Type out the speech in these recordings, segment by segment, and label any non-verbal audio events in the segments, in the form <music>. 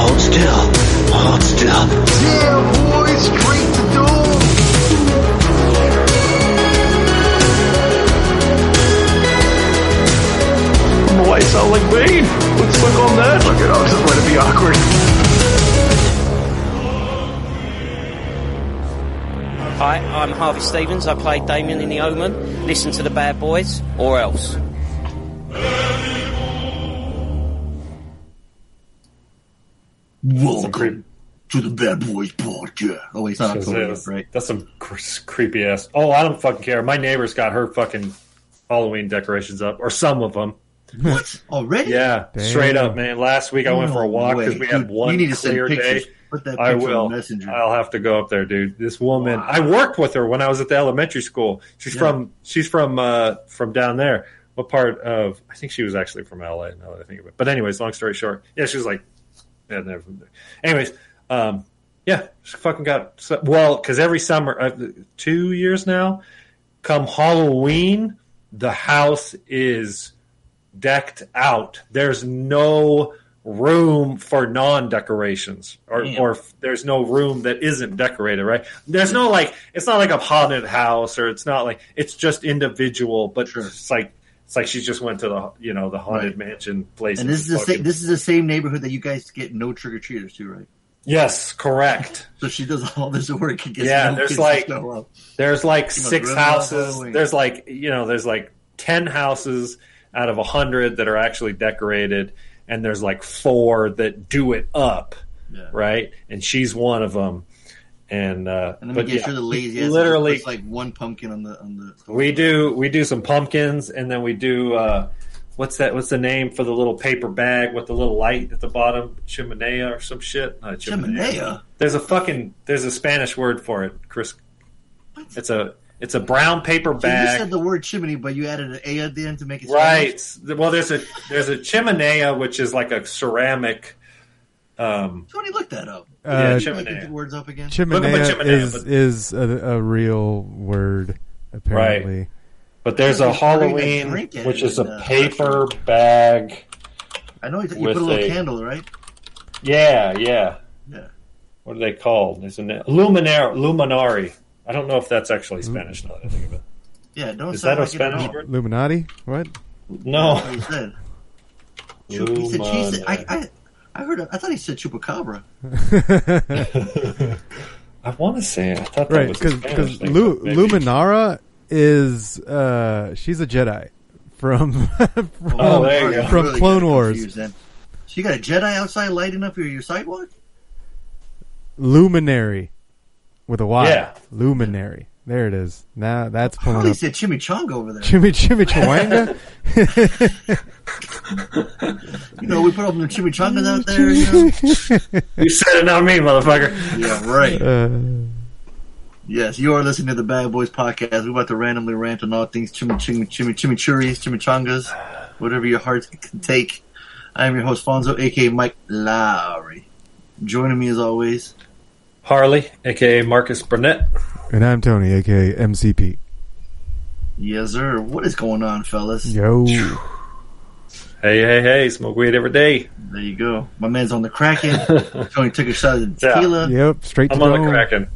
Hold still. Hold still. Yeah, boys, straight to doom. I don't know why you sound like Bane. Let's look on that. Look it up, just let it be awkward. Hi, I'm Harvey Stevens. I played Damien in The Omen. Listen to the Bad Boys, or else. Welcome to the Bad Boys Podcast. Oh, wait, it's not October, That's, right? that's some cr- creepy ass. Oh, I don't fucking care. My neighbor's got her fucking Halloween decorations up, or some of them. What? Already? Yeah, Damn. straight up, man. Last week I went for a walk because we had Dude, one You need to send clear pictures. day. Put that I will. on Messenger. I'll have to go up there, dude. This woman, I worked with her when I was at the elementary school. She's Yeah. from she's from uh, from down there. What part of? I think she was actually from LA. Now that I think of it. But anyways, long story short, yeah, she was like, yeah, never. Anyways, um, yeah, she fucking got well because every summer, uh, two years now, come Halloween, the house is decked out. There's no room for non-decorations or, Damn. or f- there's no room that isn't decorated right there's no like it's not like a haunted house or it's not like it's just individual but Sure. it's like it's like she just went to the you know the haunted mansion place and this is the fucking- same. This is the same neighborhood that you guys get no trick or treaters to, right? yes correct <laughs> So she does all this work and gets Yeah, no there's like-. There's like six houses. There's like you know, there's like ten houses out of a hundred that are actually decorated, and there's like four that do it up, Yeah. right? And she's one of them. And uh, And but yeah, sure the lazy literally puts like one pumpkin on the on the. we do we do some pumpkins, and then we do uh, what's that? What's the name for the little paper bag with the little light at the bottom? Chimenea or some shit? Not Chimenea? There's a fucking there's a Spanish word for it, Chris. It's a it's a brown paper So you said the word chimney, but you added an a at the end to make it Right. Well, there's a there's a chimenea, which is like a ceramic. Um, Tony, look that up. yeah, Uh, Make chimenea. the words up again. Look up Chimenea chimenea, is but- is a, a real word apparently. But there's a Just bring a Halloween, which is and, a uh, paper bag. I know you, you put a little a- candle, right? Yeah, yeah. Yeah. What are they called? There's a na- luminar luminari. I don't know if that's actually Spanish. Now that I think of it. Yeah, don't Is sound that a like it at Spanish word? Illuminati? What? No. What he said. Chu- he said, he said, I, I, I heard. I thought he said chupacabra. <laughs> I want to say it. I thought that right, was a because Spanish Lu- Luminara is uh she's a Jedi from <laughs> from, Oh, there you I go. from really Clone Wars. confused then. So you got a Jedi outside lighting up your, your sidewalk? Luminary with a Y. Yeah. Luminary. There it is. Now that's I pulling thought he up. said chimichanga over there. Chimmy Chimmy Chawanga. <laughs> You know, we put up the chimichangas out there. You know? You said it, not me, motherfucker. yeah, right. uh, Yes, you are listening to the Bad Boys podcast. We're about to randomly rant on all things chimi chimi chimi chimichurris, chimichangas, whatever your heart can take. I am your host Fonzo, aka Mike Lowrey. Joining me as always, Harley, aka Marcus Burnett. And I'm Tony, aka MCP. yes sir. What is going on, fellas? Yo. Hey, hey, hey! Smoke weed every day. There you go. My man's on the Kraken. <laughs> Tony took a shot of Yeah. tequila. Yep, straight to I'm on the dome. Kraken.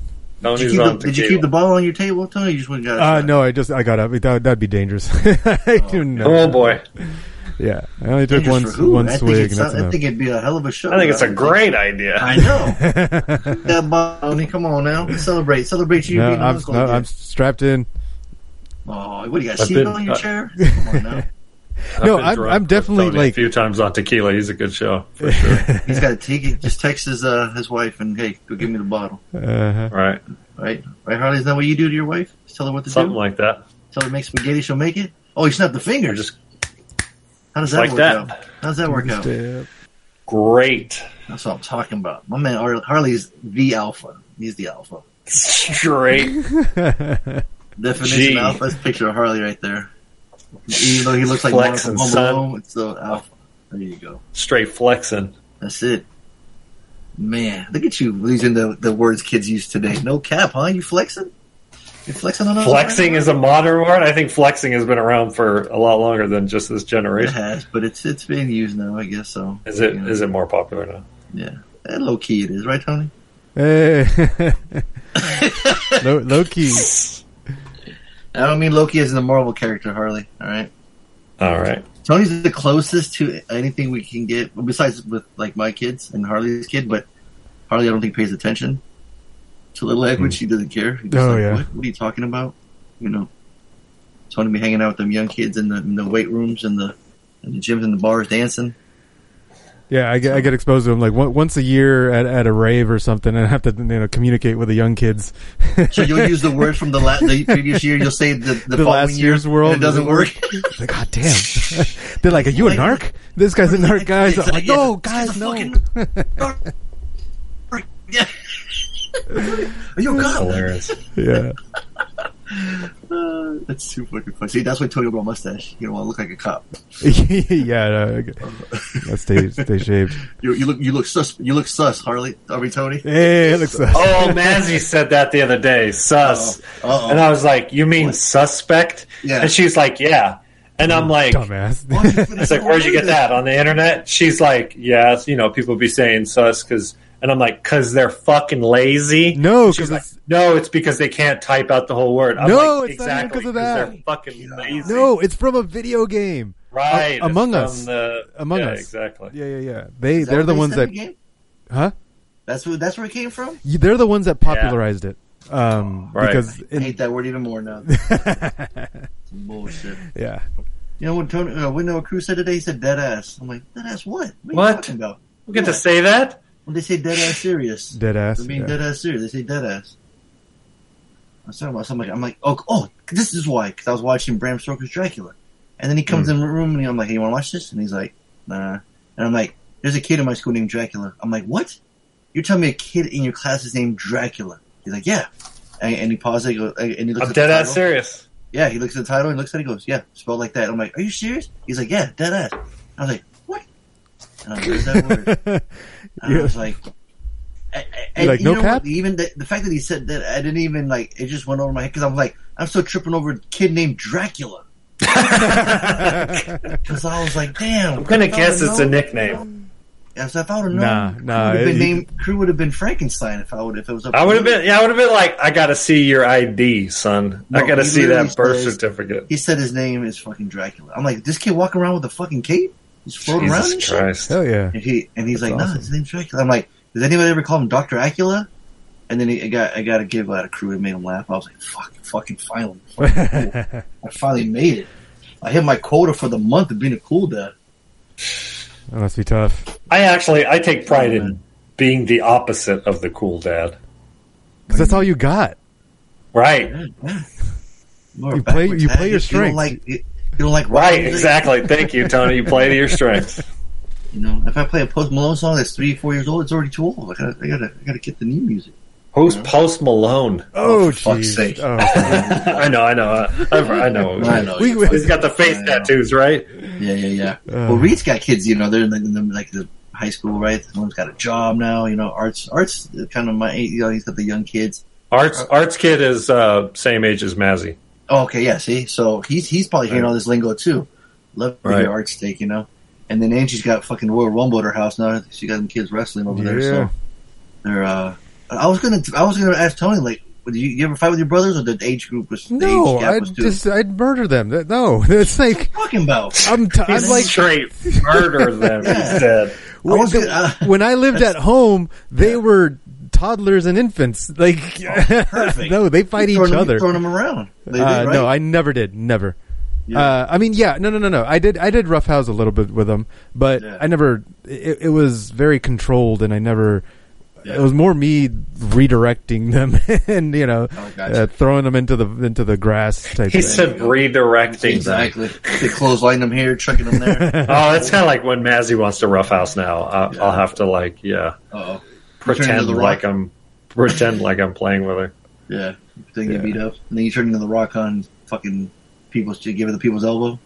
Did you, keep the, did you keep the bottle on your table, Tony? You just went and got a Uh, no, I just I got up. That that'd be dangerous. <laughs> I didn't. Oh boy! Yeah, I only took one one I think, swig, it's, and that's I think it'd be a hell of a show. I think it's a great idea. I know. <laughs> that Bonnie, come on now. Celebrate. Celebrate you no, being I'm, no, I'm strapped in. Oh, what do you got? I've Seat been- on your uh, chair? <laughs> Come on now. I've No, I'm- I'm definitely, Tony like- a few times on tequila. He's a good show for sure. <laughs> He's got a, take it. Just text his uh, his wife and hey, go give me the bottle. Uh-huh. right, Right, right, Harley. Is that what you do to your wife? Just tell her what to something do. Something like that. tell her to make spaghetti, she'll make it. Oh, you snap the Or fingers. just How does that like work that. out? How does that work out? Great. That's what I'm talking about. My man Harley's the alpha. He's the alpha. Straight. <laughs> Definition Gee. alpha is a picture of Harley right there. Even though he looks like Mark Flexing, from son. Alone, it's still alpha. There you go. Straight flexing. That's it. Man, look at you using the, the words kids use today. No cap, huh? You flexing? You flexing on us? Flexing is a modern word. I think flexing has been around for a lot longer than just this generation. It has, but it's it's being used now. I guess so. Is it? Yeah. Is it more popular now? Yeah, low key it is, right, Tony? Hey. <laughs> low, low key. I don't mean Loki as in the Marvel character, Harley. All right, All right. Tony's the closest to anything we can get, besides with like my kids and Harley's kid. But Harley, I don't think pays attention to little Edward. Hmm. She doesn't care. He's Oh, like, yeah. What, what are you talking about? You know, Tony be hanging out with them young kids in the in the weight rooms and the and the gyms and the bars dancing. Yeah, I get, I get exposed to them like once a year at, at a rave or something, and I have to you know communicate with the young kids. So you'll use the word from the la- the <laughs> previous year. You'll say the the, The following last year, year's world and It doesn't work. like, God damn! <laughs> They're like, "Are you a narc? This guy's a <laughs> narc, guys." I'm like, "No, guys, no." yeah. Are you a cop? Hilarious. yeah, Uh, <laughs> that's too fucking funny. See, that's why Tony grow a mustache. You don't want to look like a cop. <laughs> yeah. No, I <laughs> stay stay shaved. You, you look you look sus. You look sus, Harley. I mean, Tony. Hey, it looks. Sus. Oh, Mazzy said that the other day. Sus. Uh-oh. Uh-oh. And I was like, "You mean What? suspect?" Yeah. And she's like, "Yeah." And I'm like, dumbass. Why don't you finish It's like, where'd you get that on the internet? She's like, yeah, you know, people be saying sus because, and I'm like, because they're fucking lazy. No, She's 'cause like, it's- no, it's because they can't type out the whole word. I'm No, like, it's not even exactly 'cause of 'cause that. They're fucking lazy. no, it's from a video game. right? A- Among Us. The, Among yeah, Us. exactly. Yeah, yeah, yeah. They Is they're the they ones that in game? huh? That's where that's where it came from. You- They're the ones that popularized it. Um, Right. because I in, hate that word even more now. <laughs> Bullshit. yeah, You know what Tony? Uh, what Noah Cruz said today? He said dead ass. I'm like dead ass. What? What? Are you What? talking about? We get to say that. When they say dead ass serious. dead ass. I mean, yeah. dead ass serious. They say dead ass. I was talking about something. I'm like, oh, oh, this is why. Because I was watching Bram Stoker's Dracula, and then he comes hmm. in the room and I'm like, hey, you want to watch this? And he's like, nah. And I'm like, there's a kid in my school named Dracula. I'm like, what? You're telling me a kid in your class is named Dracula? He's like, yeah. And, and he pauses and, he goes, and he looks I'm at dead the ass title. serious. Yeah, he looks at the title and he looks at it. He goes, yeah, spelled like that. I'm like, are you serious? He's like, yeah, dead ass. I was like, what? And I'm like, where's that word? <laughs> And I was like, I, I, You're like, you no know cap? what? Even the, the fact that he said that, I didn't even like. It just went over my head because I'm like, I'm still tripping over a kid named Dracula. <laughs> <laughs> Because I was like, damn. I'm gonna if guess would've it's a nickname. Yeah, so if I would have known, Nah, crew nah, would have been it- named. Crew would have been Frankenstein if I would if it was up. I would have been. Yeah, I would have been like, I got to see your ID, son. I got to see literally that birth says- certificate. He said his name is fucking Dracula. I'm like, this kid walking around with a fucking cape, he's floating around and Jesus shit. Christ. Hell yeah. And he and he's That's like, nah, awesome. his name's Dracula. I'm like, does anybody ever call him Doctor Acula? And then he, I got I got to give out a crew and made him laugh. I was like, fuck, fucking finally, fucking <laughs> cool. I finally made it. I hit my quota for the month of being a cool dad. That must be tough. I actually, I take pride in being the opposite of the cool dad. Because that's all you got. Right. More You play- you dad. play your You don't strengths. like you, you don't like rock Right, music? exactly. Thank you, Tony. You play to your strengths. You know, if I play a Post Malone song that's three, four years old, it's already too old. I gotta, I gotta, I gotta get the new music. Who's Post Malone? Oh, for fuck's sake. Oh, <laughs> I know, I know, uh, I've, I know. I know. We- you're He's got the face tattoos, right? Yeah, yeah, yeah. Uh. well, Reed's got kids. You know, they're in the, in the like the high school, right? One's got a job now. You know, arts, arts, kind of my. You know, he's got the young kids. Arts Arts kid is uh, same age as Mazzy. Oh, okay, yeah. See, so he's he's probably hearing all this lingo too. Love to Right. hear art steak, you know. And then Angie's got fucking Royal Rumble at her house now. She got them kids wrestling over there. Yeah. So they're. uh I was gonna, I was gonna ask Tony, like, did you, you ever fight with your brothers, or the age group was the no, I'd was just I'd murder them. That- No, <laughs> it's like talking about. I'm t- I'm like straight murder them. Yeah. He <laughs> said. when, was gonna- uh, when I lived <laughs> at home, they were toddlers and infants. Like <laughs> perfect. <laughs> no, they fight each throwing them, other. throwing them around. They Uh, did, right? No, I never did. Never. Yeah. Uh, I mean, yeah, no, no, no, no. I did, I did roughhouse a little bit with them, but Yeah. I never. It, it was very controlled, and I never. it was more me redirecting them <laughs> and you know Oh, gotcha. uh, throwing them into the into the grass type. He thing. said redirecting. them. Exactly. They clothesline them here, chucking them there. Oh, that's kind of like when Mazzy wants to roughhouse now. I'll, I'll have to like, yeah, Uh-oh. Pretend like I'm pretend like I'm playing with her. Yeah. Then Yeah. get beat up. And then you turn into the rock on fucking people's, give it the people's elbow.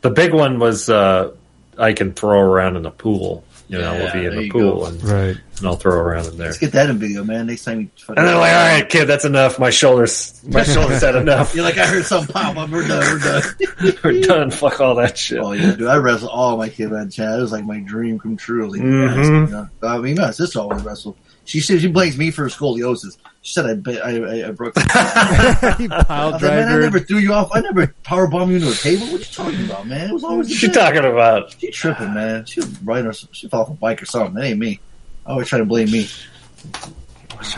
The big one was uh, I can throw around in the pool. You know, we'll be in the pool and, right. and I'll throw around in there. Let's get that in video, man. Next time you fucking. And they're like, "All right, kid, that's enough. My shoulders, my <laughs> shoulders had enough. You're like, I heard something pop up. We're done. We're done. <laughs> We're done. Fuck all that shit." Oh yeah, dude! I wrestle all my kids man. Chad. It was like my dream come true. I was like, Mhm. yes, you know? I mean, my sister always wrestled. She said she blames me for scoliosis. She said I ba- I, I, I broke. <laughs> I he was pile like, man, I never threw you off. I never power bombed you into a table. What you talking about, man? It was always the What you best. talking about? She tripping, man. She was riding her. She fell off a bike or something. That ain't me. I Always trying to blame me.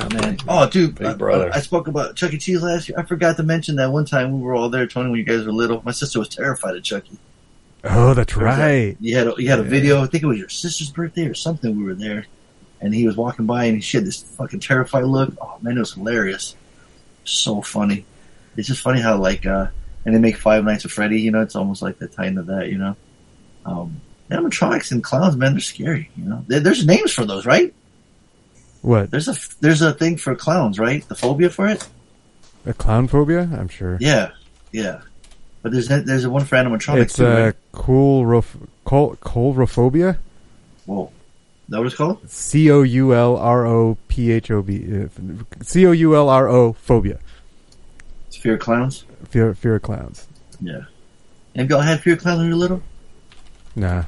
Oh, man. Oh, dude. Big I, brother. I spoke about Chuck E. Cheese last year. I forgot to mention that one time we were all there, Tony, when you guys were little. My sister was terrified of Chucky. Oh, that's right. You had a, you had a Yeah. video. I think it was your sister's birthday or something. We were there, and he was walking by, and she had this fucking terrified look. Oh man, it was hilarious. So funny. It's just funny how like, uh and they make Five Nights at Freddy. You know, it's almost like the tie into that. You know, um, animatronics and clowns, man, they're scary. You know, there, there's names for those, right? What There's a there's a thing for clowns, right? The phobia for it. a clown phobia? I'm sure. Yeah, yeah. But there's there's a one for animatronics It's too. uh, right? coulroph- col- colrophobia. Whoa, that what it's called? C O U L R O P H O B. uh, C O U L R O phobia. It's fear of clowns. Fear, fear of clowns. Yeah. Have y'all had fear of clowns when you were little? Nah.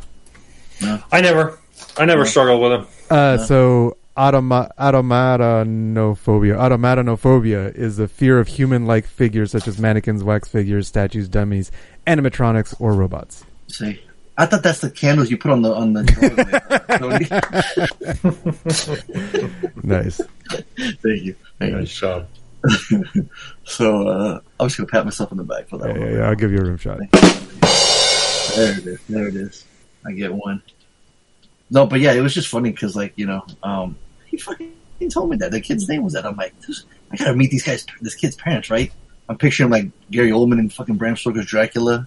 I never, I never struggled with them. Uh, so automa- automatonophobia. Automatonophobia is the fear of human-like figures such as mannequins, wax figures, statues, dummies, animatronics, or robots. See, I thought that's the candles you put on the on the. <laughs> Tony. Nice. Thank you. Thank you. Nice job. <laughs> So uh, I was gonna pat myself on the back for that Yeah, one. yeah, yeah, I'll give you a room shot. There it is. There it is. I get one. No, but yeah, it was just funny because, like, you know, um, he fucking told me that the kid's name was that. I'm like, I gotta meet these guys, this kid's parents, right? I'm picturing like Gary Oldman and fucking Bram Stoker's Dracula,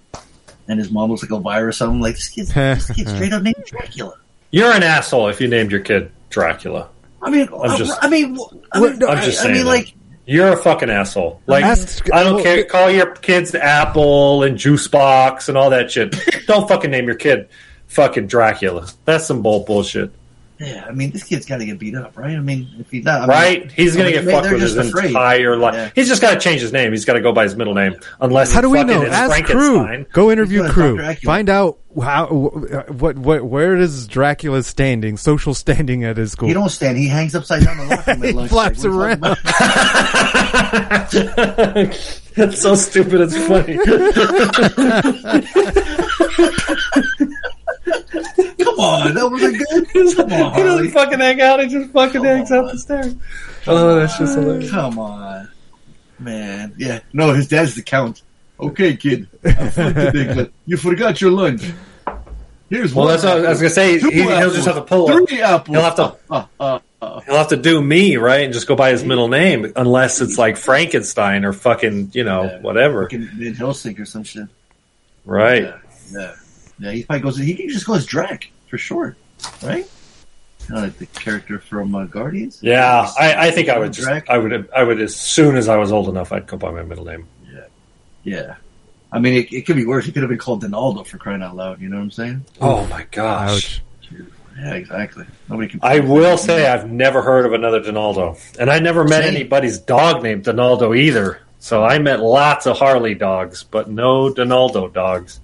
and his mom looks like Elvira or something. Like this kid's, this <laughs> kid's straight up named Dracula. You're an asshole if you named your kid Dracula. I mean, I'm just- I mean, I mean, I'm just I, saying. I mean, that. like, You're a fucking asshole. Like Ask- I don't well, care. Call your kids Apple and Juice Box and all that shit. <laughs> don't fucking name your kid fucking Dracula. That's some bull bullshit, yeah, I mean, this kid's got to get beat up, right? I mean, if he's not, I mean, right? He's gonna I mean, get fucked they're with his just afraid. entire life. Yeah. He's just got to change his name. He's got to go by his middle name, unless How do we know? Ask crew. Go interview crew. Find out how wh- what what where is Dracula's standing, social standing at his school. He don't stand. He hangs upside down the <laughs> locker room He lunch. flaps Like, what are you around. <laughs> That's so stupid. It's funny. <laughs> Come on, that wasn't good. <laughs> Come on, he doesn't fucking hang out. He just fucking Come hangs on. out the stairs. Oh, that's just hilarious. Come on, man. Yeah, no, his dad's the count. Okay, kid. Today. <laughs> You forgot your lunch. Here's one. Well, one. that's what I was gonna say. Two He, he'll just have to pull three apples. He'll have to- <laughs> Uh, uh, uh, He'll have to do me right and just go by his middle name, unless it's like Frankenstein or fucking you know Yeah. whatever. fucking Van Helsing or some shit. Right? Yeah, yeah, yeah. He probably goes. He can just go as Drac for short, right? Kind of like the character from uh, Guardians. Yeah, I, I think I would just Drac. I would I would as soon as I was old enough I'd go by my middle name. Yeah. Yeah. I mean, it, it could be worse. He could have been called Donaldo for crying out loud. You know what I'm saying? Oh my gosh! Ouch. Yeah, exactly. Nobody can. I will say I've never heard of another Donaldo, and I never met Same. anybody's dog named Donaldo either. So I met lots of Harley dogs, but no Donaldo dogs.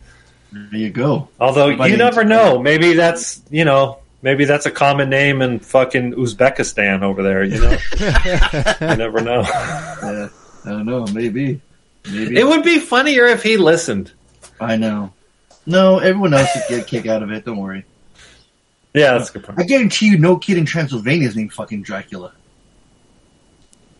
There you go. Although Somebody- you never know, maybe that's you know maybe that's a common name in fucking Uzbekistan over there. You know, <laughs> you never know. Yeah, I don't know. Maybe. Maybe. It would be funnier if he listened. I know. No, everyone else would get a kick out of it. Don't worry. Yeah, that's a good point. I guarantee you, no kid in Transylvania is named fucking Dracula.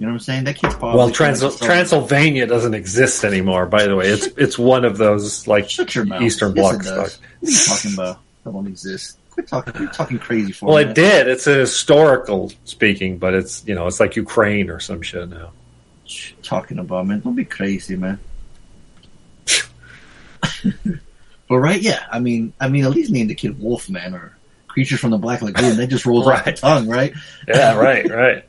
You know what I'm saying? That kid's probably Well, Trans- Transylvania doesn't exist anymore. By the way, it's it's one of those like Shut your mouth. Eastern Bloc stuff. What are you talking about? That don't exist. quit talking. You're talking crazy for Well, me. it did. It's a historical speaking, but it's you know it's like Ukraine or some shit now. talking about, man. Don't be crazy, man. <laughs> but right, yeah. I mean, I mean, at least name the kid Wolfman or Creatures from the Black Lagoon. That just rolls off the <laughs> tongue, right? Yeah, right, right.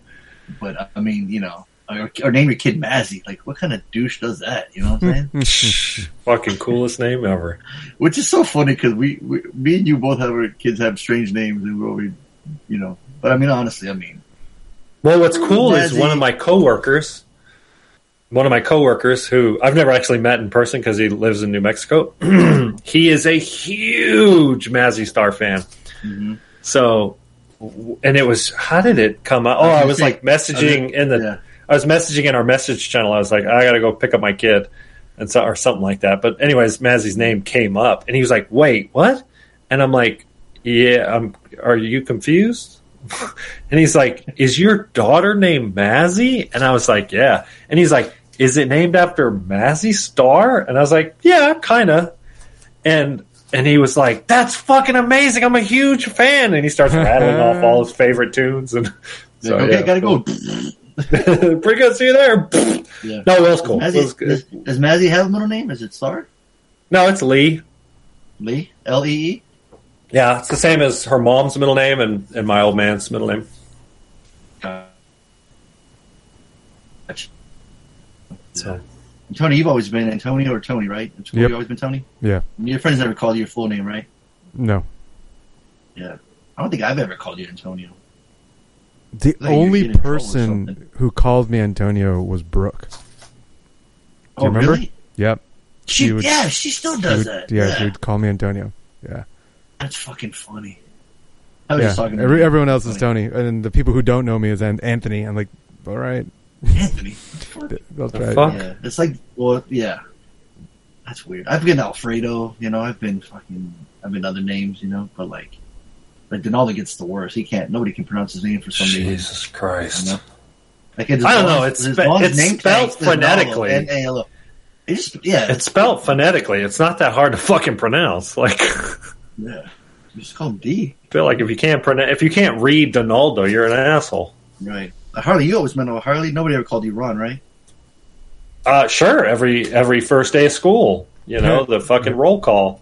But I mean, you know, or, or name your kid Mazzy. Like, what kind of douche does that? You know what I'm saying? <laughs> Fucking coolest name ever. Which is so funny because we, we, me and you both have our kids have strange names, and we're always, you know. But I mean, honestly, I mean, Well, what's cool is one of my coworkers, one of my coworkers who I've never actually met in person because he lives in New Mexico. <clears throat> he is a huge Mazzy Star fan. Mhm. So, and it was how did it come out? Oh, I was like messaging in the. yeah. I was messaging in our message channel. I was like, I gotta go pick up my kid, and so or something like that. But anyways, Mazzy's name came up, and he was like, "Wait, what?" And I'm like, "Yeah, I'm. Are you confused?" <laughs> and he's like, "Is your daughter named Mazzy?" And I was like, "Yeah." And he's like, "Is it named after Mazzy Star?" And I was like, "Yeah, kind of." And and he was like, "That's fucking amazing! I'm a huge fan." And he starts rattling off all his favorite tunes, and <laughs> so okay, yeah. gotta go. <laughs> Pretty good. See you there. Yeah. No, it was cool. It Mazzy, was good. does, does Mazzy have a middle name? Is it Star? No, it's Lee. Lee? L E E? Yeah, it's the same as her mom's middle name and, and my old man's middle name. So Tony, you've always been Antonio or Tony, right? Yep. You've always been Tony? Yeah. Your friends never called you your full name, right? No. Yeah. I don't think I've ever called you Antonio. The only get in trouble or person who called me Antonio was Brooke. Do oh, you remember? really? Yep. She, She would- yeah, she still She does would- that. yeah, Yeah, she would call me Antonio. Yeah. that's fucking funny. I was Yeah. just talking to Every, everyone else is Tony, and the people who don't know me is Anthony. I'm like, all right, Anthony. I'll The try. fuck? Yeah, it's like, well, yeah, that's weird. I've been Alfredo, you know. I've been fucking, I've been other names, you know. But like, like Denaldo gets the worst. He can't. Nobody can pronounce his name for some reason. Jesus Christ. You know? Like I don't know, it's spe- it's name spelled tag says Naldo, phonetically. N-A-L-O. It just, yeah, It's spelled phonetically. It's not that hard to fucking pronounce. <laughs> Like, yeah. You just call him D, feel like if you can't pronounce, if you can't read Donaldo, you're an asshole. right? Harley, you always meant oh, Harley. Nobody ever called you Ron, right? Uh, sure. Every every first day of school, you know, the fucking roll call.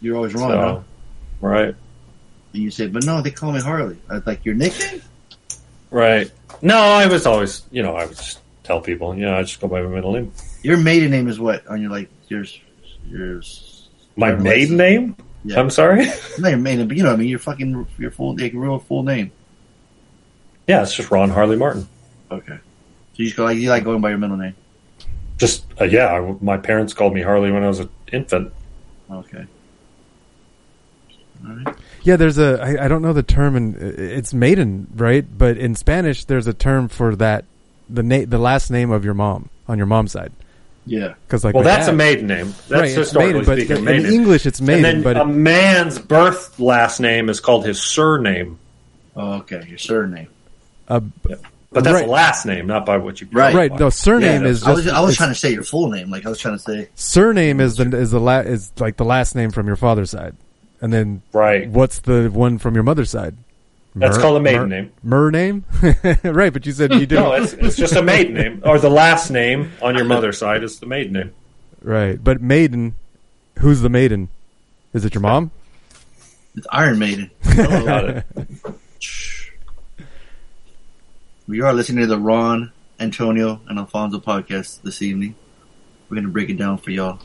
You're always wrong, So, huh? right, And you say, but no, they call me Harley. I was like your nickname. right. No, I was always, you know, I would just tell people, you know, I just go by my middle name. Your maiden name is what on your like yours? Yours. My maiden name? Yeah. I'm sorry. Not your maiden, but you know what I mean. Your fucking your full, like, real full name. Yeah, it's just Ron Harley Martin. Okay. So you just go like you like going by your middle name. Just uh, yeah, I, my parents called me Harley when I was an infant. Okay. All right. Yeah, there's a. I, I don't know the term, and it's maiden, right? But in Spanish, there's a term for that. The na- the last name of your mom on your mom's side, Yeah. because like well, that's dad- a maiden name. That's right, it's historically maiden, but speaking in maiden. English it's maiden, and then but a man's birth last name is called his surname, Oh, okay. Your surname. Uh, but that's Right. a last name, not by what you Right. right. No, surname Yeah, is I was. I was trying to say your full name. Like I was trying to say. surname is the is the la- is like the last name from your father's side, and then Right. what's the one from your mother's side? That's Mer- called a maiden Mer- name. Mer name, <laughs> right? But you said you <laughs> didn't. No, it's, it's just a maiden name, or the last name on your mother's side is the maiden name. right, but maiden. Who's the maiden? Is it your mom? It's Iron Maiden. <laughs> We are listening to the Ron, Antonio, and Alfonso podcast this evening. We're gonna break it down for y'all.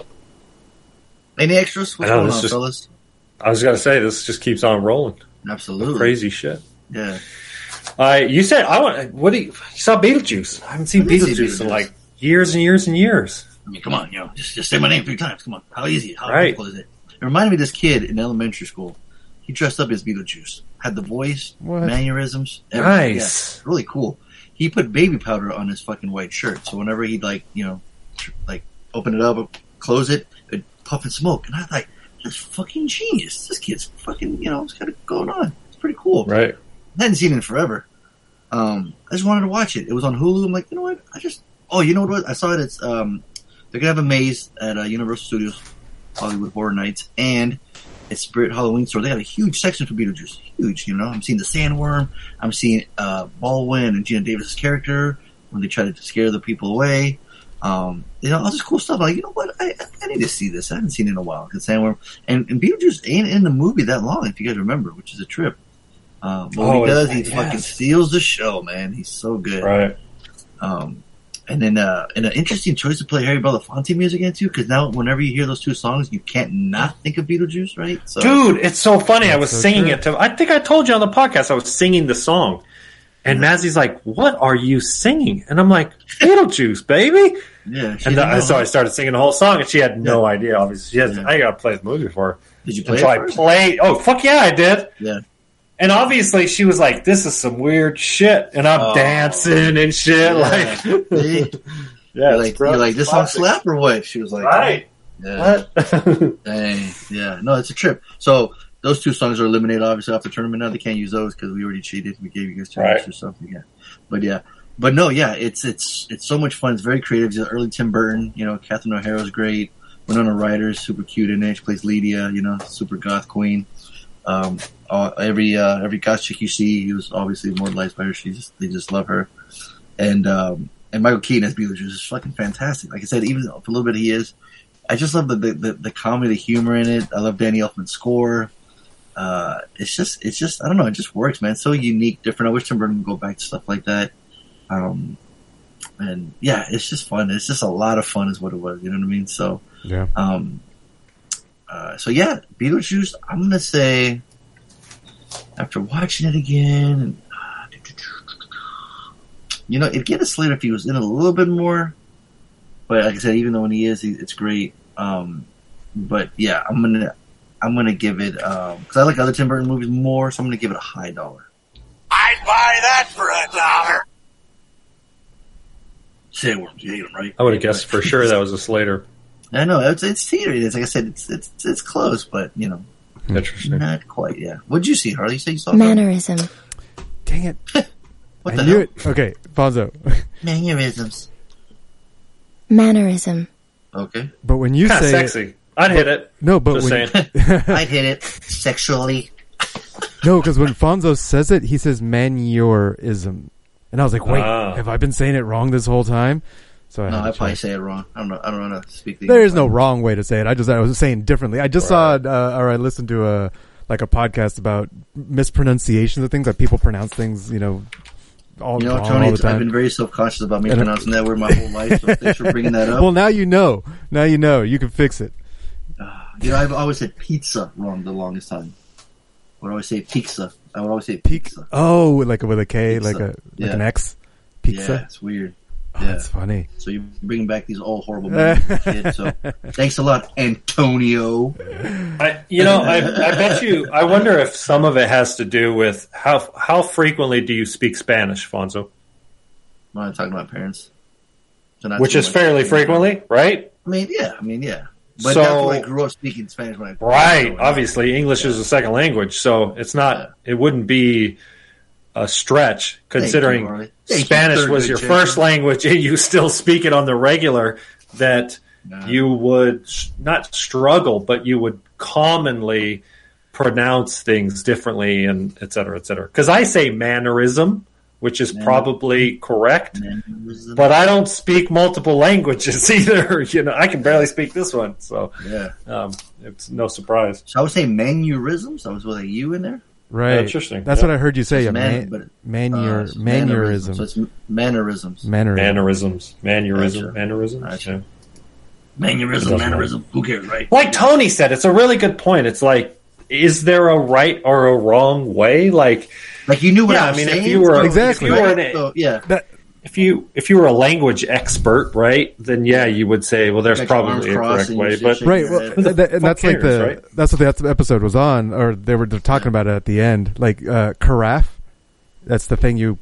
Any extras? What's I know, going on, just- fellas? I was gonna say this just keeps on rolling. Absolutely. Crazy shit. Yeah. Uh, you said I want. What do you, you saw Beetlejuice? I haven't seen see Beetlejuice in like years and years and years. I mean, come on, you know, just just say my name three times. Come on, how easy? How Right. difficult is it? It reminded me of this kid in elementary school. He dressed up as Beetlejuice, had the voice, What? mannerisms, everything. Nice. Yeah, really cool. He put baby powder on his fucking white shirt, so whenever he'd like, you know, like open it up, close it, it'd puff and smoke, and I was like, that's fucking genius. This kid's fucking, you know, it's got it going on. It's pretty cool. Right. I hadn't seen it in forever. Um, I just wanted to watch it. It was on Hulu. I'm like, you know what? I just oh, you know what? I saw it. It's um, they're gonna have a maze at uh, Universal Studios, Hollywood Horror Nights, and at Spirit Halloween store, they got a huge section for Beetlejuice. Huge, you know. I'm seeing the sandworm. I'm seeing uh, Baldwin and Geena Davis's character when they try to scare the people away. Um, you know, all this cool stuff. Like, you know what? I, I need to see this. I haven't seen it in a while. The sandworm and, and Beetlejuice ain't in the movie that long, if you guys remember, which is a trip. Um, but Oh, he does, he yes. fucking steals the show, man. He's so good. Right. Um, and then, uh, and an interesting choice to play Harry Belafonte music into, because now whenever you hear those two songs, you can't not think of Beetlejuice, right? So, Dude, it's so funny. I was so singing true. it to. I think I told you on the podcast. I was singing the song, and Mazzy's like, "What are you singing?" And I'm like, "Beetlejuice, baby." yeah. And didn't I, know, so? I started singing the whole song, and she had no idea. Obviously, she has, Yeah. I got to play the movie for her. Did you play And so it I first? played. Oh fuck yeah, I did. Yeah. And obviously, she was like, "This is some weird shit," and I'm Oh. dancing and shit. Yeah. Like, <laughs> <laughs> yeah, You're like, you're like, this song classic. slap or what? She was like, right? Yeah. What? <laughs> Dang. Yeah. No, it's a trip. So those two songs are eliminated obviously off the tournament now. They can't use those because we already cheated. We gave you guys two Right. extra stuff. Yeah. But yeah. But no, yeah, it's it's it's so much fun. It's very creative. It's early Tim Burton, you know, Catherine O'Hara's great. Winona Ryder's super cute in it. She plays Lydia, you know, super goth queen. Um, uh, every uh, every goth chick you see, he was obviously immortalized by her. She just they just love her. And um, and Michael Keaton as Beetlejuice is fucking fantastic. Like I said, even for a little bit he is, I just love the, the, the, the comedy, the humor in it. I love Danny Elfman's score. Uh, it's just, it's just, I don't know, it just works, man. It's so unique, different. I wish Tim Burton would go back to stuff like that. Um, and yeah, it's just fun. It's just a lot of fun, is what it was. You know what I mean? So, Yeah. um, uh, so yeah, Beetlejuice. I'm gonna say after watching it again, and, you know, it'd get a slate if he was in a little bit more. But like I said, even though when he is, he, it's great. Um, but yeah, I'm gonna I'm gonna give it because I like other Tim Burton movies more, so I'm gonna give it a high dollar. I'd buy that for a dollar. Sandworms, you hate them, right? I would have guessed for sure that was a Slater. <laughs> I know it's it's teetering. It's like I said, it's it's it's close, but you know, Interesting. not quite. Yeah. What'd you see, Harley? You say you saw that? Mannerism. Dang it. <laughs> What I the knew hell? it. Okay, Fonzo. <laughs> Mannerisms. Mannerism. Okay. But when you Kind of say sexy. I'd hit it. no, but Just when saying. <laughs> I'd hit it sexually. no, because when Fonzo says it, he says manurism, and I was like, wait, Ah. have I been saying it wrong this whole time? So I No, I probably say it wrong. I don't know. I don't know how to speak the There is no wrong way to say it. I just I was saying differently. I just saw uh, or I listened to a like a podcast about mispronunciations of things that people pronounce things, you know, all, You know, Tony, I've been very self conscious about me And- pronouncing that word my whole life. So thanks for bringing that <laughs> up. well, now you know. Now you know. You can fix it. you know, I've always said pizza wrong the longest time. I would always say pizza. I would always say pizza. Oh, like with a K, Pizza. like a like Yeah. an X. Pizza. Yeah, it's weird. Oh, yeah. that's funny. So you bring back these old horrible memories, and shit. So <laughs> thanks a lot, Antonio. I, you know, I, I bet you. I wonder if some of it has to do with how how frequently do you speak Spanish, Fonzo? I'm not talking about parents. So not Which is much. fairly frequently, right? I mean, yeah. I mean, yeah. But So- that's I grew up speaking Spanish when I Right. Obviously, English is a second language, so it's not. It wouldn't be a stretch considering you, Spanish was your first language <laughs> and you still speak it on the regular. That you would not struggle, but you would commonly pronounce things differently and et cetera, et cetera. Because I say mannerism, which is Man- probably correct. Mannerism. But I don't speak multiple languages <laughs> either. You know, I can barely speak this one, so yeah. um, it's no surprise. So I would say mannerisms. I was with a U in there. Right. Interesting. That's Yeah. what I heard you say. It's Yeah, man- man, but- manure, Uh, it's mannerism. So it's mannerisms. Mannerism. Mannerisms, mannerism, Gotcha. mannerisms. Gotcha. yeah. Mannerism, Doesn't mannerism. Who cares, right? Like Tony said, it's a really good point. It's like, is there a right or a wrong way? Like, Like you knew what Yeah, I I was mean, if saying. you were- Exactly. if you were an- so, yeah. That, if you if you were a language expert, right, then yeah, you would say, well, there's Got your arms probably a correct way. But right. Well, head. That, and fuck that's like cares, the right? that's what the episode was on, or they were they're talking about it at the end. Like uh, carafe, that's the thing you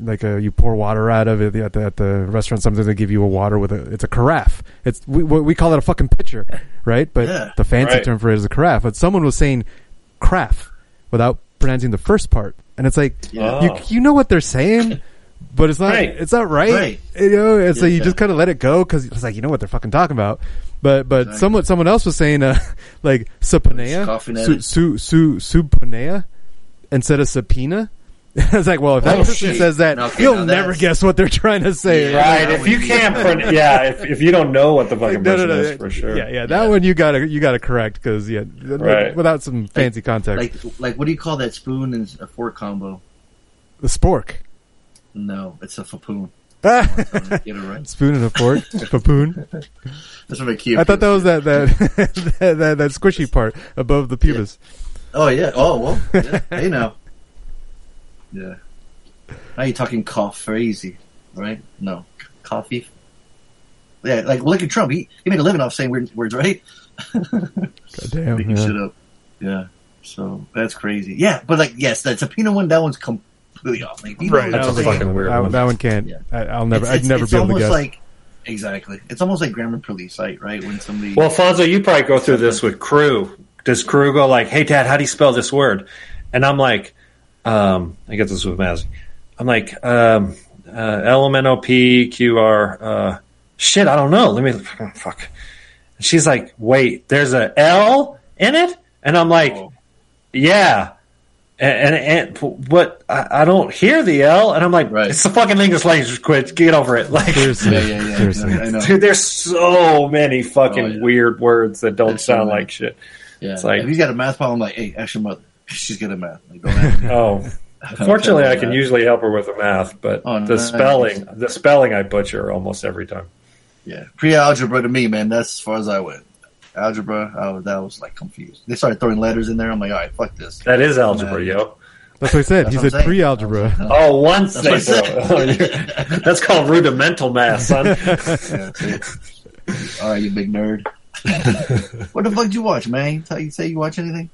like. Uh, you pour water out of it at the, at the restaurant. Sometimes they give you a water with a. It's a carafe. It's we we call it a fucking pitcher, right? But Yeah. the fancy Right. term for it is a carafe. But someone was saying craft without pronouncing the first part, and it's like Yeah. you you know what they're saying. <laughs> But it's not. Right. It's not right. Right. You know, and so you Yeah. just kind of let it go because it's like you know what they're fucking talking about. But but Exactly. someone someone else was saying uh <laughs> like subpoena, Coughing at su, it. su, su, subpoena instead of subpoena. I was <laughs> like, well, if that Oh, person shit. says that, Okay, you'll never that's- guess what they're trying to say. Yeah. Right. If you can't, <laughs> print, yeah. If, if you don't know what the fucking No, no, person no, is for sure. Yeah, yeah, that one you gotta you gotta correct because yeah, th- Right. without some fancy context, Like, like, what do you call that spoon and a fork combo? the spork, No, it's a fapoon. <laughs> Get it right. spoon and a fork, <laughs> papoon. That's what my key. I thought that was that that, <laughs> that that that squishy part above the pubis. Oh yeah. Oh well. Yeah. hey now. Yeah. Now you're talking coffee, easy, right? No, coffee. Yeah, like look at Trump. He he made a living off saying weird words, right? God damn, Making yeah. shit up. Yeah. So that's crazy. Yeah, but like yes, that subpoena one. That one's completely off. Like, you Right, what That's I'm a saying? fucking weird that, one. that one can't. Yeah. I, I'll never. It's- I'd never be able to almost guess. like exactly. It's almost like grammar police, right? Right when somebody. Well, Fonzo, you probably go through this with crew. Does crew go like, "Hey, Dad, how do you spell this word?" And I'm like, um, I get this with Mazzy. I'm like, um, uh, L M N O P Q R. Uh, shit, I don't know. Let me oh, fuck. And she's like, "Wait, there's a L in it," and I'm like, Oh. "Yeah." And, and, and but I, I don't hear the L, and I'm like, Right. "It's the fucking English language. Quit, get over it." <laughs> Like, Seriously, yeah, yeah, yeah. seriously. I know. Dude, there's so many fucking Oh, yeah. weird words that don't There's so sound many. like shit. Yeah. It's like- if he's got a math problem, like, hey, ask your mother. She's good at math. Like, don't ask me. Oh, fortunately, I can Math. usually help her with the math, but Oh, the spelling, the spelling, I butcher almost every time. Yeah, pre-algebra to me, man. That's as far as I went. Algebra, I was, that was like confused. They started throwing letters in there. I'm like, all right, fuck this. That is algebra, yo. That's what he said. That's he said saying. pre-algebra. Oh, once That's they what said. throw. <laughs> Oh, you're- that's called rudimental math, son. <laughs> Yeah, all right, you big nerd. <laughs> what the fuck did you watch, man? Tell you say you watch anything?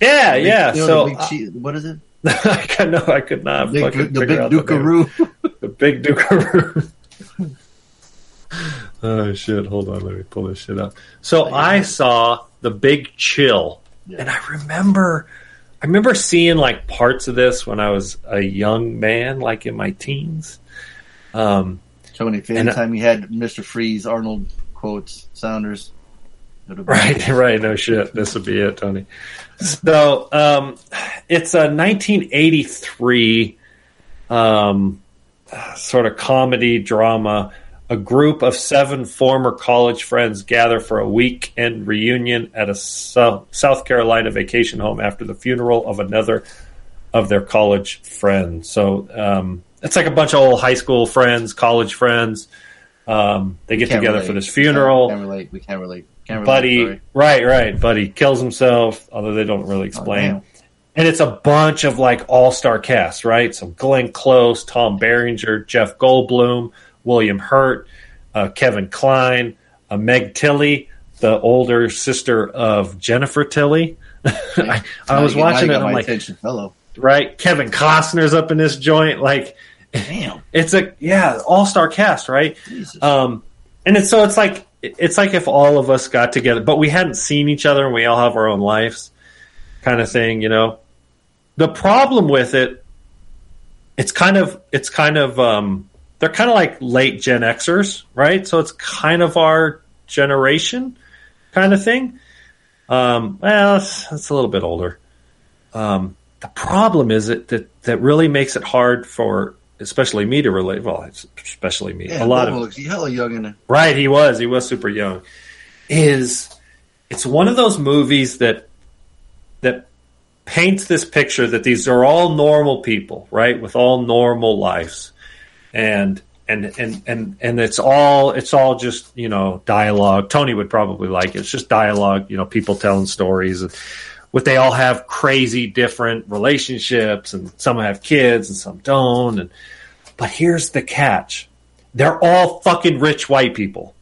Yeah, yeah. You know, So the big che- what is it? I could no, I could not Big, fucking the figure big out the name. Dukaroo. The big Dukaroo. Oh shit! Hold on, let me pull this shit up. So I saw the Big Chill, Yeah. and I remember, I remember seeing like parts of this when I was a young man, like in my teens. Um, Tony, if anytime you had Mr. Freeze, Arnold quotes, Sounders. Right, <laughs> right. No shit. This would be it, Tony. So, um, it's a 1983 um, sort of comedy drama. A group of seven former college friends gather for a weekend reunion at a South, Carolina vacation home after the funeral of another of their college friends. So, um, it's like a bunch of old high school friends, college friends. Um, they get together relate. for this funeral. Can't relate. We can't relate. Can't relate. Buddy, sorry. right, right. Buddy kills himself, although they don't really explain. damn. and it's a bunch of like all star cast, right? So Glenn Close, Tom Berenger, Jeff Goldblum, William Hurt, uh, Kevin Kline, uh, Meg Tilly, the older sister of Jennifer Tilly. <laughs> I, I was watching it. I'm like, right? Kevin Costner's up in this joint. Like, Damn. <laughs> it's a yeah, all star cast, right? Jesus. Um, and it's so it's like it's like if all of us got together, but we hadn't seen each other, and we all have our own lives, kind of thing, you know. The problem with it, it's kind of it's kind of um, they're kind of like late Gen Xers, right? So it's kind of our generation, kind of thing. Um, well, it's, it's a little bit older. Um, the problem is that, that that really makes it hard for especially me to relate. Well, it's especially me. yeah, a lot Bobo of looks hella young in it. Right, he was. He was super young. Is it's one of those movies that that paints this picture that these are all normal people, right, with all normal lives, and and and and and it's all it's all just you know dialogue. Tony would probably like it. It's just dialogue. You know, people telling stories and. What they all have crazy different relationships, and some have kids and some don't. And but here's the catch: they're all fucking rich white people.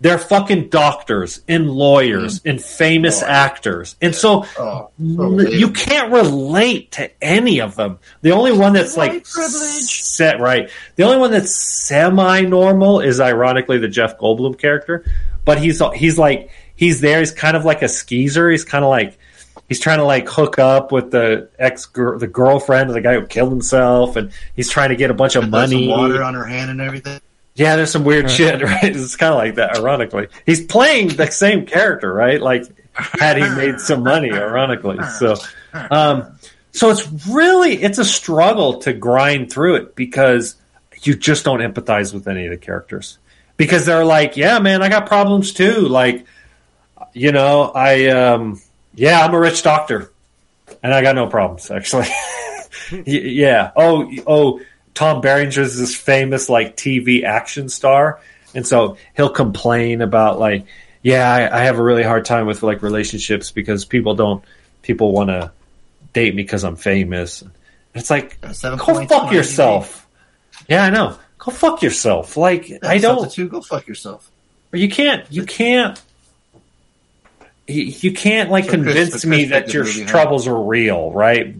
They're fucking doctors and lawyers and famous actors. And so Oh, so you can't relate to any of them. The only one that's like set right. The only one that's semi normal is ironically the Jeff Goldblum character. But he's he's like he's there, he's kind of like a skeezer. He's kind of like he's trying to like hook up with the ex the girlfriend of the guy who killed himself and he's trying to get a bunch of money water on her hand and everything. Yeah, there's some weird shit, <laughs> right? It's kind of like that, ironically. He's playing the same character, right? Like, had he made some money, ironically. So, um, so it's really, it's a struggle to grind through it because you just don't empathize with any of the characters. Because they're like, yeah, man, I got problems too. Like, you know, I, um, yeah, I'm a rich doctor and I got no problems, actually. <laughs> Yeah. Oh, oh, Tom Berenger's this famous like TV action star, and so he'll complain about like, yeah, I, I have a really hard time with like relationships because people don't people want to date me because I'm famous. It's like, Uh, go fuck yourself. Yeah, I know. Go fuck yourself. Like. I don't. Substitute, go fuck yourself. Or You can't. You can't. You you can't like So convince so me Chris that your troubles are real, right?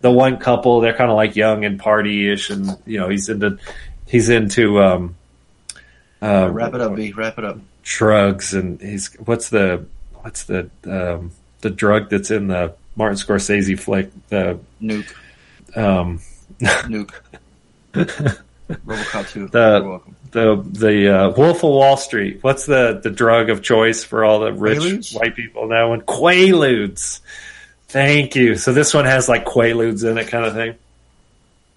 The one couple, they're kind of like young and party-ish, and you know he's into he's into um, uh, Wrap it up, B. Wrap it up. drugs, and he's what's the what's the um, the drug that's in the Martin Scorsese flick? The Nuke. um, <laughs> Nuke. Robocop 2. The- You're welcome. the the uh, Wolf of Wall Street. What's the the drug of choice for all the rich Quaaludes? white people now? And Quaaludes. Thank you. So this one has like Quaaludes in it, kind of thing.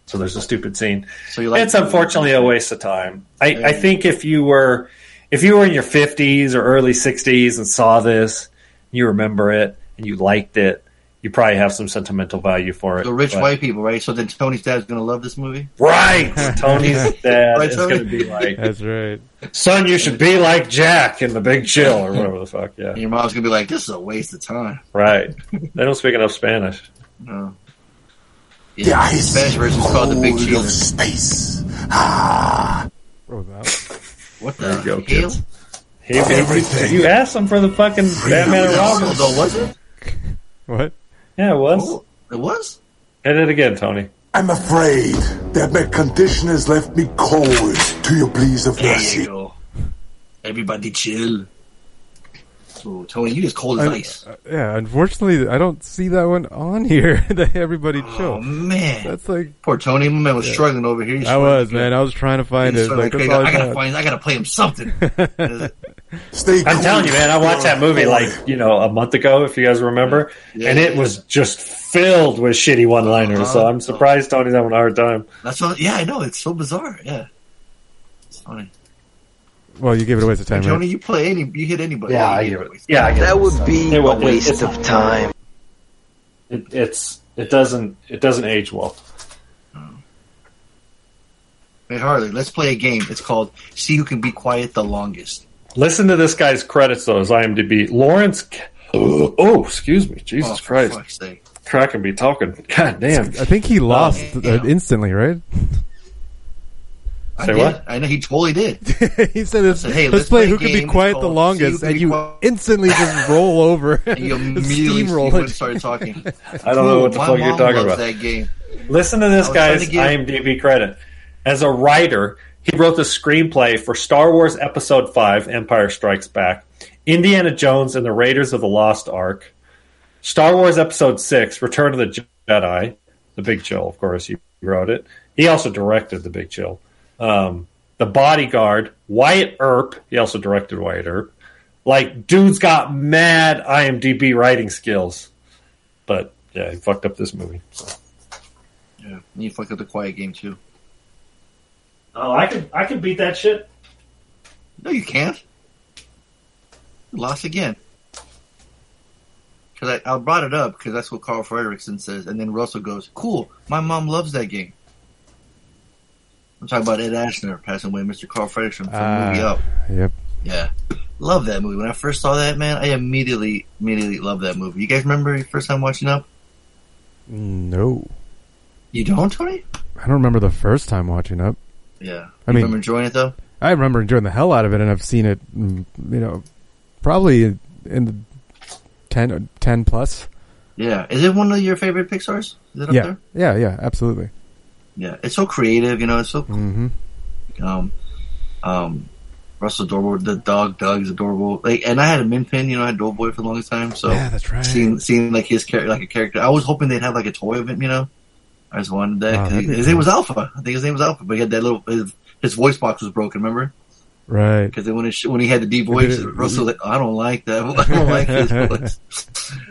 So there's a stupid scene. So you like it's unfortunately a waste of time. I, I think if you were if you were in your 50s or early 60s and saw this, you remember it and you liked it, you probably have some sentimental value for it. The rich But- white people, right? So then Tony's dad's gonna love this movie. Right. <laughs> Tony's dad Right, is Tony? going to be like, That's right. son, you should be like Jack in The Big Chill or whatever the fuck. Yeah. And your mom's gonna be like, "This is a waste of time." Right. They don't speak enough Spanish. No. Yeah, the ice Spanish version is called the Big Chill. of space. Ah, Oh, that. What There the you go, hell? kids. Hey, hey, you asked them for the fucking Batman and Robin. though, was it? What? Yeah, it was. Oh, it was. Hit it again, Tony. I'm afraid that my condition has left me cold to your pleas of There you mercy. go. Everybody chill. Oh, Tony, you as cold as I- ice. uh, yeah, unfortunately, I don't see that one on <laughs> here. that everybody Oh chill. man, That's like poor Tony. My man was struggling over here. He's I was, man. I was trying to find He's it. Like that's I I gotta find. I gotta play him something. <laughs> Stay I'm cool. telling you, man, I watched that movie like, you know, a month ago, if you guys remember, Yeah, and it yeah. was just filled with shitty one liners. So Uh-huh. I'm surprised Tony's having a hard time. That's what. Yeah, I know. It's so bizarre. Yeah. It's funny. Well, you gave it away waste of time. Tony, Right? you play any. You hit anybody. Yeah, I give hit it. anybody. Yeah, I That it. would be It a wa- it- waste of time. It, it's it doesn't it doesn't age well. Hey Harley, let's play a game. It's called "See Who Can Be Quiet the Longest." Listen to this guy's credits though, as IMDb. Lawrence. Ca- Oh, excuse me, Jesus oh, Christ! fuck's sake. Crack and be talking. God damn. I think he lost yeah. uh, instantly, right? I Say did. what? I know he totally did. <laughs> he said, this, said, hey, "Let's, let's play play who a can be quiet the longest," and you Quiet- instantly just <laughs> roll over. And you <laughs> immediately steamroll and it. started talking. I don't know what the My fuck you're talking loves about. That game. Listen to this guy's trying to IMDb credit. As a writer, he wrote the screenplay for Star Wars Episode 5, Empire Strikes Back, Indiana Jones and the Raiders of the Lost Ark, Star Wars Episode 6, Return of the Jedi, The Big Chill, of course, he wrote it. He also directed The Big Chill. Um, the Bodyguard, Wyatt Earp, he also directed Wyatt Earp. Like, dude's got mad IMDb writing skills. But, yeah, he fucked up this movie. So. Yeah, and you fucked up the quiet game too. Oh, I could I could beat that shit. No, you can't. You lost again. Because I, I brought it up because that's what Carl Fredricksen says, and then Russell goes, "Cool, my mom loves that game." I'm talking about Ed Asner passing away, Mr. Carl Fredricksen from the movie Ah. Up. Yep. Yeah, love that movie. When I first saw that, man, I immediately immediately loved that movie. You guys remember your first time watching Up? No, You don't, Tony? I don't remember the first time watching Up. Yeah. I you mean- remember enjoying it though? I remember enjoying the hell out of it, and I've seen it, mm, you know, probably in the 10, 10 plus. Yeah. Is it one of your favorite Pixar's? Is it up Yeah, there? yeah, yeah, absolutely. Yeah. It's so creative, you know. It's so hmm Um, um, Russell Dorboy, the dog Dug is adorable. Like, and I had a min pin, you know, I had Doughboy for the longest time. So yeah, that's right. seeing seeing like his character, like a character, I was hoping they'd have like a toy of him, you know. I just wanted that. Wow, that'd his name was Alpha. I think his name was Alpha, but he had that little his his voice box was broken. Remember? Right. Because when it, when he had the deep voice, it- Russell was like, "I don't like that. <laughs> I don't <laughs> like his voice."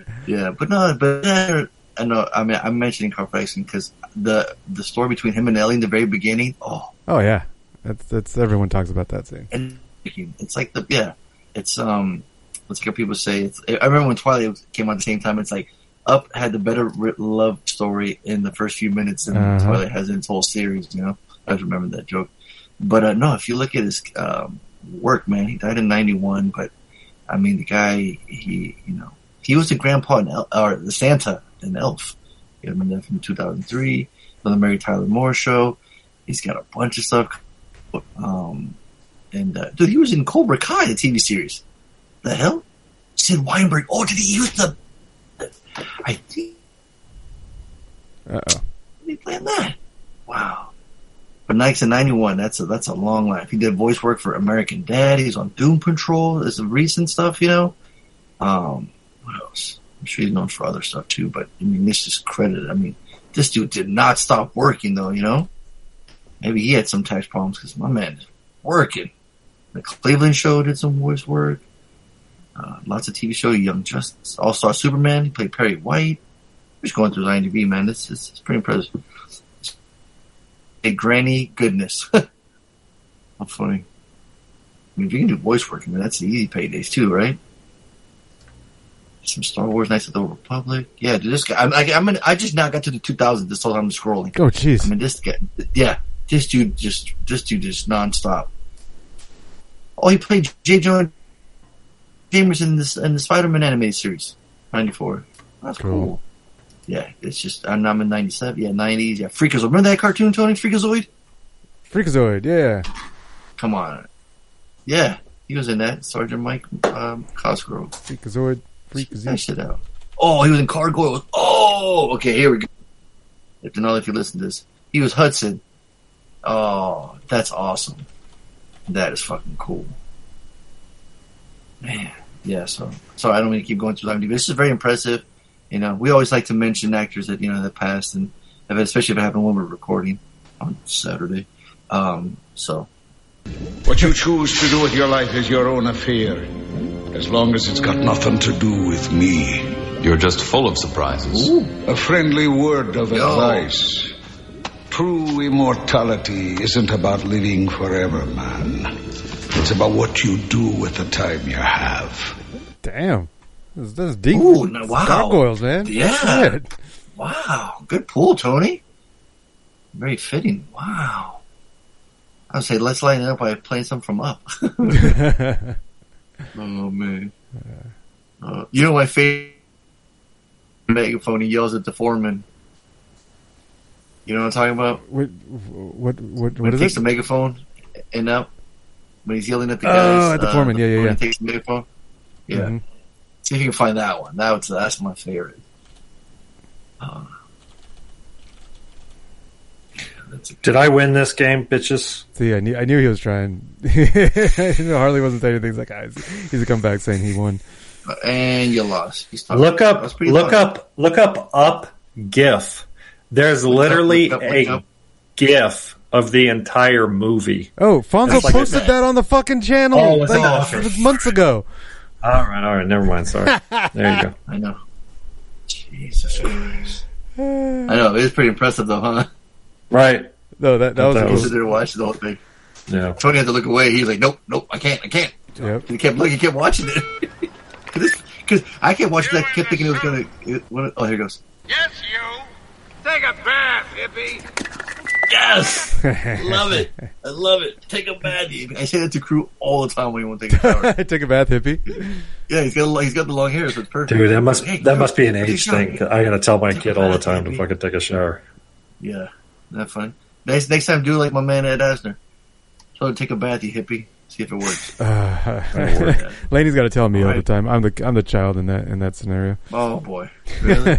<laughs> yeah, but no, but uh, I know. I mean, I'm mentioning Carl because the the story between him and Ellie in the very beginning. Oh, Oh yeah. That's that's everyone talks about that scene. and it's like the yeah, it's um, let's get people say. It's, I remember when Twilight came out at the same time. It's like Up had the better love story in the first few minutes than Uh-huh. Twilight has in its whole series. You know, I just remember that joke. But uh, no, if you look at his um, work, man, he died in '91. But I mean, the guy, he you know, he was the grandpa in El- or the Santa in Elf. That from 2003, on the Mary Tyler Moore show. He's got a bunch of stuff. Um, and uh, dude, he was in Cobra Kai, the TV series. The hell, Sid Weinberg. Oh, did he use the? I think Uh oh. he playing that. Wow. But Nikes in '91. That's a that's a long life. He did voice work for American Dad. He's on Doom Patrol. There's some recent stuff, you know. Um, what else? I'm sure he's known for other stuff too. But I mean, this is credited. I mean, this dude did not stop working though. You know. Maybe he had some tax problems because my man is working. The Cleveland Show did some voice work. Uh, lots of TV show, Young Justice, All Star Superman. He played Perry White. Just going through his IMDb, man. This is it's pretty impressive. A granny goodness. <laughs> How funny. I mean, if you can do voice work, I mean, that's the easy paydays too, right? Some Star Wars Knights of the Republic. Yeah, dude, this guy. I'm, I, I'm. In, I just now got to the 2000s. This whole time I'm scrolling. Oh jeez. I mean, this guy, yeah, this dude just, this dude just nonstop. Oh, he played J. Jonah Jameson in this in the Spider-Man animated series, '94. That's cool. Cool. Yeah, it's just I'm, I'm in '97. Yeah, '90s. Yeah, Freakazoid. Remember that cartoon, Tony? Freakazoid. Freakazoid. Yeah. Come on. Yeah, he was in that. Sergeant Mike um, Cosgrove. Freakazoid. Check that shit out. Oh, he was in Gargoyles. Oh, okay, here we go. If to know if you listen to this, he was Hudson. Oh, that's awesome. That is fucking cool. Man, yeah. So sorry, I don't mean to keep going through IMDb. This is very impressive. You know, we always like to mention actors that you know that passed, and if- especially if it happened when we're recording on Saturday. Um, so What you choose to do with your life is your own affair. As long as it's got nothing to do with me. You're just full of surprises. A friendly word of Yo. advice. True immortality isn't about living forever, man. It's about what you do with the time you have. Damn. This, is- this is deep. Ooh, no, wow. Gargoyles, man. Yeah. Shit. Wow, good pull, Tony. Very fitting. Wow. I would say let's lighten it up by playing some from Up. <laughs> oh man. Uh, you know my favorite megaphone. He yells at the foreman. You know what I'm talking about? what, what, what, When what he takes it? the megaphone and up when he's yelling at the Oh, guys. at the foreman. Yeah, yeah, yeah. He takes the megaphone. Yeah. Mhm. See if you can find that one. That was, that's my favorite. Uh, yeah, that's a Did I win this game, bitches? See, I knew, I knew he was trying. <laughs> you know, Harley wasn't saying anything. He's like, ah, he's, he's a comeback saying he won. and you lost. He's Look up, look funny. up, look up, up GIF. There's literally look up, look a up. GIF of the entire movie. Oh, Fonzo like posted that on the fucking channel Oh, it? like, Oh, months ago. All right, all right, never mind. Sorry. <laughs> There you go. I know. Jesus Christ. I know. It is pretty impressive, though, huh? Right. No, that that was, That He was- was there watching the whole thing. Yeah. Tony had to look away. He was like, "Nope, nope, I can't, I can't." Yep. And he kept looking, he kept watching it. <laughs> Because I kept watching that, kept thinking it was gonna. Oh, here it goes. Yes, you. Take a bath, hippie. Yes, <laughs> love it. I love it. Take a bath. Hippie. I say that to crew all the time when you want to take a shower. <laughs> Take a bath, hippie. yeah, he's got he's got the long hair, so it's perfect. Dude, that must Hey, that must be an age thing. I gotta tell my kid all the time to fucking take a shower. Yeah, isn't that fun? Next next time, do like my man Ed Asner. Tell him to take a bath, you hippie. See if it works. <laughs> Uh, <laughs> Laney's got to tell me all the time. I'm the I'm the child in that in that scenario. Oh boy, <laughs> really?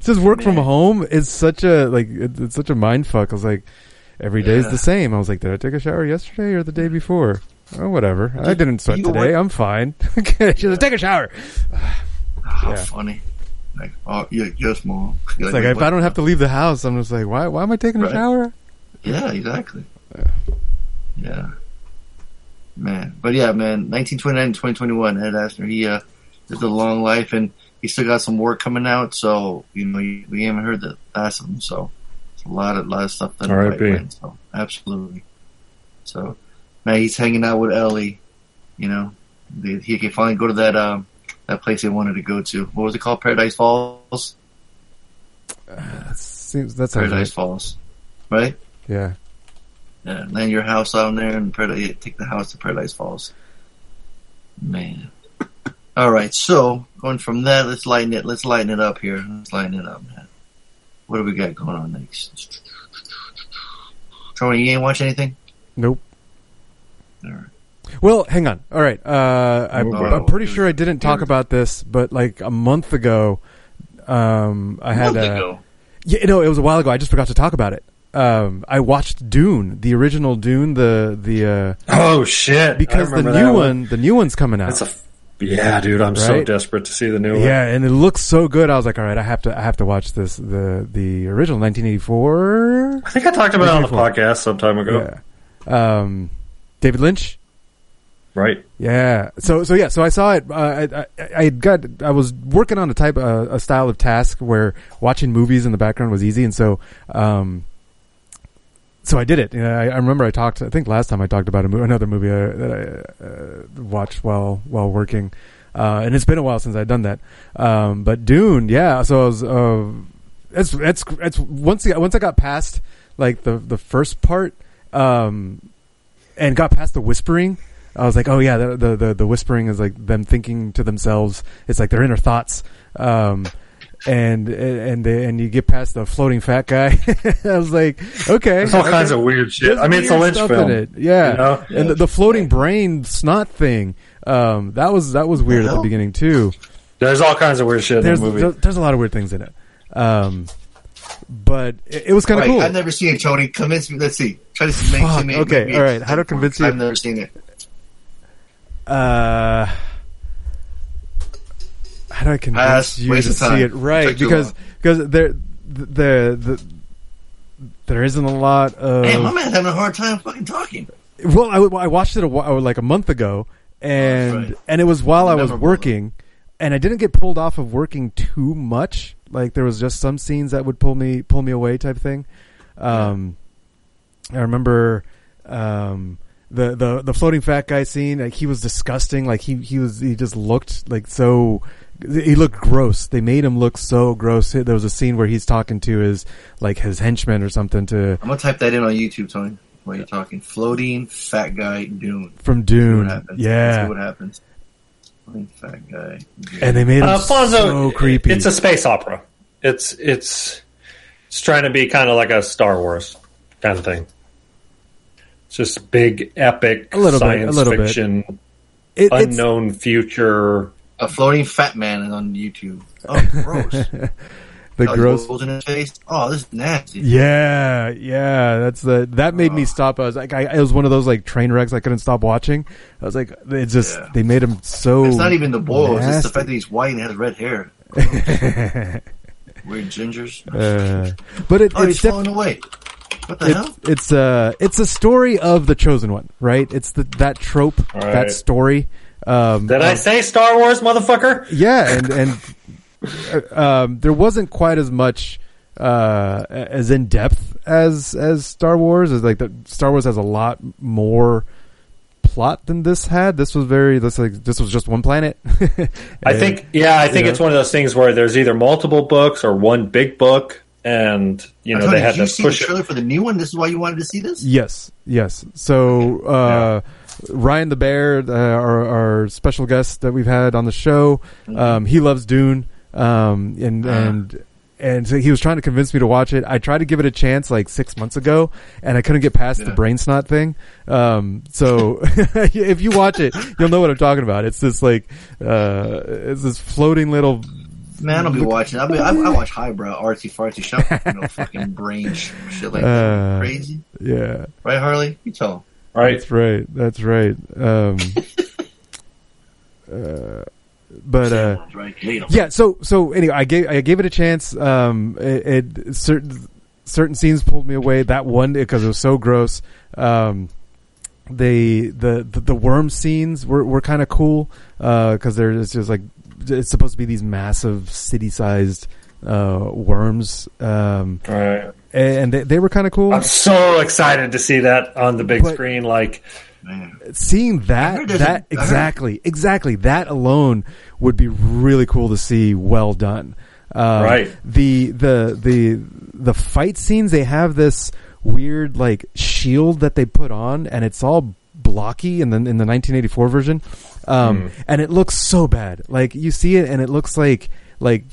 Says work from home is such a like it, it's such a mind fuck. I was like, every day Yeah. the same. I was like, did I take a shower yesterday or the day before? Oh, whatever. I Did- didn't sweat today. work- I'm fine. She's like, take a shower. <sighs> How Yeah. funny. Like, oh, yeah, yes, mom. It's like if I don't have to leave the house, I'm just like, why? Why am I taking a shower? Yeah, exactly. Yeah. Man. But yeah, man, 1929 and 2021, Ed Asner, he uh, lived a long life and he still got some work coming out, so, you know, we haven't heard the last of him, so it's a lot of, lot of stuff that right way, so, absolutely. So, now he's hanging out with Ellie, you know, he can finally go to that, um, that place they wanted to go to. What was it called? Paradise Falls? That seems that sounds Paradise right. Falls. Right? Yeah. Yeah, land your house out there and paradise, take the house to Paradise Falls. Man. All right, so going from that, let's lighten it. Let's lighten it up here. Let's lighten it up, man. What do we got going on next? Tony, you ain't watch anything? Nope. All right. Well, hang on. All right. Uh, I'm, Oh, I'm pretty sure I didn't talk about this, but like a month ago, um, I had month uh, ago. Yeah, no, it was a while ago. I just forgot to talk about it. Um, I watched Dune, the original Dune, the the uh, Oh shit! because the new that one, the new one's coming out. A f- yeah, dude. I'm so desperate to see the new one. yeah, and it looks so good. I was like, all right, I have to, I have to watch this. The the original 1984. I think I talked about it on the podcast some time ago. Yeah. Um, David Lynch. Right. Yeah. So so yeah. So I saw it. Uh, I, I I got. I was working on a type uh, a style of task where watching movies in the background was easy, and so um, so I did it. You know, I, I remember I talked. I think last time I talked about mo- another movie uh, that I uh, watched while while working, uh, and it's been a while since I'd done that. Um, but Dune, yeah. So I was. Uh, it's it's it's once I, once I got past like the the first part, um, and got past the whispering. I was like, oh yeah, the, the the the whispering is like them thinking to themselves. It's like their inner thoughts. Um, and and they, and you get past the floating fat guy. <laughs> I was like, okay, There's all okay. kinds of weird shit. There's I mean, it's a weird Lynch stuff film. in it. Yeah, you know? and the, the floating brain snot thing. Um, that was that was weird at the beginning too. There's all kinds of weird shit in There's the movie. there's a lot of weird things in it. Um, but it, it was kind of cool. I've never seen it, Tony. Convince me. Let's see. Try to make, Fuck, make, okay, make all right. How to convince you? I've never seen it. Uh, how do I convince Pass, you to of time. see it right? Took Because because there the, the there isn't a lot of Hey, my man's having a hard time fucking talking. well, I, I watched it a, while, like a month ago, and right. and it was while I was working, and I didn't get pulled off of working too much. Like there was just some scenes that would pull me pull me away, type thing. Um, I remember um, the the the floating fat guy scene. Like he was disgusting. Like he he was he just looked like so. He looked gross. They made him look so gross. There was a scene where he's talking to his like his henchman or something to I'm gonna type that in on YouTube, Tony. While you're talking, floating fat guy Dune. from See Dune. what happens. Yeah, See what happens. Floating fat guy. Dune. and they made him Uh, Fonzo, so creepy. It's a space opera. It's it's it's trying to be kind of like a Star Wars kind of thing. It's just big, epic A little bit, a science little bit. fiction, It- it's- unknown future. a floating fat man is on YouTube. <laughs> Oh, gross. <laughs> the Oh, gross. rolls in his face. Oh, this is nasty. Yeah, yeah, that's the that made me stop. I was like, I, it was one of those like train wrecks I couldn't stop watching. I was like, it's just Yeah. they made him so. It's not even the boil. It's just the fact that he's white and has red hair. <laughs> Weird gingers. Uh, but it, oh, it's he's def- falling away. What the it's hell? it's uh it's a story of the chosen one, right? It's the that trope, that story. Um, Did I say Star Wars, motherfucker? Yeah, and and uh, um, there wasn't quite as much uh, as in depth as as Star Wars. Is like the Star Wars has a lot more plot than this had. This was very this like this was just one planet. <laughs> I think, yeah, I think it's know? one of those things where there's either multiple books or one big book, and you know Tony, they had you to see push the it. trailer for the new one? This is why you wanted to see this? Yes, yes. So uh, Ryan the Bear, uh, our, our special guest that we've had on the show, Mm-hmm. um, he loves Dune, um, and Uh-huh. and and so he was trying to convince me to watch it. I tried to give it a chance like six months ago, and I couldn't get past the Yeah. brain snot thing. Um, so <laughs> if you watch it, you'll know what I'm talking about. It's this like uh, it's this floating little. Man, I'll be watching. I'll be, I, I watch highbrow, artsy fartsy shit. You know, <laughs> fucking brain sh- shit like Uh, that. Crazy, Yeah, right, Harley? You tell him. Right? That's right. That's right. Um, <laughs> uh, but uh, right? Hate 'em. yeah. So so anyway, I gave I gave it a chance. Um, it, it certain certain scenes pulled me away. That one because it was so gross. Um, they the the, the worm scenes were were kind of cool because there's just like it's supposed to be these massive city sized uh, worms. Um, Right. and they, they were kind of cool. I'm so excited to see that on the big But- screen. Like, Man. seeing that, that a- I heard- exactly exactly that alone would be really cool to see well done um, Right. the the the the fight scenes they have this weird like shield that they put on and it's all blocky in the in the 1984 version. Um, and it looks so bad. Like you see it and it looks like like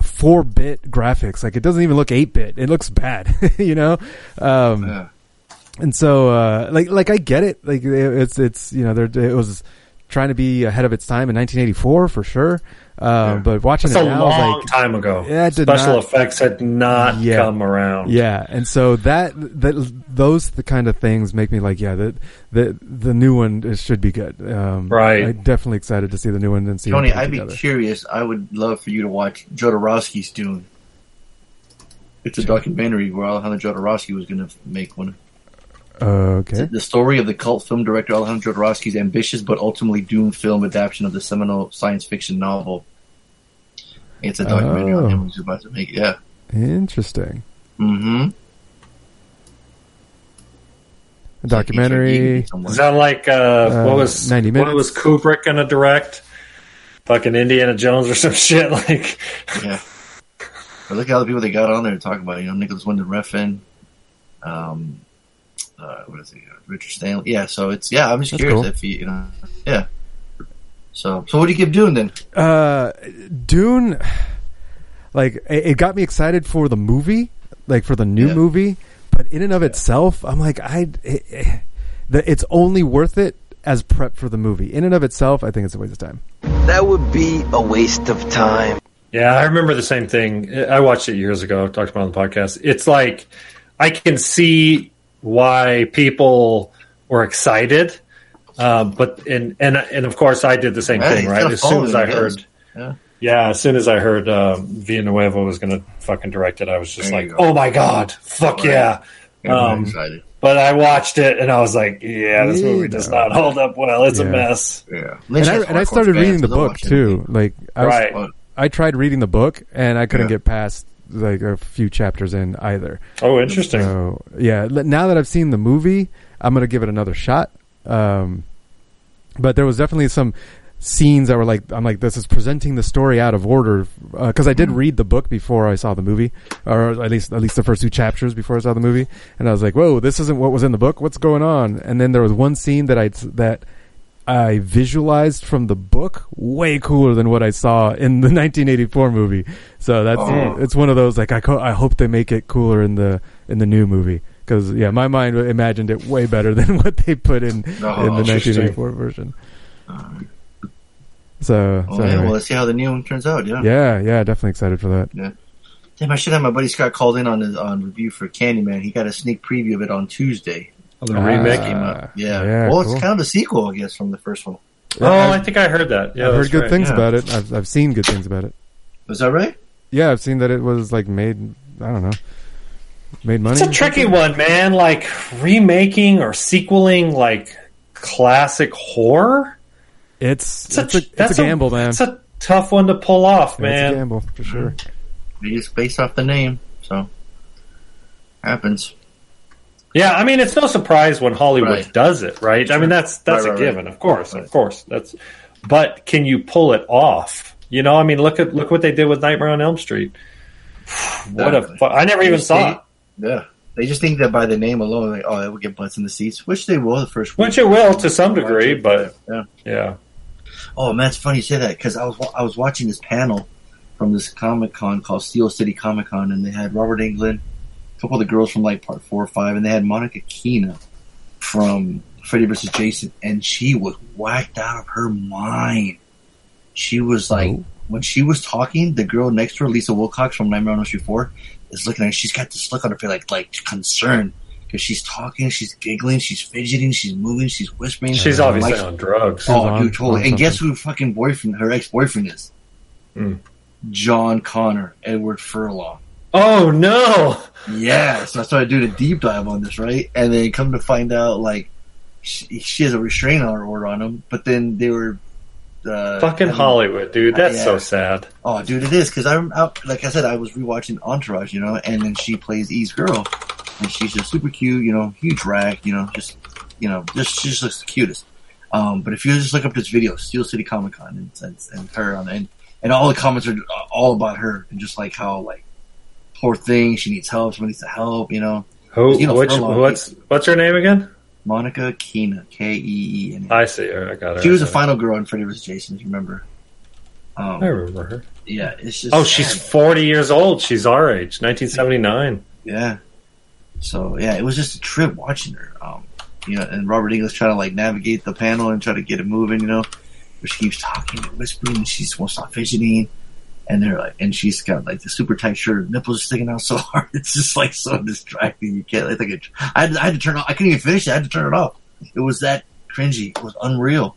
four bit graphics. Like it doesn't even look eight bit it looks bad <laughs> you know? Um, Yeah. and so uh like like i get it. Like it- it's it's you know there it was trying to be ahead of its time in 1984 for sure uh, but watching it's it a now is long like time ago. Yeah, it did Special not- effects had not Yeah. come around. yeah and so that that those the kind of things make me like yeah the the the new one is, should be good um Right. i'm definitely excited to see the new one and see Tony, I'd be curious. I would love for you to watch Jodorowsky's Dune. It's a documentary where Alejandro Jodorowsky was going to make one. Okay The story of the cult film director Alejandro Jodorowsky's ambitious but ultimately doomed film adaptation of the seminal science fiction novel. It's a documentary Oh. on him who's about to make it. Yeah. interesting Mm-hmm. a documentary Is that like uh, Uh, what was 90 minutes? what minutes. was Kubrick gonna direct? Fucking Indiana Jones or <laughs> some shit like. Yeah. But look at all the people they got on there to talk about. You know, Nicolas Winding Refn. Um, uh, what is it? Richard Stanley. Yeah. So it's yeah. I'm just That's curious cool. if you you know yeah. So so what do you keep doing then? Uh, Dune, like it, it got me excited for the movie, like for the new Yeah. movie. But in and of itself, I'm like, I, it, it, the, it's only worth it as prep for the movie. In and of itself, I think it's a waste of time. That would be a waste of time. Yeah, I remember the same thing. I watched it years ago. Talked about it on the podcast. It's like I can see why people were excited, uh, but and and and of course I did the same Yeah, thing. Right, as soon as I following, I heard, Yeah. yeah, as soon as I heard um, Villanueva was going to fucking direct it, I was just There like, oh my god, fuck Right. yeah. Yeah, Um, excited. But I watched it and I was like, yeah, this movie does not hold up well. It's Yeah. a mess. Yeah. And I, and I started reading the book too. Like, I, was, Right. I tried reading the book and I couldn't Yeah. get past like a few chapters in either. Oh, interesting. So yeah, now that I've seen the movie, I'm gonna give it another shot. Um, but there was definitely some scenes that were like, I'm like, this is presenting the story out of order because I did read the book before I saw the movie, or at least at least the first two chapters before I saw the movie, and I was like, whoa, this isn't what was in the book. What's going on? And then there was one scene that I that I visualized from the book way cooler than what I saw in the <laughs> 1984 movie. So that's Oh. it's one of those like I co- I hope they make it cooler in the in the new movie because yeah, my mind imagined it way better <laughs> than what they put in Oh, in the 1984 version. So, Oh, so yeah, anyway. well, let's see how the new one turns out. Yeah. yeah, yeah, definitely excited for that. Damn, I should have my buddy Scott called in on his on review for Candyman. He got a sneak preview of it on Tuesday. Oh, the remake. Ah. Came out. Yeah. yeah, well, cool. it's kind of a sequel, I guess, from the first one. Oh, I think I heard that. Yeah, I've heard good right. things yeah. about it. I've I've seen good things about it. Was that right? Yeah, I've seen that it was like made. I don't know, made money. It's a tricky one, man. Like remaking or sequeling like classic horror. It's It's a, it's a, it's that's a gamble, man. It's a tough one to pull off, Yeah, it's a man. gamble for sure. It's based off the name, so happens. Yeah, I mean, it's no surprise when Hollywood Right. does it, right? I mean, that's that's Right, a right, given, of course, of course. That's, but can you pull it off? You know, I mean, look at look what they did with Nightmare on Elm Street. <sighs> What a fu- I never even saw it. Yeah. They just think that by the name alone, like, oh, they will get butts in the seats, which they will the first week. Which it will to some degree, but Yeah. yeah. Oh man, it's funny you say that because I was I was watching this panel from this Comic Con called Steel City Comic Con, and they had Robert Englund, a couple of the girls from like Part Four or Five, and they had Monica Keena from Freddy vs. Jason, and she was whacked out of her mind. She was like, Oh. when she was talking, the girl next to her, Lisa Wilcox from Nightmare on Elm Street Four, is looking at her. She's got this look on her face, like like concern. Because she's talking, she's giggling, she's fidgeting, she's moving, she's whispering. She's Like- obviously on drugs. Oh, on- dude, totally. And guess something. who fucking boyfriend, her ex boyfriend is? Hmm. John Connor, Edward Furlong. Oh no! Yeah, so I started doing a deep dive on this, right? And then come to find out, like, she, she has a restraining order on him, but then they were uh, Fucking Hollywood, dude. That's Yeah. so sad. Oh, dude, it is because I'm out. Like I said, I was rewatching Entourage, you know, and then she plays E's girl, and she's just super cute, you know, huge rack, you know, just you know, just she just looks the cutest. Um, but if you just look up this video, Steel City Comic Con, and, and, and her on and and all the comments are all about her and just like how like poor thing, she needs help, someone needs to help, you know. Who? You know, which? What's What's her name again? Monica Keena, K E E N. I see her. I got her. She was a final girl in Freddy vs. Jason, if you remember. Um, I remember her. yeah, it's just Oh, she's sad. 40 years old. She's our age, 1979. Yeah. So yeah, it was just a trip watching her. Um, you know, and Robert Englund trying to like navigate the panel and try to get it moving. You know, but she keeps talking and whispering, and she won't stop fidgeting. And they're like, and she's got like the super tight shirt, nipples are sticking out so <laughs> hard. It's just like so distracting. You can't. I think it, I had, I had to turn. Off, I couldn't even finish it. I had to turn it off. It was that cringy. It was unreal.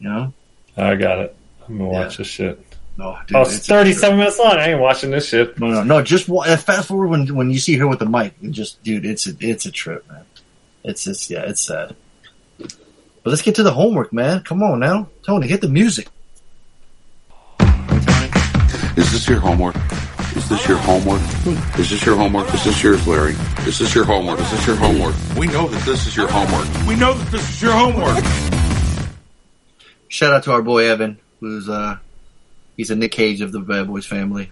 You know. I got it. I'm gonna Yeah. watch this shit. No, dude, Oh, it's it's a 37 minutes long. I ain't watching this shit. No, no, no. Just uh, fast forward when when you see her with the mic. And just, dude, it's a it's a trip, man. It's just yeah, it's sad. But let's get to the homework, man. Come on now, Tony, hit the music. Is this your homework? Is this your homework? Is this your homework? Is this yours, Larry? Is this your homework? Is this your homework? We know that this is your homework. We know that this is your homework. Shout out to our boy Evan, who's uh he's a Nick Cage of the Bad Boys family.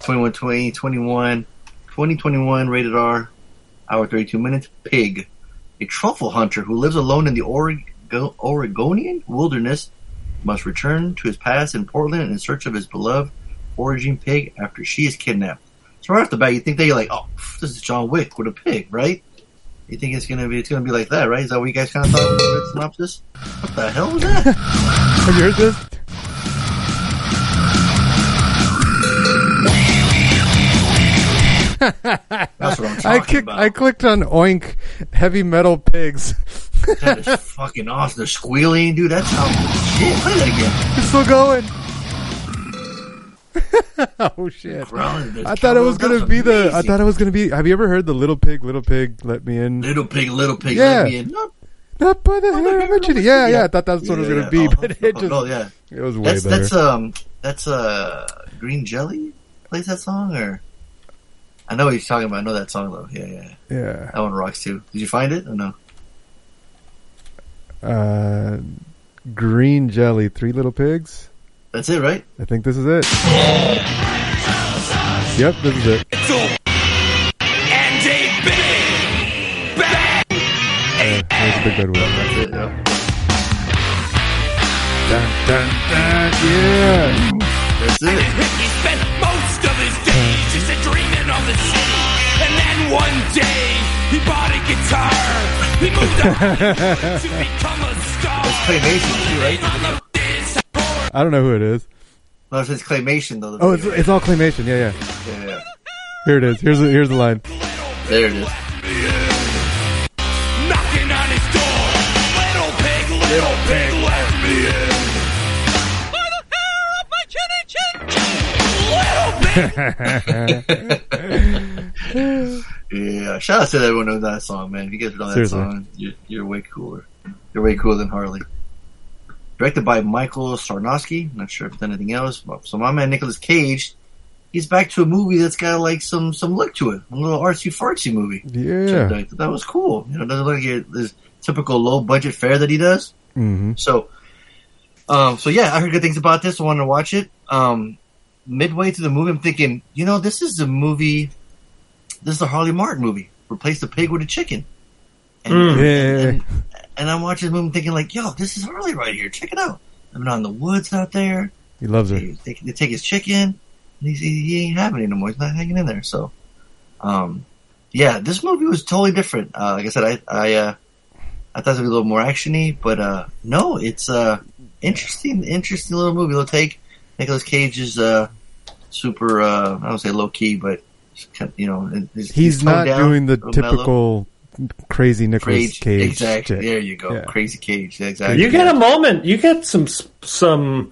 21, 20, 21, 2021 rated R, hour 32 minutes. Pig, a truffle hunter who lives alone in the Oregon, Oregonian wilderness, must return to his past in Portland in search of his beloved foraging pig after she is kidnapped. So right off the bat, you think they're like, oh, this is John Wick with a pig, right? You think it's gonna be it's gonna be like that, right? Is that what you guys kind of thought with the synopsis? What the hell was that? <laughs> Have you heard this? That's what I'm <laughs> talking I about. I clicked on Oink Heavy Metal Pigs. <laughs> That is fucking awesome. They're squealing, dude. That sounds shit. Play that again. It's still going. <laughs> oh shit! I thought it was gonna that's be the. I thought it was gonna be. Have you ever heard the Little Pig, Little Pig, Let Me In? Little pig, little pig, Yeah. let me in. No, Not by the hair of my chinny. Yeah, yeah. I thought that's what it was gonna yeah. be, Oh, but it oh, just. no, yeah. It was way That's better. that's um that's uh Green Jelly plays that song or I know what you're talking about. I know that song though. Yeah, yeah. yeah. That one rocks too. Did you find it or no? Uh, green jelly, three little pigs. That's it, right? I think this is it. Yep, this is it. And a big bang. Uh, there's a big red one. That's it. Yeah. Dun, dun, dun, yeah. That's it. He spent most of his days just dreaming of the city. And then one day, he bought a guitar. He moved on <laughs> to become a star. That's claymation too, right? On the biz I don't know who it is. No, it's claymation though. Oh, it's, video. it's all claymation. Yeah, yeah. yeah, yeah. Here it is. Here's the, here's the line. There it is. knocking on his door. Little pig, little pig, let me in. By the hair of my chinny chin. Little pig. <laughs> <laughs> Yeah, shout out to everyone who knows that song, man. If you guys know that Seriously. song, you're, you're way cooler. You're way cooler than Harley. Directed by Michael Sarnoski. Not sure if it's anything else. But- So my man Nicolas Cage, he's back to a movie that's got like some some look to it. A little artsy fartsy movie. Yeah. So, that was cool. You know, doesn't look like this typical low budget fare that he does. hmm So, um, so yeah, I heard good things about this. I wanted to watch it. Um, midway through the movie, I'm thinking, you know, this is a movie. This is a Harley Martin movie. Replace the pig with a chicken. And, Mm. and, Yeah. and, and I'm watching the movie thinking like, yo, this is Harley right here. Check it out. I'm been out in the woods out there. He loves her. They, they, they take his chicken. And he's, he, he ain't having it anymore. He's not hanging in there. So, um, yeah, this movie was totally different. Uh, like I said, I, I, uh, I thought it would be a little more actiony, but, uh, no, it's, uh, interesting, interesting little movie. Little take. Nicolas Cage is, uh, super, uh, I don't say low key, but, you know, he's, He's toned not down, doing the real mellow. typical crazy Nicolas Cage. Cage. Exactly. shit. There you go. Yeah. Crazy Cage. Exactly. You get a moment. You get some some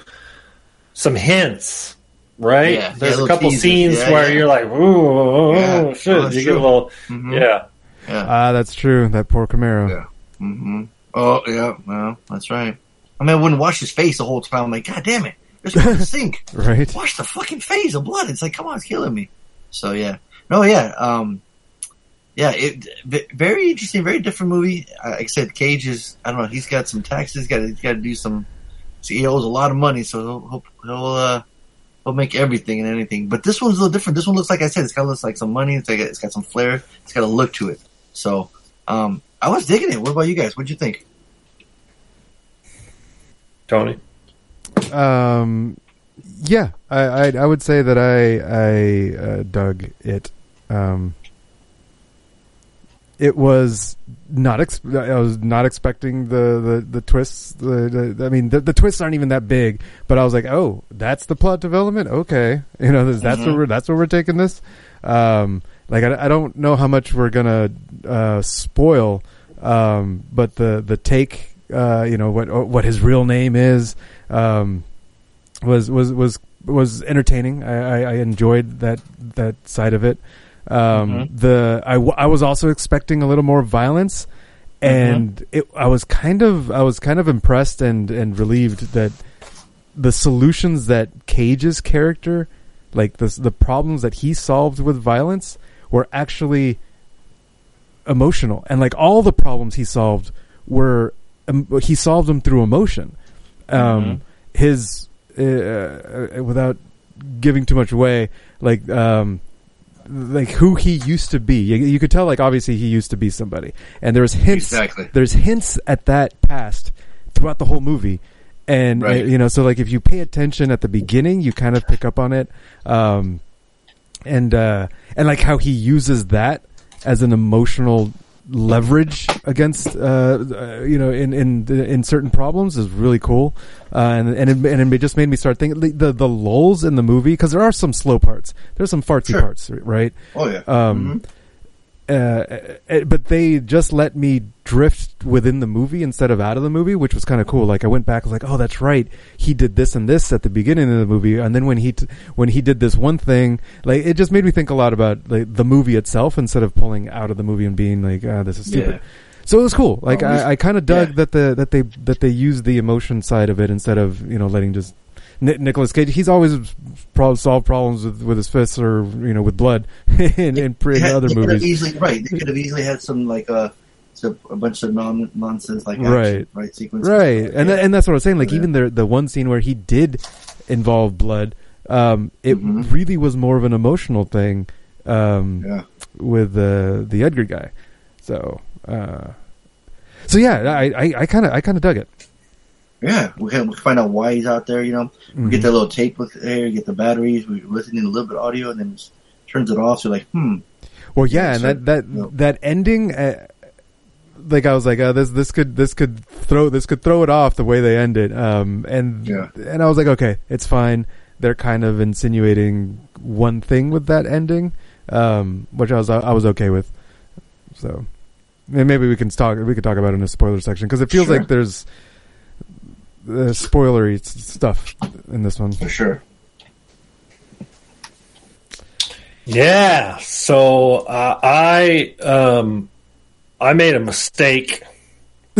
some hints, right? Yeah, yeah, There's a couple teasers. scenes Yeah, where yeah. you're like, ooh, Yeah. shit. Oh, that's you get a true. little, Mhm. yeah. Yeah. Ah, that's true. That poor Camaro. Yeah. hmm Oh yeah, well, that's right. I mean, I wouldn't wash his face the whole time. I'm like, God damn it, there's blood in the <laughs> sink. Right. Wash the fucking face of blood. It's like, come on, it's killing me. So yeah, no, yeah, um, yeah, it very interesting, very different movie. Like I said, Cage is, I don't know, he's got some taxes. Got to, he's got to do some. So he owes a lot of money, so he'll he'll he'll, uh, he'll make everything and anything. But this one's a little different. This one looks like I said, it's got looks like some money. It's like it's got some flair. It's got a look to it. So um, I was digging it. What about you guys? What'd you think? Tony. Um, yeah, I, I I would say that I I uh, dug it. Um, it was not. Ex- I was not expecting the the, the twists. The, the I mean, the, the twists aren't even that big. But I was like, oh, that's the plot development. Okay, <laughs> you know, that's, that's Mhm. where we're, that's where we're taking this. Um, like I, I don't know how much we're gonna uh, spoil, um, but the the take, uh, you know, what what his real name is, um, was was was was entertaining. I, I, I enjoyed that that side of it. Um, The I, w- I was also expecting a little more violence, and it, I was kind of I was kind of impressed and and relieved that the solutions that Cage's character, like the the problems that he solved with violence, were actually emotional, and like all the problems he solved were um, he solved them through emotion. Um, His uh, uh, without giving too much away, like um, like who he used to be. You, you could tell, like obviously he used to be somebody, and there's hints. Exactly. There's hints at that past throughout the whole movie, and uh, you know, so like if you pay attention at the beginning, you kind of pick up on it, um, and uh, and like how he uses that as an emotional leverage against uh, uh you know in in in certain problems is really cool uh and and it, and it just made me start thinking the the, the lulls in the movie because there are some slow parts there's some fartsy Sure. parts right Oh yeah. um uh, uh, but they just let me drift within the movie instead of out of the movie, which was kind of cool. Like I went back, I was like, "Oh, that's right. He did this and this at the beginning of the movie, and then when he t- when he did this one thing, like it just made me think a lot about like the movie itself instead of pulling out of the movie and being like, "Ah, this is stupid." Yeah. So it was cool. Like Oh, I, I kind of dug yeah. that the that they that they used the emotion side of it instead of you know letting just Nicolas Cage. He's always pro- solved problems with, with his fists or you know with blood <laughs> in, in, in had- other they could have movies. easily right. They could have easily had some like uh, a bunch of non nonsense like action, right, right sequences, right, and Yeah. and that's what I was saying. Like Yeah. even the the one scene where he did involve blood, um, it Mm-hmm. really was more of an emotional thing um, Yeah. with the the Edgar guy. So, uh, so yeah, I I- I kind of I kind of dug it. Yeah, we can we find out why he's out there. You know, we get Mhm. that little tape with there, get the batteries. We listen in a little bit of audio, and then turns it off. So like, hmm, Well, yeah, and that that that ending, uh, like I was like, oh, this this could this could throw this could throw it off the way they end it. Um, and Yeah. and I was like, okay, it's fine. They're kind of insinuating one thing with that ending, um, which I was I was okay with. So and maybe we can talk we could talk about it in a spoiler section because it feels Sure. like there's uh, spoilery s- stuff in this one. for sure. Yeah. So uh, I um, I made a mistake, <laughs>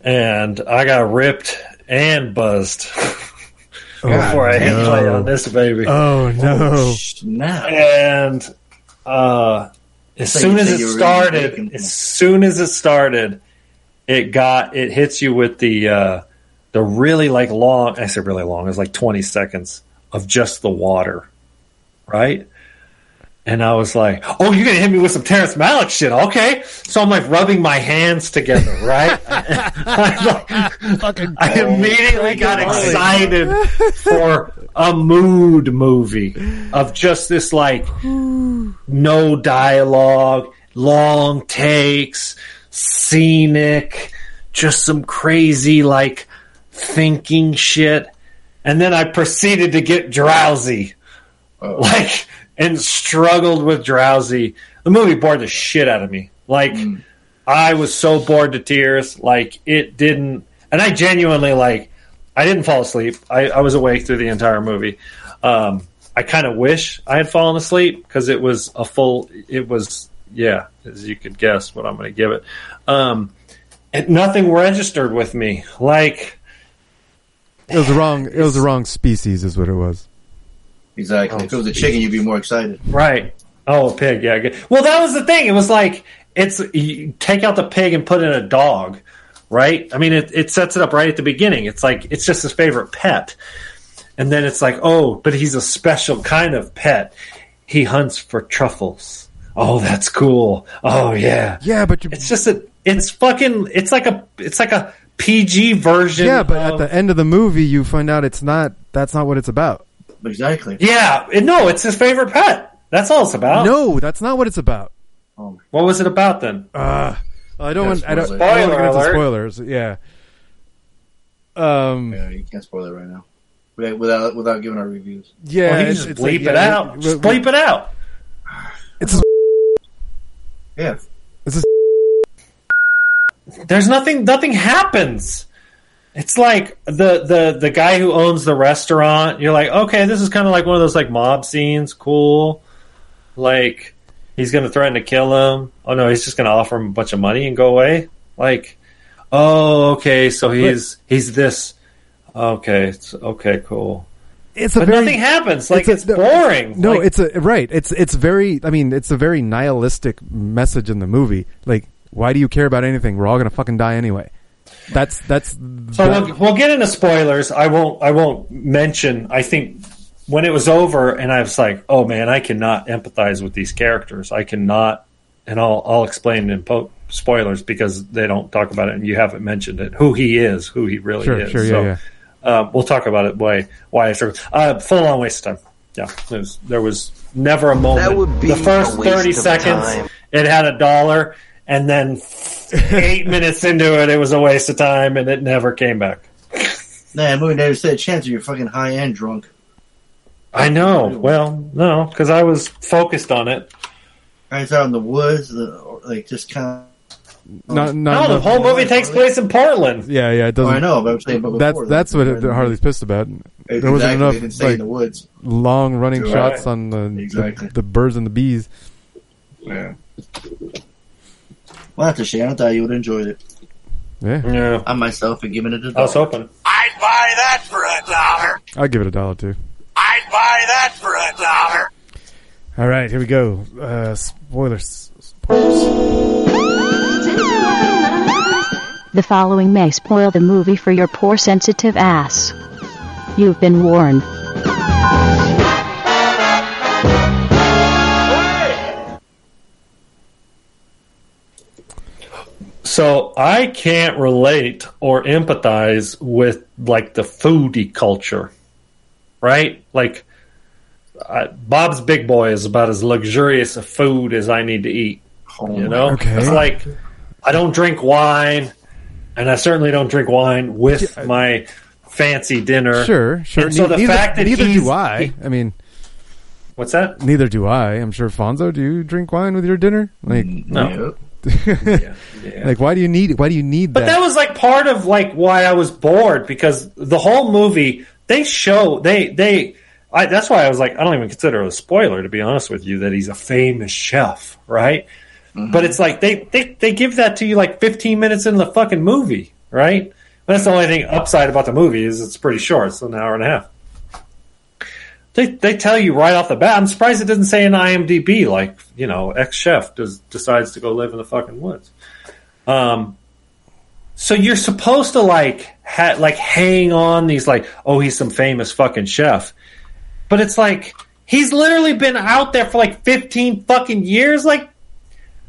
and I got ripped and buzzed <laughs> before I hit no. play on this baby. Oh no! Snap! and uh, as So soon as it you were really started, as soon as it started, it got it hits you with the uh, the really like long. I said really long. It's like twenty seconds of just the water, right? And I was like, "Oh, you're gonna hit me with some Terrence Malick shit, okay?" So I'm like rubbing my hands together, right? <laughs> I'm like- I immediately got excited <laughs> for a mood movie of just this like no dialogue, long takes, scenic, just some crazy like thinking shit. And then I proceeded to get drowsy. Like and struggled with drowsy. The movie bored the shit out of me. Like I was so bored to tears. Like it didn't and I genuinely like I didn't fall asleep. I, I was awake through the entire movie. Um, I kind of wish I had fallen asleep because it was a full. It was yeah, as you could guess what I'm going to give it. Um, nothing registered with me. Like It was the wrong. It was the wrong species, is what it was. Exactly. Oh, if it was a chicken, you'd be more excited. Right. Oh, a pig. Yeah. good. Well, that was the thing. It was like it's you take out the pig and put in a dog, right? I mean, it it sets it up right at the beginning. It's like it's just his favorite pet, and then it's like, oh, but he's a special kind of pet. He hunts for truffles. Oh, that's cool. Oh, yeah. Yeah, but it's just a. It's fucking. It's like a. It's like a PG version. Yeah, but of- at the end of the movie, you find out it's not. That's not what it's about. Exactly. Yeah, it- no, it's his favorite pet. That's all it's about. No, that's not what it's about. What was it about then? Uh, I don't want. I don't, spoiler. I don't want to Spoiler get into alert. spoilers. Yeah. Um. Yeah, you can't spoil it right now. Without without, without giving our reviews. Yeah. Well, you it's- just it's bleep like- it yeah, out. we- Just we- bleep it out. It's. <sighs> Yeah. It's There's nothing. Nothing happens. It's like the the the guy who owns the restaurant. You're like, okay, this is kind of like one of those like mob scenes. Cool. Like he's going to threaten to kill him. Oh no, he's just going to offer him a bunch of money and go away. Like, oh, okay, so he's he's this. Okay, it's, okay, cool. it's a But very, nothing happens. Like a- it's, boring. No, Like, it's a right. It's it's very. I mean, it's a very nihilistic message in the movie. Like, why do you care about anything? We're all gonna fucking die anyway. That's that's. So that- we'll, we'll get into spoilers. I won't. I won't mention. I think when it was over, and I was like, "Oh man, I cannot empathize with these characters. I cannot." And I'll I'll explain in po- spoilers because they don't talk about it, and you haven't mentioned it. Who he is, who he really Sure, is. sure, yeah, so, yeah. Uh, we'll talk about it. Why? Why I struggle. Uh, full on waste of time. Yeah, there was, there was never a moment. That would be the first a waste thirty of seconds, time. it had a dollar, and then <laughs> eight minutes into it, it was a waste of time, and it never came back. Nah, movie never said a chance if you're fucking high and drunk. I know. Well, no, because I was focused on it. I was out in the woods, the, like just kind not, No, not, the whole movie takes place in Portland. Yeah, yeah. It doesn't. Oh, I know, but I'm saying, but That's that's what it, Harley's pissed about. There wasn't enough they in like the woods. long running Right. shots on the, Exactly. the the birds and the bees. Yeah. Well, that's a shame. I thought you would have enjoyed it. Yeah, Yeah, I myself had given it a I was dollar. hoping. I'd buy that for a dollar. I'd give it a dollar too. I'd buy that for a dollar. All right, here we go. Uh, spoilers. The following may spoil the movie for your poor sensitive ass. You've been warned. So I can't relate or empathize with like the foodie culture, right? Like I, Bob's Big Boy is about as luxurious a food as I need to eat. Oh you know, Okay. it's like I don't drink wine, and I certainly don't drink wine with my fancy dinner. Sure, sure. And so the neither fact that neither he's- do I. I mean, What's that? neither do I. I'm sure Fonzo, do you drink wine with your dinner? Like, No. <laughs> like why do you need why do you need that? But that? was like part of like why I was bored because the whole movie they show they they I, that's why I was like I don't even consider it a spoiler to be honest with you that he's a famous chef right? Mm-hmm. But it's like they, they they give that to you like 15 minutes in the fucking movie right? That's the only thing upside about the movie is it's pretty short it's an hour and a half they they tell you right off the bat I'm surprised it doesn't say in IMDb like you know ex chef does decides to go live in the fucking woods um so you're supposed to like ha- like hang on these like oh he's some famous fucking chef, but it's like he's literally been out there for like 15 fucking years. Like,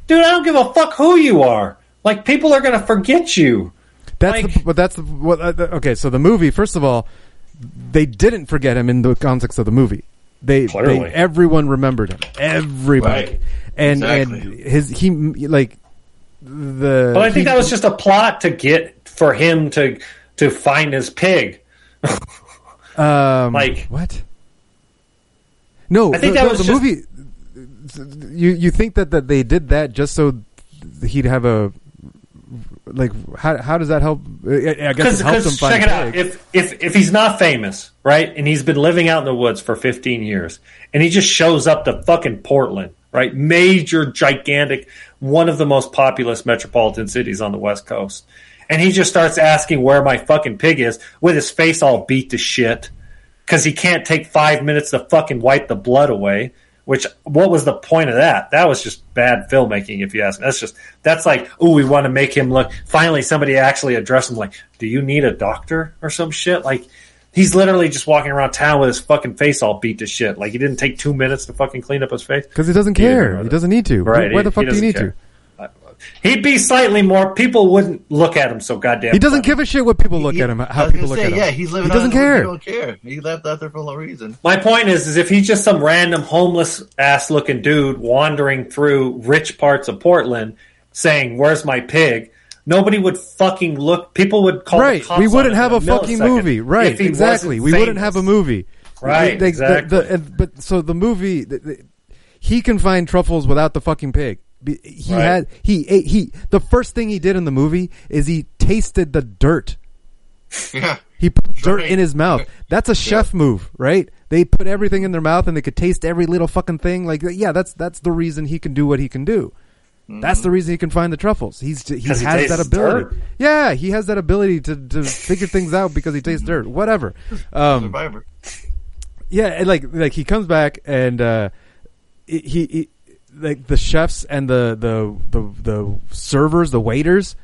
dude, I don't give a fuck who you are. Like, people are gonna forget you. That's the, but that's the, what. Uh, okay, so the movie. First of all, they didn't forget him in the context of the movie. They, they everyone remembered him. Everybody, Right. and Exactly. and his he like the. But I think he- that was just a plot to get for him to to find his pig. <laughs> um like what? No, I think the, that no, was the just- movie. You you think that that they did that just so he'd have a like how how does that help? I guess Because it helps him find check it out. If if if he's not famous, right, and he's been living out in the woods for 15 years, and he just shows up to fucking Portland, right? Major, gigantic, one of the most populous metropolitan cities on the West Coast. And he just starts asking where my fucking pig is with his face all beat to shit because he can't take five minutes to fucking wipe the blood away. Which, what was the point of that? That was just bad filmmaking, if you ask me. That's just, that's like, oh, we want to make him look. Finally, somebody actually addressed him, like, do you need a doctor or some shit? Like, he's literally just walking around town with his fucking face all beat to shit. Like, he didn't take two minutes to fucking clean up his face. Because he doesn't care. know He doesn't need to. Right, Why he- the fuck he do you need care. to? He'd be slightly more. People wouldn't look at him so goddamn. He doesn't give a shit what people look at him. How people look say, at him. yeah, he's living. He doesn't out care. He don't care. He left out there for no reason. My point is, is if he's just some random homeless ass looking dude wandering through rich parts of Portland, saying, "Where's my pig?" Nobody would fucking look. People would call. the right. cops We wouldn't him have in a fucking movie. Right. Exactly. wasn't We wouldn't have a movie. Right, The- the- exactly. the- and- but so the movie, the, the- he can find truffles without the fucking pig. He Right. had he ate he. The first thing he did in the movie is he tasted the dirt. <laughs> Yeah. He put dirt in his mouth. That's a chef move, right? They put everything in their mouth and they could taste every little fucking thing. Like, yeah, that's that's the reason he can do what he can do. That's the reason he can find the truffles. He's he has he that ability. dirt? Yeah, he has that ability to to figure things out because he tastes dirt. Whatever. <laughs> Um, Survivor. yeah, and like like he comes back and uh, he, he- like the chefs and the the the the servers, the waiters,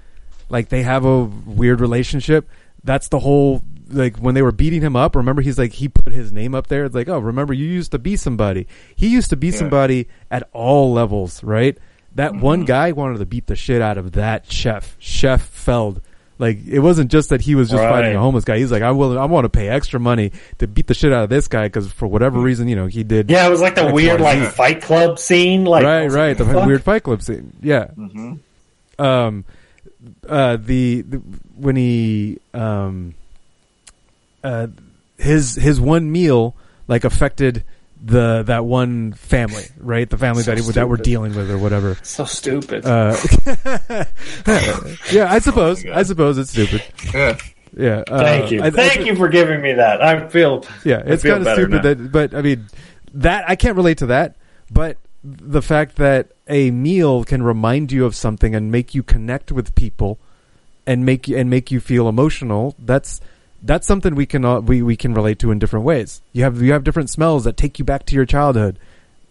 like they have a weird relationship. That's the whole like when they were beating him up. Remember, he's like he put his name up there. It's like, oh, remember you used to be somebody. He used to be somebody at all levels, right? That mm-hmm. one guy wanted to beat the shit out of that chef, Chef Feld. Like it wasn't just that he was just fighting a homeless guy. He's like, I will, I want to pay extra money to beat the shit out of this guy because for whatever reason, you know, he did. Yeah, it was like the X, weird Y, like Fight Club scene. Like, right, right, the weird Fight Club scene. Yeah. Um, uh, the, the when he um, uh, his his one meal like affected the that one family, right? The family So that he, that we're dealing with or whatever. So stupid. Uh, <laughs> <laughs> yeah, I suppose. I suppose it's stupid. Yeah. Yeah. uh, Thank you. I- I- Thank you for giving me that. I feel. yeah, it's kind of stupid now. that, but I mean, that I can't relate to that. But the fact that a meal can remind you of something and make you connect with people, and make you and make you feel emotional. That's that's something we can all, we we can relate to in different ways. You have you have different smells that take you back to your childhood.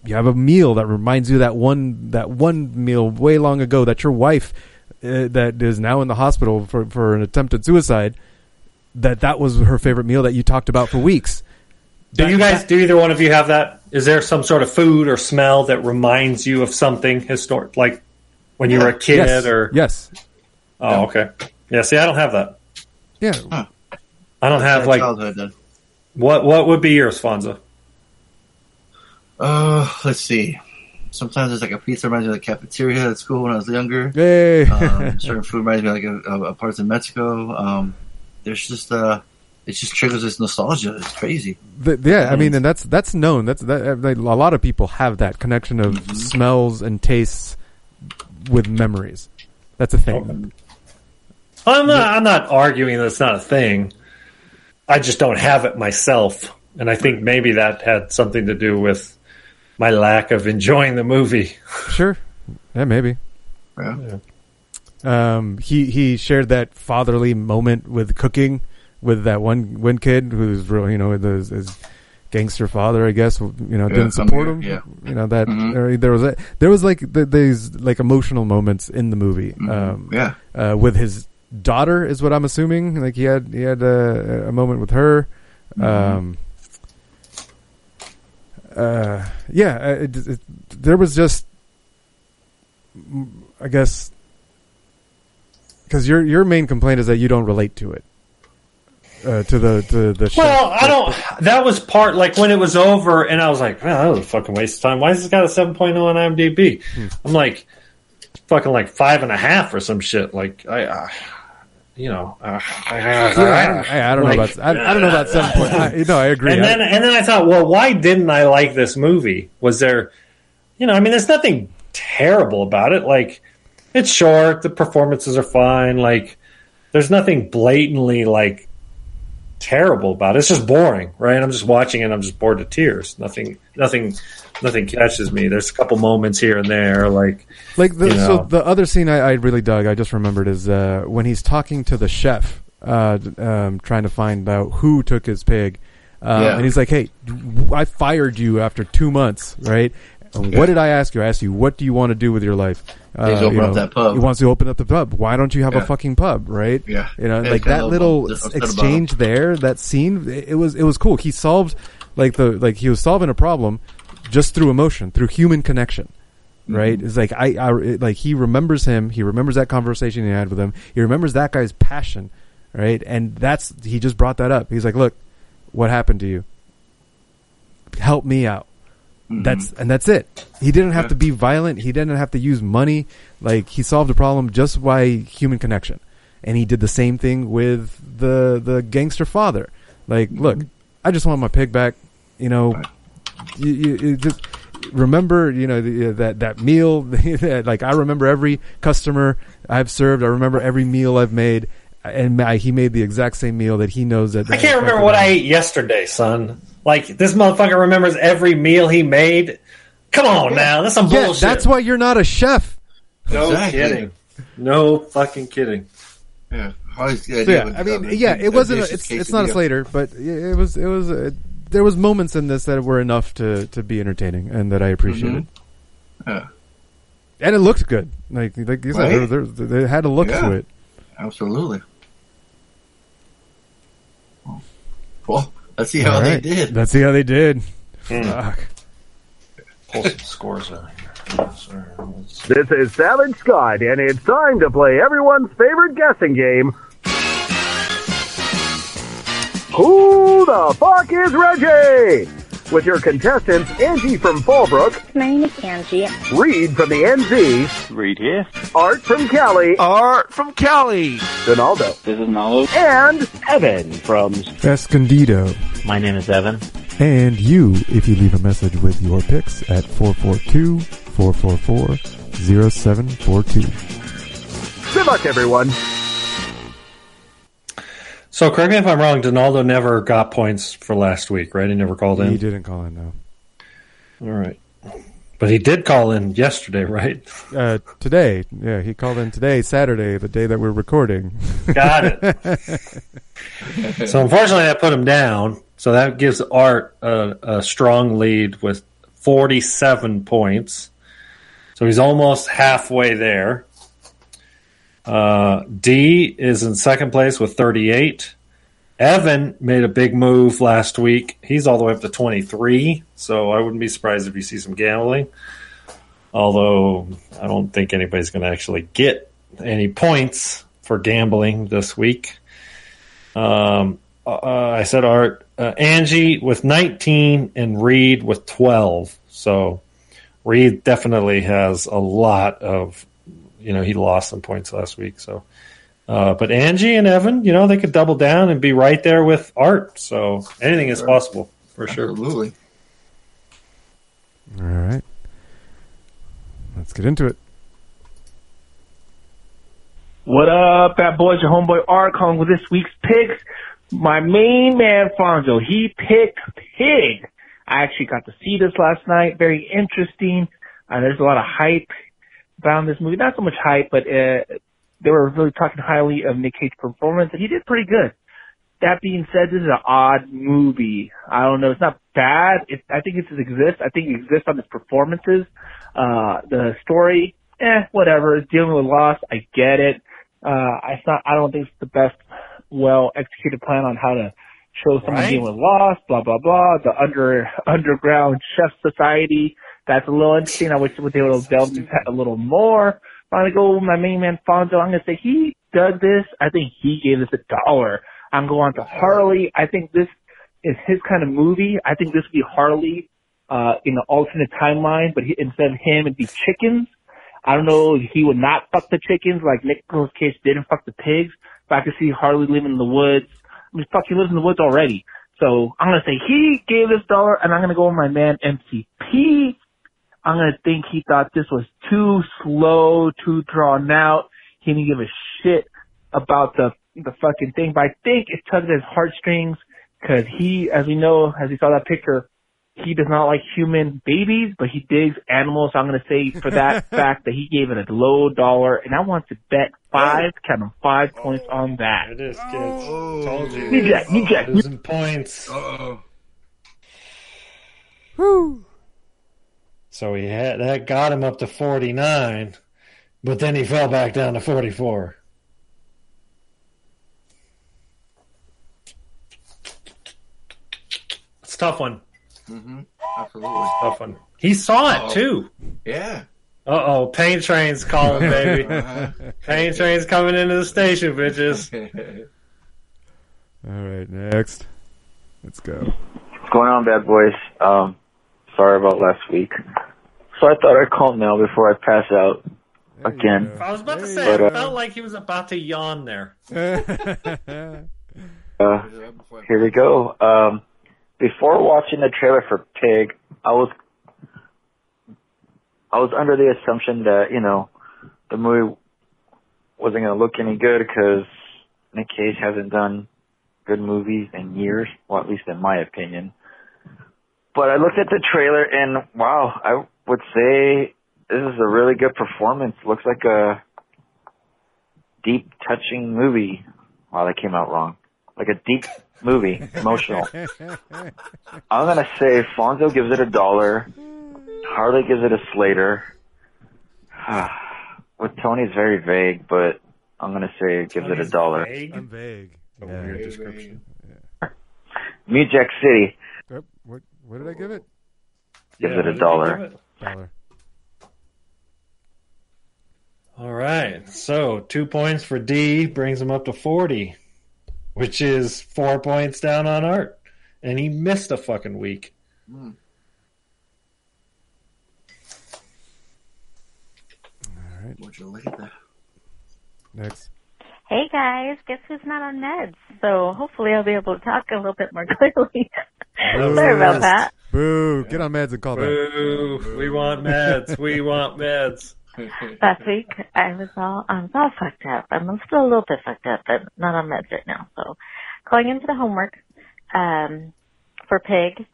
You have a meal that reminds you of that one that one meal way long ago that your wife uh, that is now in the hospital for for an attempted suicide. That that was her favorite meal that you talked about for weeks. Do you guys? Do either one of you have that? Is there some sort of food or smell that reminds you of something historic, like when you were a kid, Yes. or yes, Oh, okay. Yeah. See, I don't have that. yeah. I don't have like childhood then. what? What would be yours, Fonzo? Uh, let's see. Sometimes there's like a pizza reminds me of the cafeteria at school when I was younger. <laughs> Hey. um, certain food reminds me of like a, a, a parts in Mexico. Um, there's just uh, it just triggers this nostalgia. It's crazy. The- yeah, I mean, and that's that's known. That's that. like, A lot of people have that connection of smells and tastes with memories. That's a thing. I'm not. I'm not arguing that it's not a thing. I just don't have it myself, and I think maybe that had something to do with my lack of enjoying the movie. <laughs> Sure, yeah, maybe. Yeah. Um, he he shared that fatherly moment with cooking with that one one kid who's real, you know, his, his gangster father, I guess, you know, Yeah, didn't some support him. yeah. You know that Mhm. or there was a, there was like th these like emotional moments in the movie. Um, Yeah. uh, with his daughter is what I'm assuming. Like he had he had a, a moment with her. Um, uh, yeah, uh, it, it, there was just, I guess, because your your main complaint is that you don't relate to it, uh, to the to the. show. Well, I don't. That was part like when it was over, and I was like, "Man, that was a fucking waste of time." Why has this got a seven oh on IMDb? Hmm. I'm like, fucking like five and a half or some shit. Like I, uh, you know, uh, <laughs> Yeah, I don't, I, I don't know about I, I don't know about seven point. <laughs> I, no, I agree. And then and then I thought, well, why didn't I like this movie? Was there, you know, I mean, there's nothing terrible about it. Like, it's short, the performances are fine. Like, there's nothing blatantly like terrible about it. It's just boring, right? I'm just watching it. I'm just bored to tears. Nothing, nothing, nothing catches me. There's a couple moments here and there, like Like the, you know. so the other scene I, I really dug, I just remembered is uh, when he's talking to the chef, uh, um, trying to find out who took his pig, uh, Yeah. and he's like, "Hey, I fired you after two months, right? And What did I ask you? I asked you, what do you want to do with your life? Uh, He's open you up that pub. He wants to open up the pub. Why don't you have a fucking pub, right? Yeah. You know, Yeah, like that little him. Just upset about exchange there, that scene, it it was it was cool. He solved like the like he was solving a problem just through emotion, through human connection right? Mm-hmm. It's like I, I it- like he remembers him. He remembers that conversation he had with him. He remembers that guy's passion, right? And that's he just brought that up. He's like, "Look, what happened to you? Help me out." That's and that's it. He didn't have to be violent. He didn't have to use money. Like he solved the problem just by human connection. And he did the same thing with the the gangster father. Like, look, I just want my pig back. You know, you, you, you just remember, you know, the, uh, that that meal. <laughs> that, like I remember every customer I've served. I remember every meal I've made, and ma- he made the exact same meal that he knows that. I can't remember what I ate yesterday, son. Like this motherfucker remembers every meal he made. Come on now, that's some Yeah, bullshit. that's why you're not a chef. no Exactly. kidding. No fucking kidding. Yeah. Always So, yeah, I mean, yeah, it wasn't. A, it's it's not a. Slater, but it was it was. Uh, there was moments in this that were enough to to be entertaining and that I appreciated. Yeah. And it looked good. Like like you said, Right? there, there, they had a look Yeah. to it. Absolutely. Well, let's see how All they right. did. Let's see how they did. Hmm. Fuck. Pull some scores out here. This is Savage Scott, and it's time to play everyone's favorite guessing game. Who the fuck is Reggie? With your contestants Angie from Fallbrook, My name is Angie. Reed from the NZ, Reed here. Art from Cali, Art from Cali. Donaldo, This is Nalo. and Evan from. Escondido. My name is Evan. And you, if you leave a message with your picks at 442-444-0742. good luck, everyone. So correct me if I'm wrong. Donaldo never got points for last week, right? He never called in. He didn't call in, no. All right, but he did call in yesterday, right? <laughs> Uh, today, yeah, he called in today, Saturday, the day that we're recording. Got it. <laughs> so unfortunately, I put him down. So that gives Art a, a strong lead with 47 points. So he's almost halfway there. Uh, D is in second place with 38. Evan made a big move last week. He's all the way up to 23. So I wouldn't be surprised if you see some gambling. Although I don't think anybody's going to actually get any points for gambling this week. Um, uh, I said Art, uh, Angie with 19 and Reed with 12. So Reed definitely has a lot of, you know, he lost some points last week. So, uh, but Angie and Evan, you know, they could double down and be right there with Art. So anything is possible for sure. Absolutely. All right. Let's get into it. What up, bad boys? Your homeboy Art calling with this week's picks. My main man Fonzo, he picked Pig. I actually got to see this last night. Very interesting. Uh, there's a lot of hype around this movie. Not so much hype, but uh, they were really talking highly of Nick Cage's performance, and he did pretty good. That being said, this is an odd movie. I don't know. It's not bad. It, I think it just exists. I think it exists on its performances. Uh, the story, eh, whatever. It's dealing with loss. I get it. Uh, it's not, I don't think it's the best, well executed plan on how to show someone Right. dealing with loss, blah, blah, blah. The under, <laughs> underground chef society. That's a little interesting. I wish they would have delved into that a little more. I'm gonna go with my main man Fonzo. I'm gonna say he dug this. I think he gave this a dollar. I'm going to Harley. I think this is his kind of movie. I think this would be Harley, uh, in an alternate timeline, but he, instead of him, it'd be chickens. I don't know, he would not fuck the chickens like Nicolas Cage didn't fuck the pigs, but I could see Harley living in the woods. I mean, fuck, he lives in the woods already. So I'm gonna say he gave this dollar, and I'm gonna go with my man MCP. I'm gonna think he thought this was too slow, too drawn out. He didn't give a shit about the the fucking thing, but I think it tugged at his heartstrings because he, as we know, as we saw that picture, he does not like human babies, but he digs animals. So I'm going to say for that <laughs> fact that he gave it a low dollar, and I want to bet five, count 'em, five points oh. on that. It is, kids. Oh. Told you. New Jack, New Jack. Losing points. Uh-oh. So he had that got him up to 49, but then he fell back down to 44. It's a tough one. Mm-hmm. Absolutely. Tough one. He saw Uh-oh. it too. Yeah. Uh oh, pain train's calling, baby. <laughs> Uh-huh. pain train's coming into the station, bitches. <laughs> All right, next. Let's go. What's going on, bad boys? Um, sorry about last week. So I thought I'd call now before I pass out again. I was about to say, But, I uh, felt like he was about to yawn <laughs> there. Uh, here we go. Um, before watching the trailer for Pig, I was I was under the assumption that you know the movie wasn't going to look any good because Nick Cage hasn't done good movies in years, well, at least in my opinion. But I looked at the trailer and wow, I would say this is a really good performance. Looks like a deep, touching movie. Wow, that came out wrong. Like a deep movie, emotional. <laughs> I'm gonna say Fonzo gives it a dollar. Harley gives it a Slater. <sighs> With Tony, it's very vague, but I'm gonna say it gives it a dollar. I'm vague. A weird description. New Jack City Yep. What, what did I give it? gives Yeah, it a did you dollar. Give it? Dollar. All right. So two points for D brings him up to 40, which is four points down on Art. And he missed a fucking week. Mm. All right. Would you look at that? Next. Hey guys, guess who's not on meds? So hopefully I'll be able to talk a little bit more <laughs> clearly. Sorry about that. Boo. Get on meds and call back. Boo. We want meds. we want meds. Last week I was all I was all fucked up. I'm still a little bit fucked up, but not on meds right now. So going into the homework um, for Pig,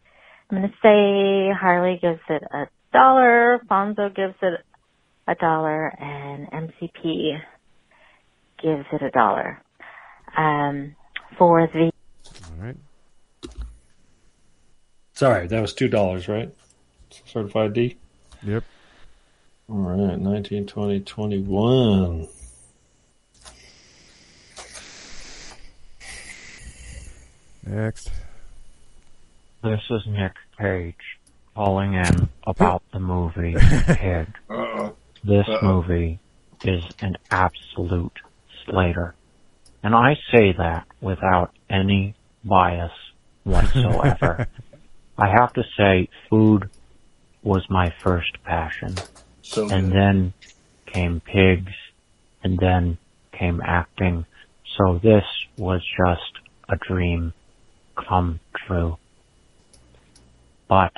I'm gonna say Harley gives it a dollar, Fonzo gives it a dollar, and MCP gives it a dollar. Um, for the All right. Sorry, that was $2, right? Certified D? Yep. All right, 19, 20, 21. Next. This is Nick Page calling in about the movie <laughs> Pig. Uh-oh. This Uh-oh. movie is an absolute slater. And I say that without any bias <laughs> whatsoever. I have to say food was my first passion. So and good. then came pigs, and then came acting. So this was just a dream come true. But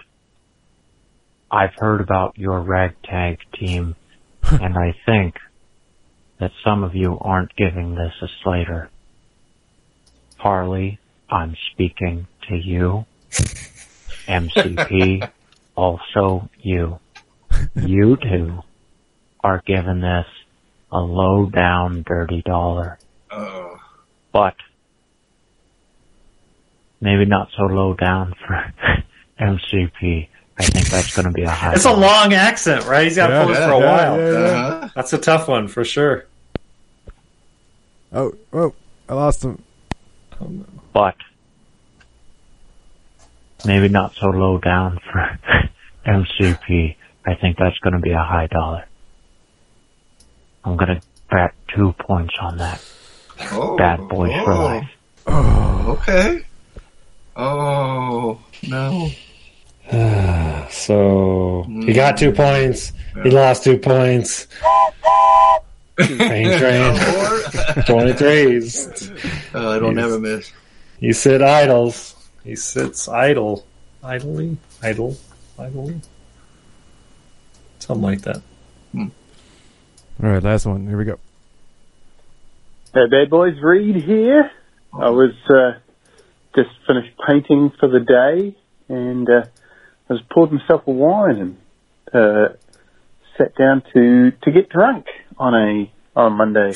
I've heard about your ragtag team, <laughs> and I think that some of you aren't giving this a Slater. Harley, I'm speaking to you. <laughs> MCP, <laughs> also you. You two are giving this a low down dirty dollar. Uh-oh. But maybe not so low down for <laughs> MCP. I think that's going to be a high. It's a long accent, right? He's got to Yeah, pull it yeah, for a yeah, while. yeah, yeah. Uh-huh. That's a tough one for sure. Oh, oh, I lost him. but maybe not so low down for <laughs> MCP. I think that's going to be a high dollar. I'm going to bet two points on that. Oh, Bad boys for oh. life. Okay. Oh, no. <sighs> so he got two points. He lost two points. Pain train. 23s. Uh, I don't He's- never miss. You sit idles. He sits idle. Idly? Idle? Idly? Something like that. All right, last one. Here we go. Hey, bad boys, Reed here. I was uh, just finished painting for the day, and uh, I was poured myself a wine and uh, sat down to to get drunk on a on a Monday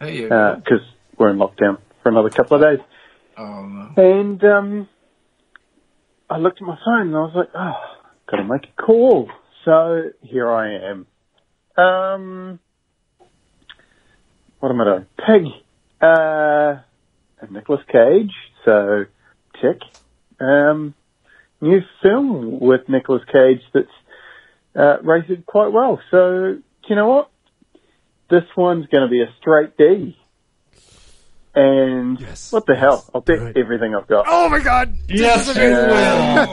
Hey, you because we're in lockdown for another couple of days. No. And um, I looked at my phone and I was like, oh, got to make a call. So here I am. Um, what am I doing? Peg. Uh, and Nicolas Cage. So tick. Um, new film with Nicolas Cage that's uh, rated quite well. So you know what? This one's going to be a straight D. And yes. what the hell? I'll bet everything I've got. Oh my god! Yes, you will.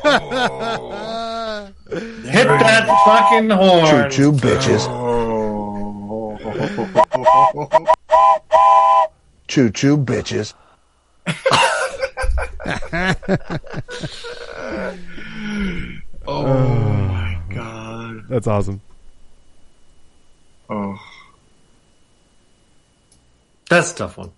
<laughs> Hit that fucking horn. Choo choo, bitches. <laughs> Choo choo, bitches. <laughs> Oh, my god. That's awesome. Oh. That's a tough one.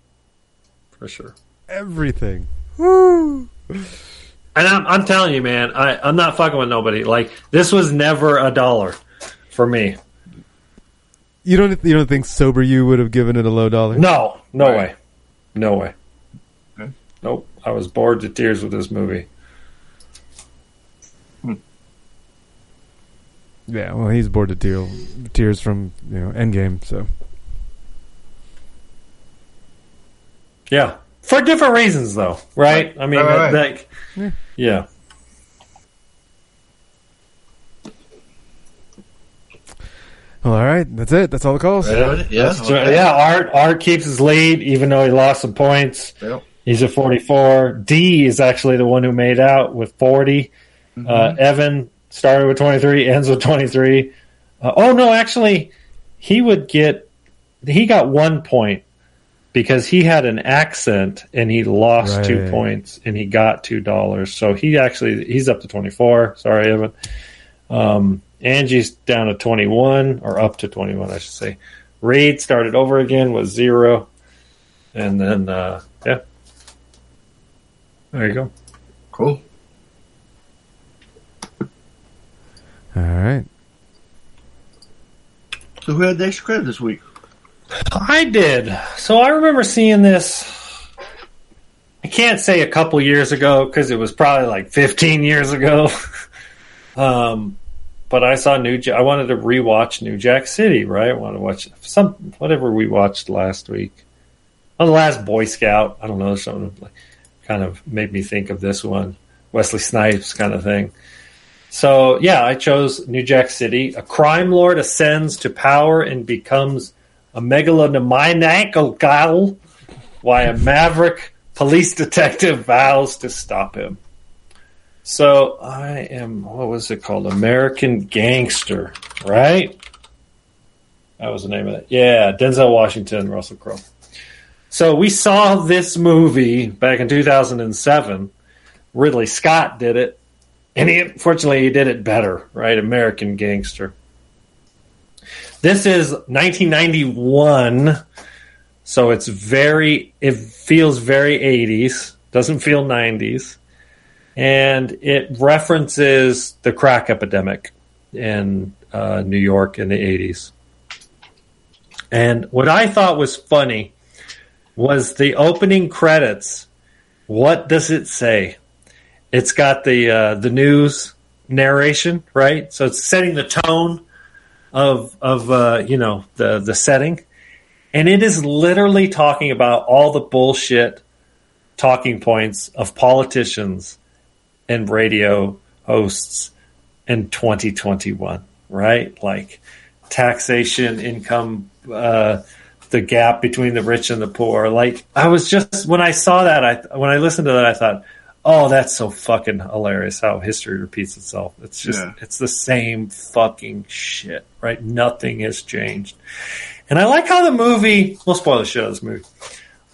For sure. Everything. Woo! And I'm, I'm telling you, man, I, I'm not fucking with nobody. Like, this was never a dollar for me. You don't you don't think sober you would have given it a low dollar? No, no way. No way. Nope. I was bored to tears with this movie. Hmm. Yeah, well, he's bored to tear, tears from you know Endgame. So Yeah. For different reasons, though, right? I mean, Right, right, right. like, Yeah. yeah. well, all right, that's it. That's all the calls. Yeah, true. yeah. Art Art keeps his lead, even though he lost some points. Yep. He's at 44. D is actually the one who made out with 40. Uh, Evan started with 23, ends with 23. Uh, oh no, actually, he would get. He got one point because he had an accent and he lost two points and he got two dollars. So he actually he's up to 24. Sorry, Evan. Um, Angie's down to 21 or up to 21, I should say. Reed started over again with zero, and then uh, yeah, there you go. Cool. All right. So who had the extra credit this week? I did. So I remember seeing this. I can't say a couple years ago because it was probably like 15 years ago. <laughs> um, but I saw New. Ja- I wanted to rewatch New Jack City. Right? I want to watch some whatever we watched last week. On the last Boy Scout, I don't know something like, kind of made me think of this one, Wesley Snipes kind of thing. So yeah, I chose New Jack City. A crime lord ascends to power and becomes a megalomaniacal gal, while a maverick police detective vows to stop him. So I am what was it called? American Gangster, right? That was the name of it. Yeah, Denzel Washington, Russell Crowe. So we saw this movie back in 2007. Ridley Scott did it, and he, unfortunately, he did it better, right? American Gangster. This is 1991, so it's very, it feels very 80s, doesn't feel 90s, and it references the crack epidemic in uh, New York in the 80s. And what I thought was funny was the opening credits. What does it say? It's got the uh, the news narration, right? So it's setting the tone of of uh, you know the the setting, and it is literally talking about all the bullshit talking points of politicians and radio hosts in 2021, right? Like taxation, income, uh, the gap between the rich and the poor. Like I was just when I saw that, I when I listened to that, I thought, oh, that's so fucking hilarious how history repeats itself. It's just Yeah. it's the same fucking shit, right? Nothing has changed. And I like how the movie. We'll spoil the shit out of this movie.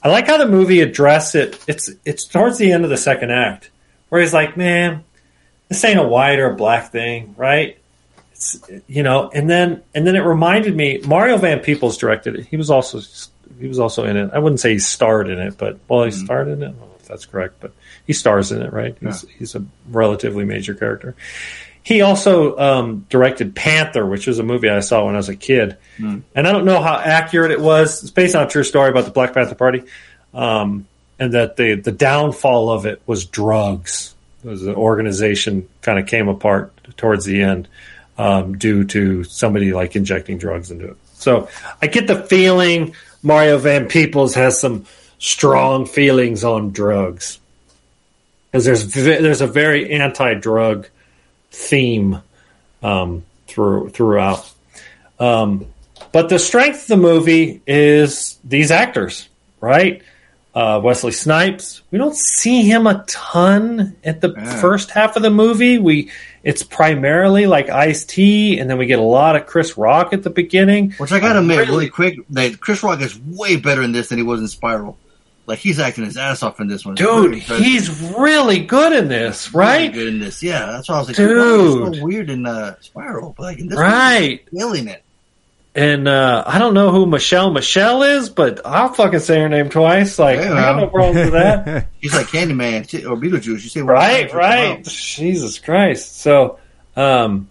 I like how the movie addressed it. It's it's towards the end of the second act where he's like, man, this ain't a white or a black thing, right? It's you know, and then and then it reminded me. Mario Van Peebles directed it. He was also he was also in it. I wouldn't say he starred in it, but well, he Mm-hmm. starred in it. I don't know if that's correct, but he stars in it, right? He's, he's a relatively major character. He also um, directed Panther, which was a movie I saw when I was a kid, Mm. and I don't know how accurate it was. It's based on a true story about the Black Panther Party, um, and that the the downfall of it was drugs. It was an organization kind of came apart towards the end um, due to somebody like injecting drugs into it. So I get the feeling Mario Van Peebles has some strong feelings on drugs because there's there's a very anti-drug theme um, through throughout. Um, but the strength of the movie is these actors, right? Uh, Wesley Snipes. We don't see him a ton at the first half of the movie. We it's primarily like Ice T, and then we get a lot of Chris Rock at the beginning. Which I gotta admit, really quick, that Chris Rock is way better in this than he was in Spiral. Like he's acting his ass off in this one, Dude, Really he's really good in this, Really right? good in this, yeah. That's why I was like, Dude. dude, so weird in uh, Spiral, but like in this, Right. one, he's killing it. And uh, I don't know who Michelle Michelle is, but I'll fucking say her name twice. Like, Yeah, I got no well. problem with that. <laughs> <laughs> He's like Candyman she- or Beetlejuice. You say one right, time, right. Jesus Christ. So, um,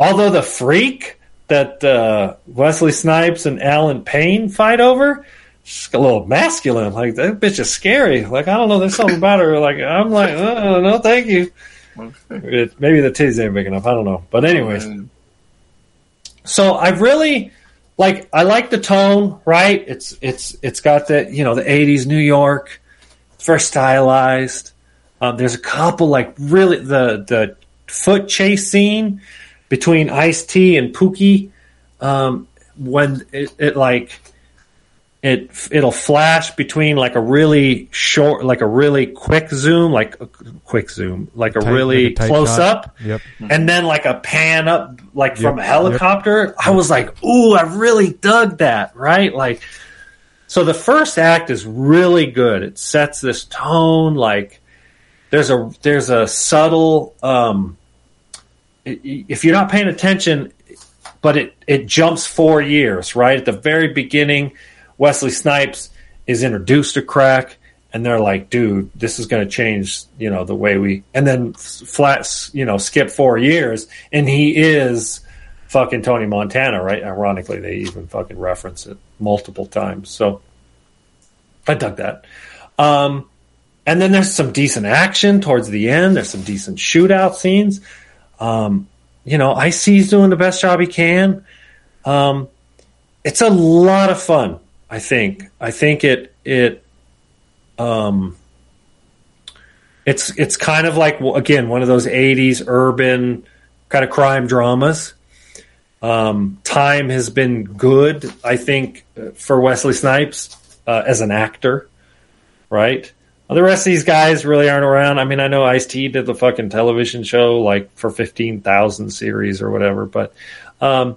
although the freak that uh, Wesley Snipes and Allen Payne fight over, she's a little masculine. Like that bitch is scary. Like I don't know, there's something about her. Like I'm like, oh, no, thank you. It, maybe the titties ain't big enough. I don't know. But anyways, so I really like. I like the tone. Right? It's it's it's got that you know the '80s New York. first stylized. Um, there's a couple like really the the foot chase scene between Ice T and Pookie um, when it, it like it it'll flash between like a really short like a really quick zoom like a quick zoom like a Tight- really like a close shot. up. Yep. and then like a pan up like from a helicopter. I was like ooh i really dug that right? Like so the first act is really good. It sets this tone like there's a there's a subtle um if you're not paying attention but it it jumps four years right? At the very beginning wesley snipes is introduced to crack and they're like dude this is going to change you know the way we and then flat you know skip four years and he is fucking tony montana right? Ironically they even fucking reference it multiple times. So i dug that. Um and then there's some decent action towards the end. There's some decent shootout scenes. Um you know Ice T doing the best job he can. Um it's a lot of fun i think. I think it it um it's it's kind of like again one of those 80s urban kind of crime dramas. Um time has been good i think uh, for wesley snipes uh, as an actor right? The rest of these guys really aren't around. I mean, I know Ice T did the fucking television show like for fifteen thousand series or whatever, but um,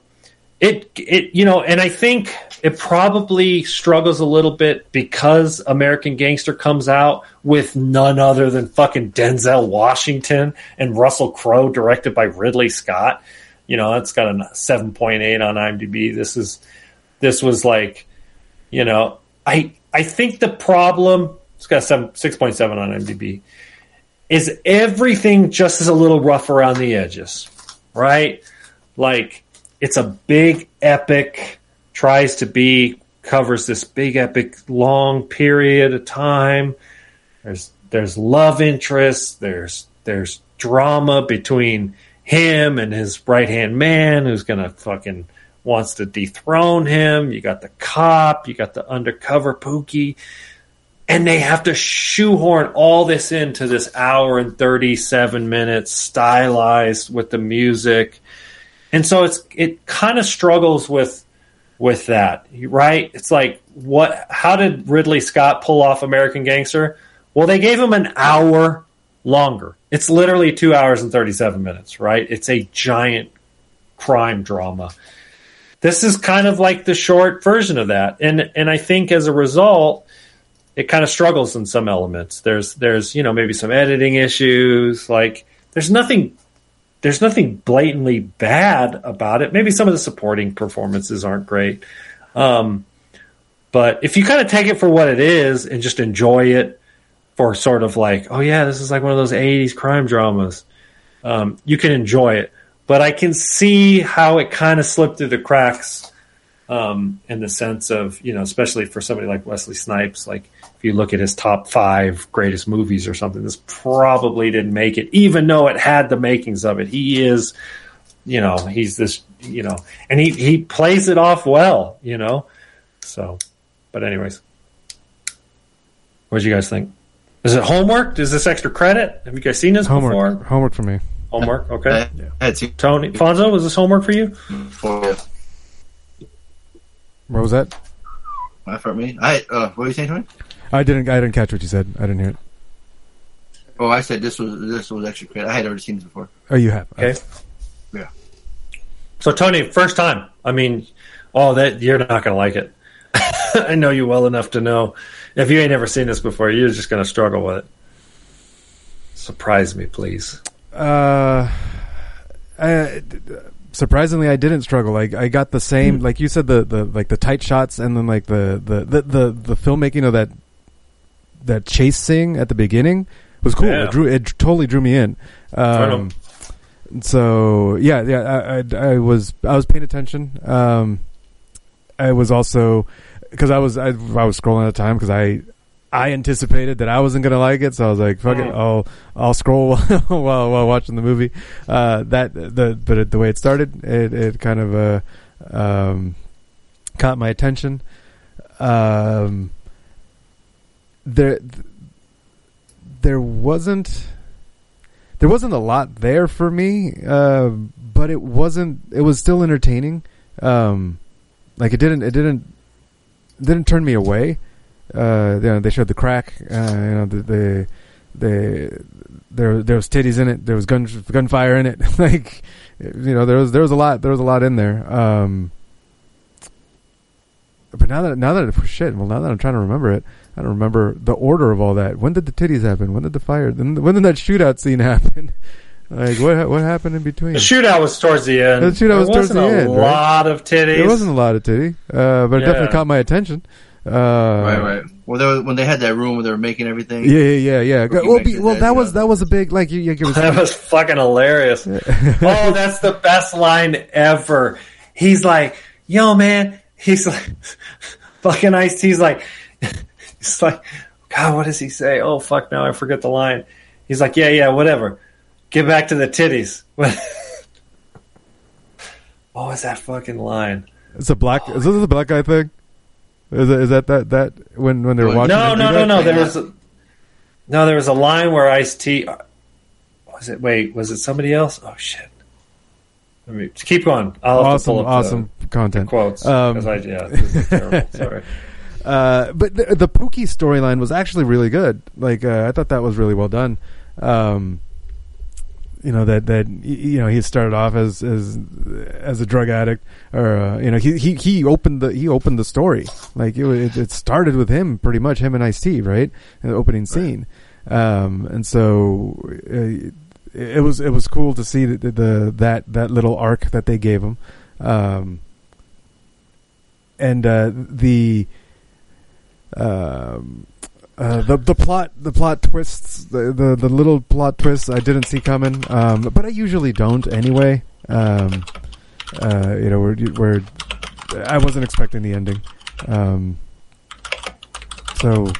it it you know, and I think it probably struggles a little bit because American Gangster comes out with none other than fucking Denzel Washington and Russell Crowe, directed by Ridley Scott. You know, that's got a seven point eight on IMDb. This is this was like, you know, I I think the problem it's got seven six point seven on IMDb is everything just is a little rough around the edges, right? Like it's a big epic, tries to be covers this big epic long period of time. There's there's love interest, there's there's drama between him and his right hand man who's gonna fucking wants to dethrone him. You got the cop, you got the undercover Pookie and they have to shoehorn all this into this hour and 37 minutes stylized with the music and so it's it kind of struggles with with that right? It's like what how did ridley scott pull off american gangster? Well they gave him an hour longer. It's literally two hours and 37 minutes right? It's a giant crime drama. This is kind of like the short version of that. And and i think as a result it kind of struggles in some elements. There's there's you know maybe some editing issues. Like there's nothing there's nothing blatantly bad about it. Maybe some of the supporting performances aren't great, um, But if you kind of take it for what it is and just enjoy it for sort of like, oh yeah, this is like one of those '80s crime dramas, um, you can enjoy it. But I can see how it kind of slipped through the cracks um, in the sense of you know, especially for somebody like Wesley Snipes, like if you look at his top five greatest movies or something, this probably didn't make it, even though it had the makings of it. He is, you know, he's this, you know, and he he plays it off well, you know. So, but anyways, what do you guys think? Is it homework? Is this extra credit? Have you guys seen this Homework. before? Homework for me. Homework, okay. I had seen Tony Fonzo, was this homework for you? for you. What was that? Not for me. I uh, what were you saying, Tony? I didn't. I didn't catch what you said. I didn't hear it. Oh, I said this was this was extra credit. I had already seen this before. Oh, you have. Okay. Yeah. So Tony, first time. I mean, oh, that you're not going to like it. <laughs> I know you well enough to know if you ain't ever seen this before, you're just going to struggle with it. Surprise me, please. Uh, I, surprisingly, I didn't struggle. Like I got the same, like you said, the, the like the tight shots, and then like the the the the, the filmmaking of that that chase at the beginning was cool. Yeah. It drew it totally drew me in. Um, so yeah, yeah, I, I, I was I was paying attention. Um, I was also because I was I, I was scrolling at the time because I I anticipated that I wasn't gonna like it, so I was like, "Fuck it, Mhm. I'll I'll scroll <laughs> while while watching the movie." Uh, that the but it, the way it started, it it kind of uh, um, caught my attention. Um, there there wasn't there wasn't a lot there for me, uh, but it wasn't. It was still entertaining. Um, like it didn't. It didn't. Didn't turn me away. Uh, you know, they showed the crack. Uh, you know, the, the, the there there was titties in it. There was gun gunfire in it. <laughs> like, you know, there was there was a lot. There was a lot in there. Um, but now that now that shit, well, now that I'm trying to remember it, I don't remember the order of all that. When did the titties happen? When did the fire? When when did that shootout scene <laughs> happen? like what what happened in between? The shootout was towards the end. The shootout There was towards wasn't the a end. right? lot of titties. It wasn't a lot of titty, uh, but it definitely caught my attention. Uh, right, right. Well, there was, when they had that room where they were making everything. Yeah, yeah, yeah, yeah. Well, be, well, that, that was that was a big like you. you it was, <laughs> That was fucking hilarious. oh, that's the best line ever. He's like, yo, man. He's like, <laughs> fucking Ice He's like, <laughs> he's like, God, what does he say? Oh, fuck, now I forget the line. He's like, yeah, yeah, whatever. Get back to the titties. <laughs> what was that fucking line? it's a black. is this a black guy thing? Is, it, is that that that when when they were watching? No, no, no, no. There was a, no, there was a line where Ice T was it? Wait, was it somebody else? Oh shit! Let me keep going. I'll have to awesome, pull up the- awesome content. quotes, Um, 'cause I- yeah, this is terrible. Sorry. <laughs> Uh, but the, the Pookie storyline was actually really good. Like uh, I thought that was really well done. Um, you know that that you know he started off as as as a drug addict, or uh, you know he he he opened the he opened the story. Like it it, it started with him pretty much him and Ice T right in the opening scene, um, and so. Uh, it was it was cool to see the, the, the that that little arc that they gave him, um, and uh, the um, uh, the the plot the plot twists the, the the little plot twists I didn't see coming, um, but I usually don't anyway. Um, uh, you know, where where I wasn't expecting the ending, um, so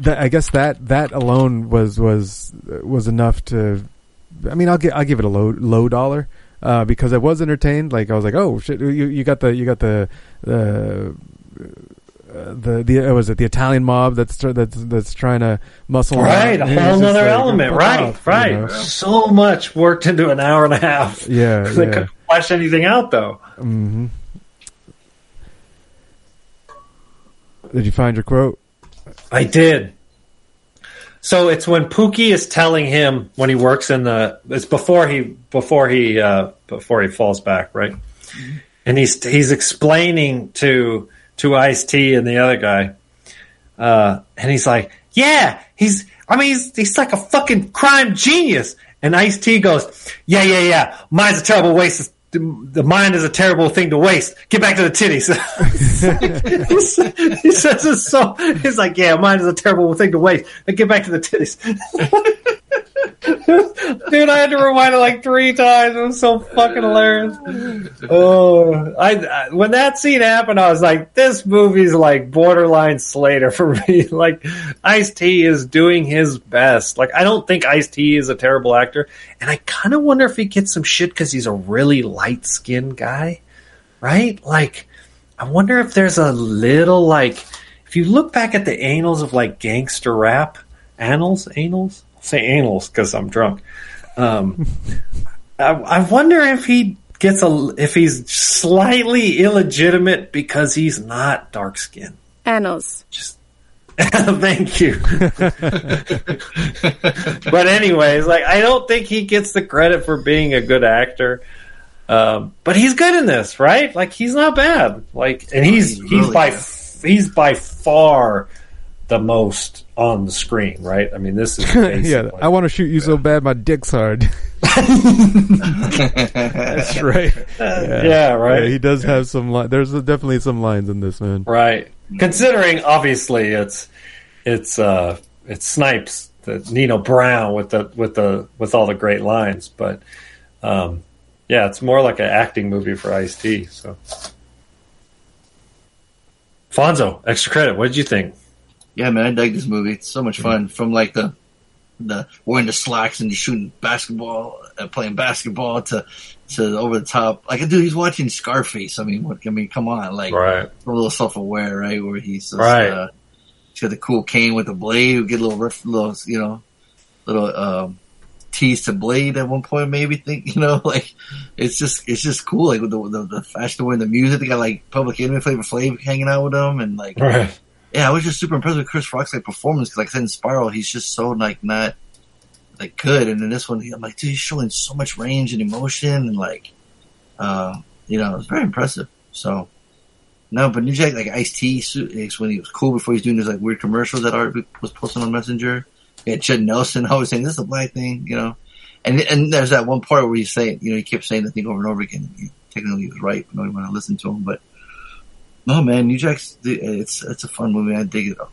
that I guess that that alone was was was enough to. I mean, I'll give I'll give it a low low dollar. Uh, because I was entertained, like I was like, "Oh shit! You, you got the you got the the uh, the the uh, was it the Italian mob that's that's that's trying to muscle Right, out? a whole he's just nother like, element. Right, off," you right. know? So much worked into an hour and a half. <laughs> Yeah, <laughs> they yeah. couldn't flesh anything out though. hmm Did you find your quote? I did. So it's when Pookie is telling him when he works in the it's before he before he uh before he falls back, right? And he's he's explaining to to Ice T and the other guy. Uh and he's like, "Yeah, he's I mean he's he's like a fucking crime genius." And Ice T goes, "Yeah, yeah, yeah. Mine's a terrible waste of the, mind is a terrible thing to waste. Get back to the titties. <laughs> he, says, it so. He's like, yeah, mine is a terrible thing to waste. But get back to the titties. <laughs> Dude, I had to rewind it like three times. It was so fucking hilarious. Oh, I, I when that scene happened, I was like, this movie's like borderline Slater for <laughs> me. like, Ice T is doing his best. Like, I don't think Ice T is a terrible actor, and I kind of wonder if he gets some shit because he's a really light skinned guy, right? Like, I wonder if there's a little like, if you look back at the annals of like gangster rap, annals, annals, say annals because I'm drunk. Um, I, I wonder if he gets a if he's slightly illegitimate because he's not dark skinned. Annals. Just <laughs> Thank you. <laughs> but anyways, like I don't think he gets the credit for being a good actor. Um, but he's good in this, right? Like he's not bad. Like, and he's he's he's really by good. he's by far the most on the screen, right? I mean, this is <laughs> yeah, I want to shoot you so bad, my dick's hard. <laughs> That's right. Yeah, right. Yeah, he does have some. Li- There's definitely some lines in this man. Right. Considering obviously it's it's uh it's Snipes, the Nino Brown with the with the with all the great lines, but um yeah, it's more like an acting movie for Ice T. So Fonzo, extra credit. What did you think? Yeah, man, I dig this movie. It's so much fun. From like the the wearing the slacks and shooting basketball, uh, playing basketball to to over the top. Like, dude, he's watching Scarface. I mean, what? I mean, come on, like, Right. a little self aware, right? Where he's just, Right. Uh, he's got the cool cane with the blade. We get a little rough, little, you know, little um, tease to blade at one point. Maybe think, <laughs> you know, like it's just it's just cool. Like with the the, the fashion wearing the music, they got like Public Enemy, Flavor Flav hanging out with them, and like Right. Yeah, I was just super impressed with Chris Rock's like performance because, like I said in Spiral, he's just so like not like good, and in this one, I'm like, dude, he's showing so much range and emotion, and like, uh, you know, it's very impressive. So, no, but New Jack like Ice T when he was cool before he's doing those like weird commercials that Art was posting on Messenger. Yeah, Judd Nelson <laughs> always saying this is a black thing, you know, and and there's that one part where he's saying, you know, he kept saying the thing over and over again. He, technically, he was right, but nobody want to listen to him, but. No man, New Jack's it's it's a fun movie. I dig it. Though.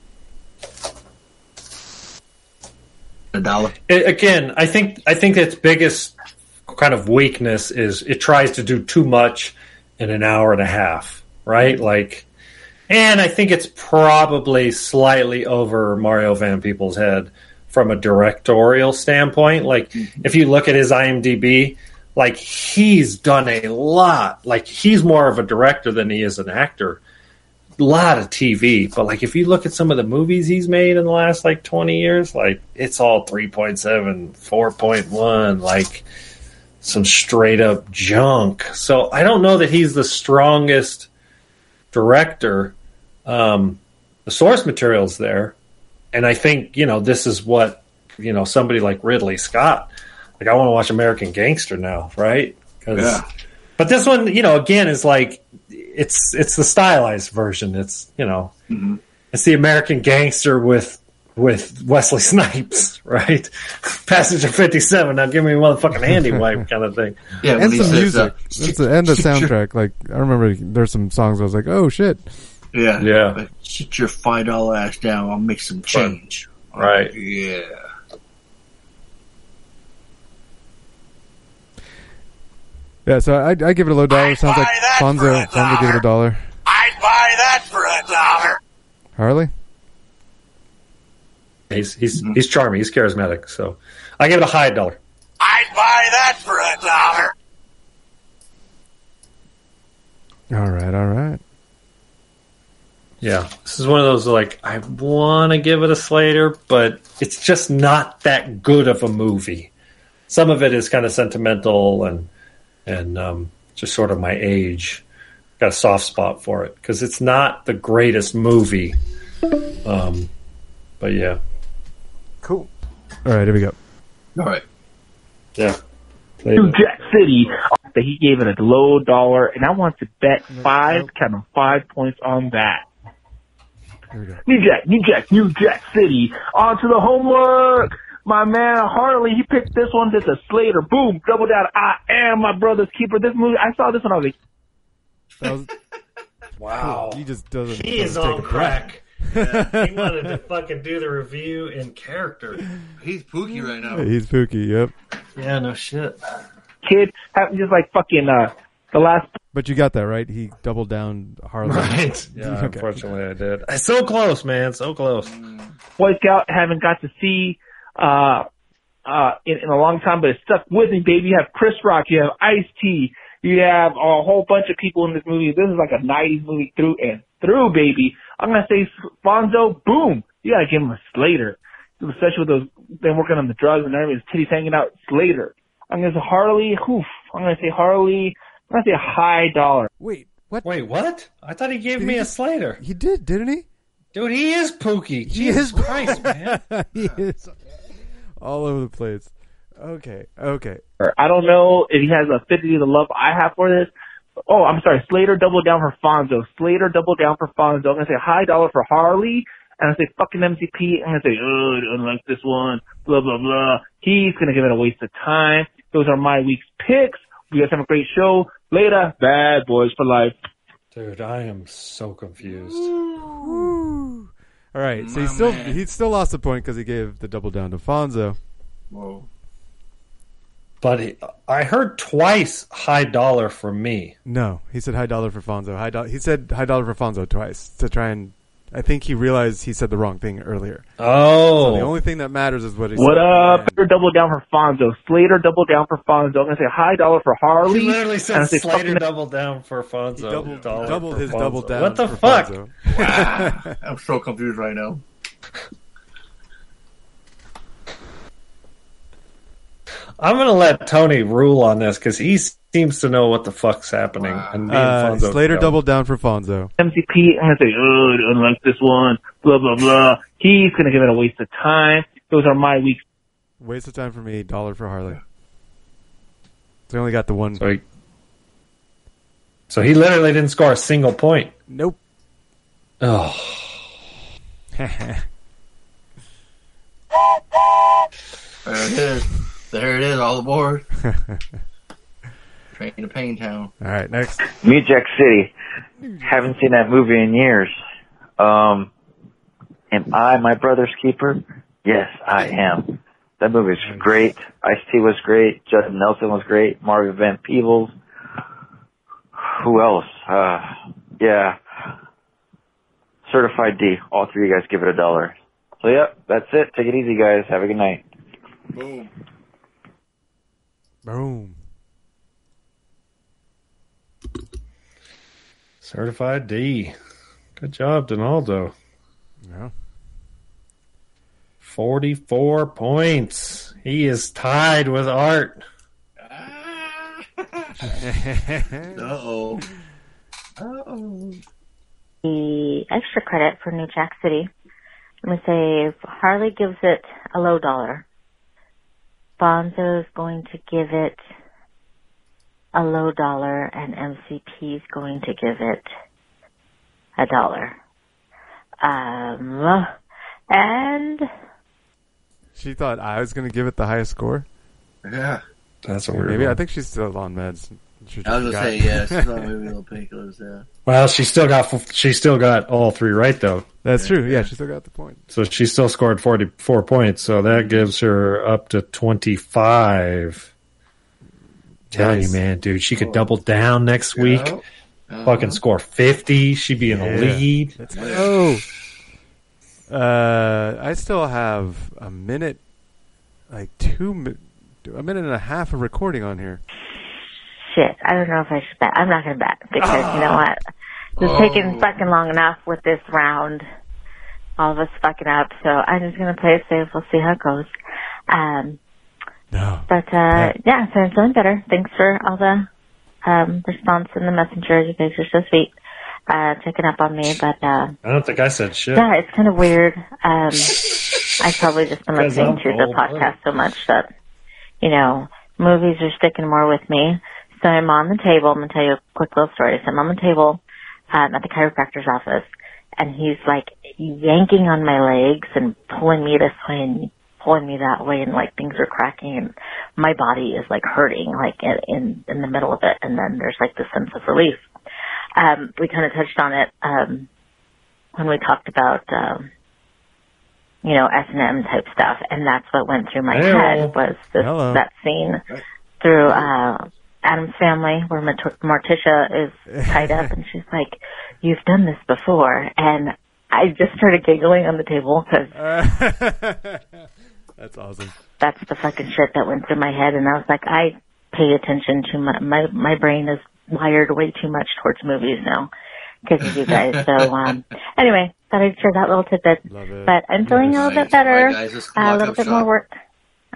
A dollar. It, again, I think I think its biggest kind of weakness is it tries to do too much in an hour and a half, right? Like, and I think it's probably slightly over Mario Van Peebles' head from a directorial standpoint. Like, mm-hmm. if you look at his IMDb, like he's done a lot. Like, he's more of a director than he is an actor. A lot of TV, but like if you look at some of the movies he's made in the last like 20 years, like it's all 3.7, 4.1, like some straight up junk. So I don't know that he's the strongest director. Um, the source material's there, and I think you know this is what you know somebody like Ridley Scott. Like I want to watch American Gangster now, right? 'Cause- Yeah. But this one, you know, again is like it's it's the stylized version. It's you know, mm-hmm. it's the American Gangster with with Wesley <laughs> Snipes, right? <laughs> Passenger fifty seven. Now give me a motherfucking handy <laughs> wipe kind of thing. Yeah, and some music. Uh, That's the, and the soundtrack. Like I remember, there's some songs I was like, "Oh shit!" Yeah, Yeah. But sit your five dollar ass down. I'll make some change. Right. Yeah. Yeah, so I I give it a low dollar. Sounds like Fonzo. Fonzo give it a dollar. I'd buy that for a dollar. Harley. He's he's he's charming. He's charismatic. So I give it a high dollar. I'd buy that for a dollar. All right, all right. Yeah, this is one of those like I want to give it a Slater, but it's just not that good of a movie. Some of it is kind of sentimental and and um, just sort of my age. Got a soft spot for it because it's not the greatest movie. Um, but yeah, cool. All right, here we go. All right. Yeah. New Jack City. That he gave it a low dollar, and I want to bet five, kind of five points on that. New Jack, New Jack, New Jack City. On to the homework. My man Harley, he picked this one. This is Slater. Boom, double down. I am my brother's keeper. This movie, I saw this one. I was like, That was, <laughs> Wow. he just doesn't. He is doesn't on take a breath. crack. <laughs> he wanted to fucking do the review in character. He's Pookie right now. He's Pookie. Yep. Yeah, no shit. kid, have just like fucking uh, the last But you got that right. He doubled down Harley. Right. <laughs> Yeah, Okay. unfortunately I did. So close, man. So close. Boy Scout haven't got to see uh uh in, in a long time, but it stuck with me, baby. You have Chris Rock, you have Ice T, you have a whole bunch of people in this movie. This is like a '90s movie through and through, baby. I'm gonna say Fonzo, boom. You gotta give him a Slater, especially with those them working on the drugs and everything. His titties hanging out. Slater. I'm gonna say Harley. Oof. I'm gonna say Harley. I'm gonna say high dollar. Wait, what? Wait, what? I thought he gave me a Slater. He did, didn't he? Dude, he is Pookie. He Jesus is Christ, <laughs> man. he is all over the place. Okay, okay. I don't know if he has the affinity to the love I have for this. Oh, I'm sorry. Slater double down for Fonzo. Slater double down for Fonzo. I'm gonna say high dollar for Harley. And I say fucking MCP. And I'm gonna say, oh, I don't like this one. Blah blah blah. He's gonna give it a waste of time. Those are my week's picks. You guys have a great show. Later, bad boys for life. Dude, I am so confused. All right, so he My still man. he still lost a point because he gave the double down to Fonzo. Whoa. But he, I heard twice high dollar from me. No, he said high dollar for Fonzo. High dollar. He said high dollar for Fonzo twice to try and. I think he realized he said the wrong thing earlier. Oh. So the only thing that matters is what he What said. What up? Slater double down for Fonzo. Slater double down for Fonzo. I'm gonna say high dollar for Harley. He literally And said Slater double down for Fonzo. Double, doubled, dollar doubled for his Fonzo. double down. What the for fuck? Fonzo. Wow. <laughs> I'm so confused right now. I'm gonna let Tony rule on this because he seems to know what the fuck's happening. And me and Uh, Slater don't. doubled down for Fonzo. MCP. I'm gonna say, oh, I don't like this one. Blah blah blah. He's gonna give it a waste of time. Those are my weeks. Waste of time for me. Dollar for Harley. So he only got the one. So he, so he literally didn't score a single point. Nope. Oh, <laughs> There it is. There it is. All aboard. <laughs> Train to Pain Town. All right, next. New Jack City. Haven't seen that movie in years. Um, am I my brother's keeper? Yes, I am. That movie was great. Ice T was great. Judd Nelson was great. Marvin Van Peebles. Who else? Uh, yeah. Certified D. All three of you guys give it a dollar. So yeah, that's it. Take it easy, guys. Have a good night. Boom. Boom. Certified D. Good job, Donaldo. Yeah. 44 points. He is tied with Art. Ah. <laughs> Uh-oh. Uh-oh. the extra credit for New Jack City. I'm gonna say Harley gives it a low dollar. Bonzo's going to give it a low dollar, and MCP is going to give it a dollar. Um, and She thought I was going to give it the highest score. Yeah. That's a Or weird Maybe I think she's still on meds. She I was gonna say, <laughs> yeah, she's on maybe little painkillers, yeah. Well, she still got she still got all three right though. That's true. Yeah, she still got the point. So she still scored 44 points. So that gives her up to 25. Tell Nice. you, man, dude, she could double down next week. Uh-huh. Fucking score 50. She'd be in the lead. Let's. Uh, I still have a minute, like two, mi- a minute and a half of recording on here. shit, I don't know if I should bet. I'm not gonna bet because you know what? It's taking fucking long enough with this round. All of us fucking up, so I'm just gonna play it safe. We'll see how it goes. Um, No. But uh yeah, so I'm feeling better. Thanks for all the um response in the messenger. You guys are so sweet. Uh checking up on me. But uh I don't think I said shit. yeah, it's kinda weird. Um <laughs> I've probably just been listening to the old, podcast so much that you know, movies are sticking more with me. So I'm on the table, I'm gonna tell you a quick little story. So I'm on the table um at the chiropractor's office and he's like yanking on my legs and pulling me this way and pulling me that way and like things are cracking and my body is like hurting like in in, the middle of it and then there's like this sense of relief. Um, we kind of touched on it um, when we talked about um, you know S and M type stuff, and that's what went through my Hello. head was this Hello. that scene through uh, Addams Family where Mart- Morticia is tied up and she's like, "You've done this before," and I just started giggling on the table because <laughs> That's awesome. that's the fucking shit that went through my head, and I was like, I pay attention to my my my brain is wired way too much towards movies now because of you guys. So <laughs> um, anyway, thought I'd share that little tidbit. But I'm feeling a little bit better, All right, guys, uh, a little bit shop. more work.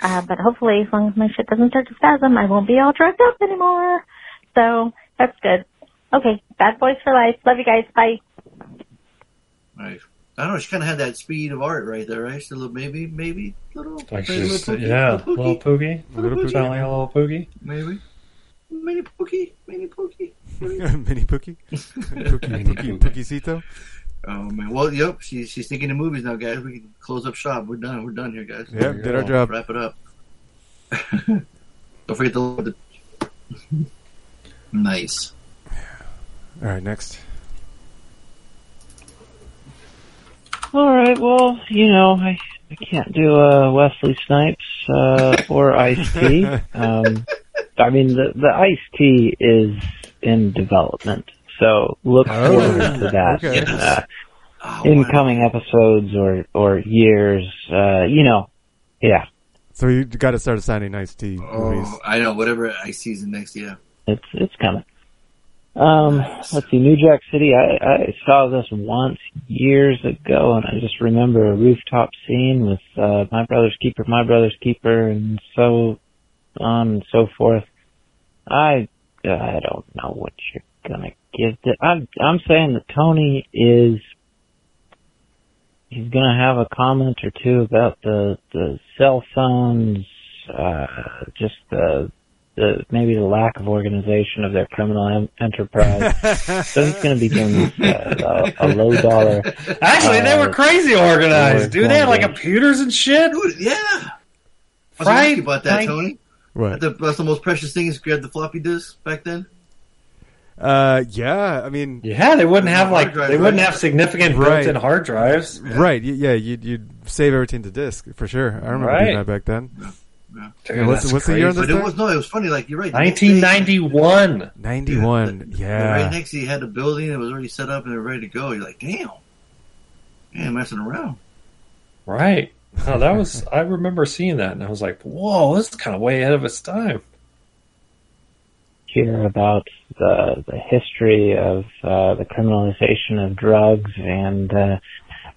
Uh, but hopefully, as long as my shit doesn't start to spasm, I won't be all drugged up anymore. So that's good. Okay, bad boys for life. Love you guys. Bye. Right. I don't know. She kind of had that speed of art right there, right? Still, maybe, maybe little, Like maybe she's, little pookie, yeah, little little pookie, poogie. Little pookie. Sound like a little poogie. maybe, mini pookie, mini pookie. <laughs> <laughs> Mini Pookie? Pookie, Pookie, Pookicito? Oh man. Well, yep. She's she's thinking of movies now, guys. We can close up shop. We're done. We're done here, guys. Yep, did our job. Wrap it up. <laughs> Don't forget to the. nice. All right, next. All right, well, you know, I I can't do uh, Wesley Snipes uh, or Ice T. <laughs> Um, I mean, the the Ice T is in development, so look Oh, forward to that okay. in uh, incoming episodes or or years. Uh, you know, yeah, So you got to start assigning Ice T movies. Oh, I know. Whatever I season next, yeah. it's it's coming. Um, let's see, New Jack City. I, I saw this once years ago, and I just remember a rooftop scene with uh, my brother's keeper, my brother's keeper, and so on and so forth. I I don't know what you're gonna give. To, I'm I'm saying that Tony is he's gonna have a comment or two about the the cell phones, uh, just the the maybe the lack of organization of their criminal em- enterprise. so he's going to be giving uh, a, a low dollar. Actually, they uh, were crazy organized, dude. They had like computers and shit. Dude, yeah. I was Right? right about that, Like- Tony. What? The, that's the most precious thing is grab the floppy disk back then. Uh, yeah, I mean, Yeah, they wouldn't have like drive, they wouldn't right? have significant Right. built-in hard drives. right? Yeah, you'd you'd save everything to disk for sure. I remember doing that back then. Dude, Yeah, what's that's what's the year on this? But it was no, it was funny. Like you're right. the next day- 1991. Ninety one. Right Yeah. next to you had a building. that was already set up and ready to go. You're like, damn, man, messing around. Right. No, that was I remember seeing that and I was like, "Whoa, this is kind of way ahead of its time." hear about the the history of uh, the criminalization of drugs and uh,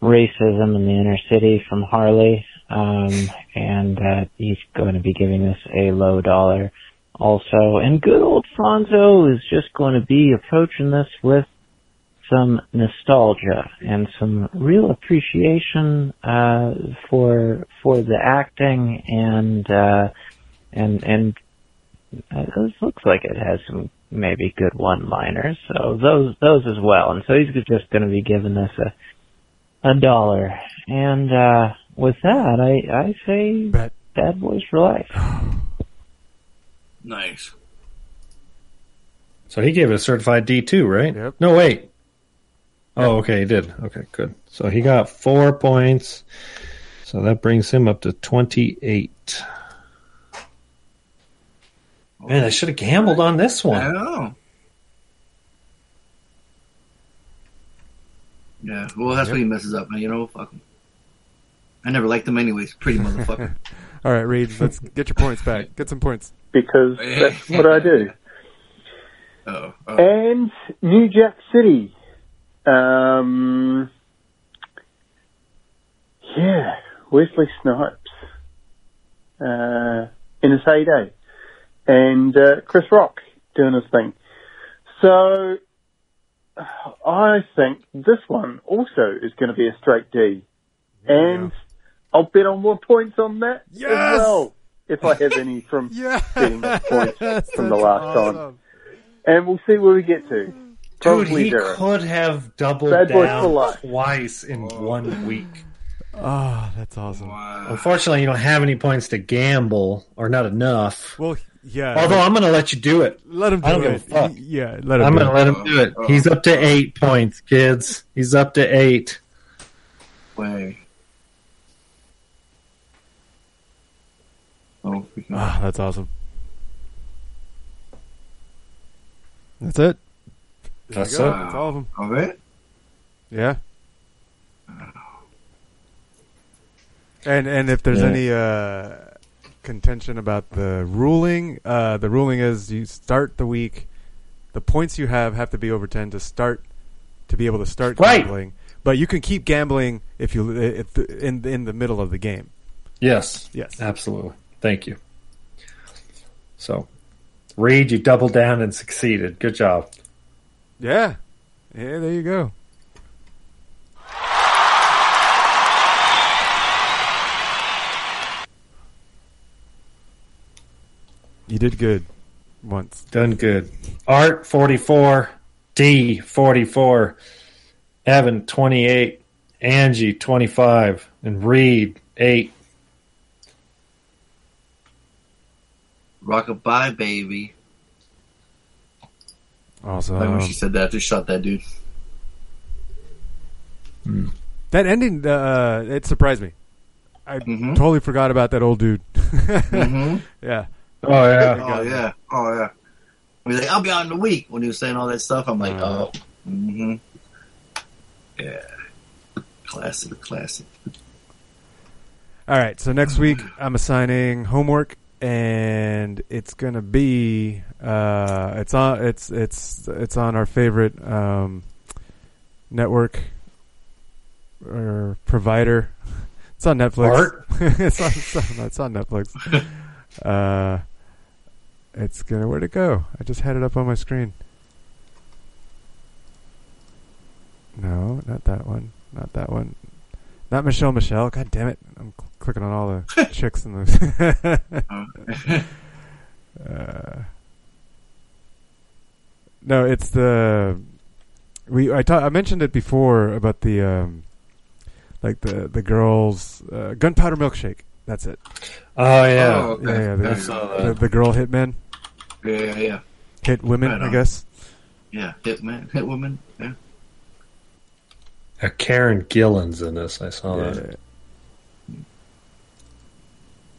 racism in the inner city from Harley, um, and uh, he's going to be giving us a low dollar also. And good old Fonzo is just going to be approaching this with some nostalgia and some real appreciation uh, for for the acting and uh, and and uh, this looks like it has some maybe good one-liners, so those those as well. And so he's just going to be giving us a a dollar. And uh with that, I I say Bet. bad boys for life. <sighs> Nice. So he gave it a certified D2, right? Yep. No, wait. Oh, okay, he did. Okay, good. So he got 4 points. So that brings him up to 28. Man, I should have gambled on this I one. know. Yeah, well, that's when he messes up, man. You know, fuck him. I never liked them anyways. Pretty <laughs> motherfucker. All right, Reed, let's get your points back. Get some points. because that's what I do. <laughs> oh, oh. And New Jack City. Um, yeah, Wesley Snipes uh, in his heyday, and uh, Chris Rock doing his thing. So I think this one also is going to be a straight D, and I'll bet on more points on that as well if I have any from <laughs> Yeah. betting points <laughs> from the That's last time. And we'll see where we get to. Dude, he zero. could have doubled Bad down twice in oh. one week. Oh, that's awesome. Unfortunately, you don't have any points to gamble, or not enough. Well, yeah. Although I'm going to let you do it. Let him I don't do give it. a fuck. Yeah, let him I'm going to let him do it. He's up to eight points, kids. He's up to eight. Way. Oh, we can- Ah, that's awesome. That's it. There That's it. That's all of them. All right. Yeah. And and if there's Yeah. any uh, contention about the ruling, uh, the ruling is you start the week. The points you have have to be over ten to start to be able to start Right. gambling. But you can keep gambling if you if the, in in the middle of the game. Yes. Yes. Absolutely. Thank you. So, Reed, you doubled down and succeeded. Good job. Yeah. Yeah. There you go. You did good once. Done good. Art 44, D 44, Evan 28, Angie 25, and Reed 8. Rockabye, baby. Awesome. Like when she said that, I just shot that dude. That ending, uh, it surprised me. I totally forgot about that old dude. <laughs> Mhm. Yeah. Oh, yeah. Oh yeah. Oh yeah. He's like, I'll be out in a week. When he was saying all that stuff, I'm like, Uh-huh. oh, hmm yeah, classic, classic. All right. So next week, I'm assigning homework, and it's gonna be uh, it's on it's it's it's on our favorite um, network or provider. It's on Netflix. Art? <laughs> it's, on, it's, on, it's on Netflix. <laughs> uh, it's gonna where'd it go? I just had it up on my screen. No, not that one. Not that one. Not Michelle Michelle. God damn it! I'm cl- clicking on all the <laughs> chicks in the. <laughs> uh, no, it's the we. I ta- I mentioned it before about the um, like the the girls uh, gunpowder milkshake. That's it. Oh, yeah. Oh, okay. yeah, yeah. I The, saw the, that. the girl hitmen Yeah, yeah, yeah. hit women. Right I guess. Yeah, hit man, hit woman. Yeah. Uh, Karen Gillan's in this. I saw that.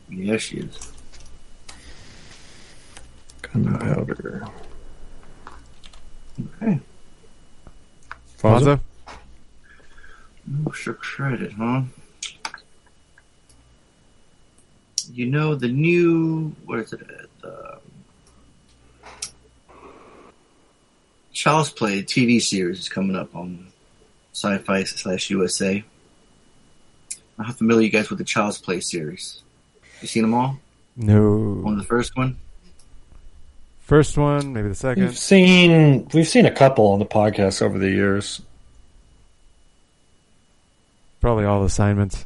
Yeah, she is. Gunpowder. Okay. Fonzo. Oh, sure credit, huh? You know the new what is it? The Child's Play TV series is coming up on Sci-Fi slash USA. How familiar you guys with the Child's Play series? You seen them all? No. On the first one. First one, maybe the second. We've seen we've seen a couple on the podcast over the years. Probably all assignments.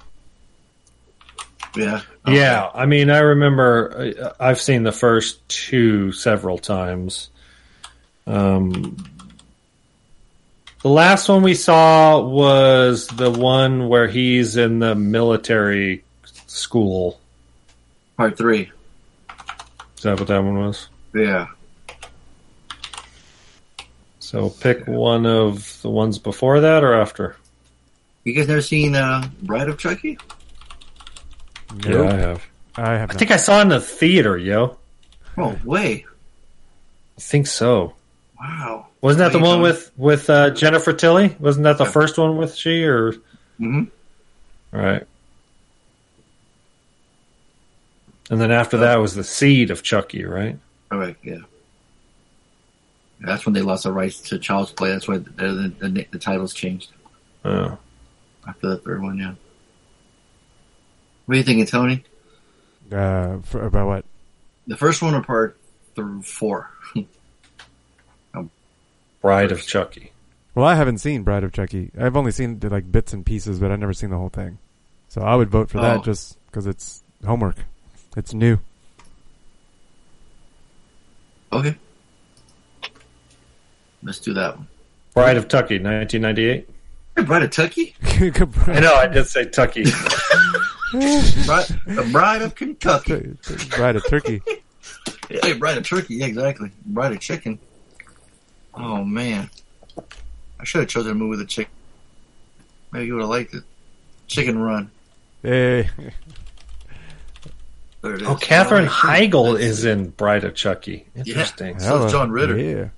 Yeah. Yeah, I mean, I remember uh, I've seen the first two several times. Um, the last one we saw was the one where he's in the military school. Part three. Is that what that one was? Yeah. So pick one of the ones before that or after. You guys never seen uh, Bride of Chucky? Yeah, I have. I have. I think I saw it in the theater, yo. Oh, way. I think so. Wow. Wasn't that the one um, with with uh, Jennifer Tilly? Wasn't that the first one with she or? Mm-hmm. Right. And then after that was the seed of Chucky, right? All right, yeah. That's when they lost the rights to Child's Play. That's why the, the, the, the titles changed Oh. after the third one, yeah. What are you thinking, Tony? Uh, for, about what? The first one or part th- four? <laughs> Bride of Chucky. Well, I haven't seen Bride of Chucky. I've only seen like bits and pieces, but I've never seen the whole thing. So I would vote for Oh. that just because it's homework. It's new. Okay. Let's do that one. Bride of Chucky, 1998. Bride of Tucky? <laughs> I know, I did say Tucky. Bride, the Bride of Kentucky. Bride of Turkey. <laughs> Hey, Bride of Turkey. Yeah, exactly. Bride of Chicken. Oh, man. I should have chosen a movie with a chicken. Maybe you would have liked it. Chicken Run. Hey. There it is. Oh, Katherine Bride Heigl is in Bride of Chucky. Yeah. Interesting. So is John Ritter. Yeah.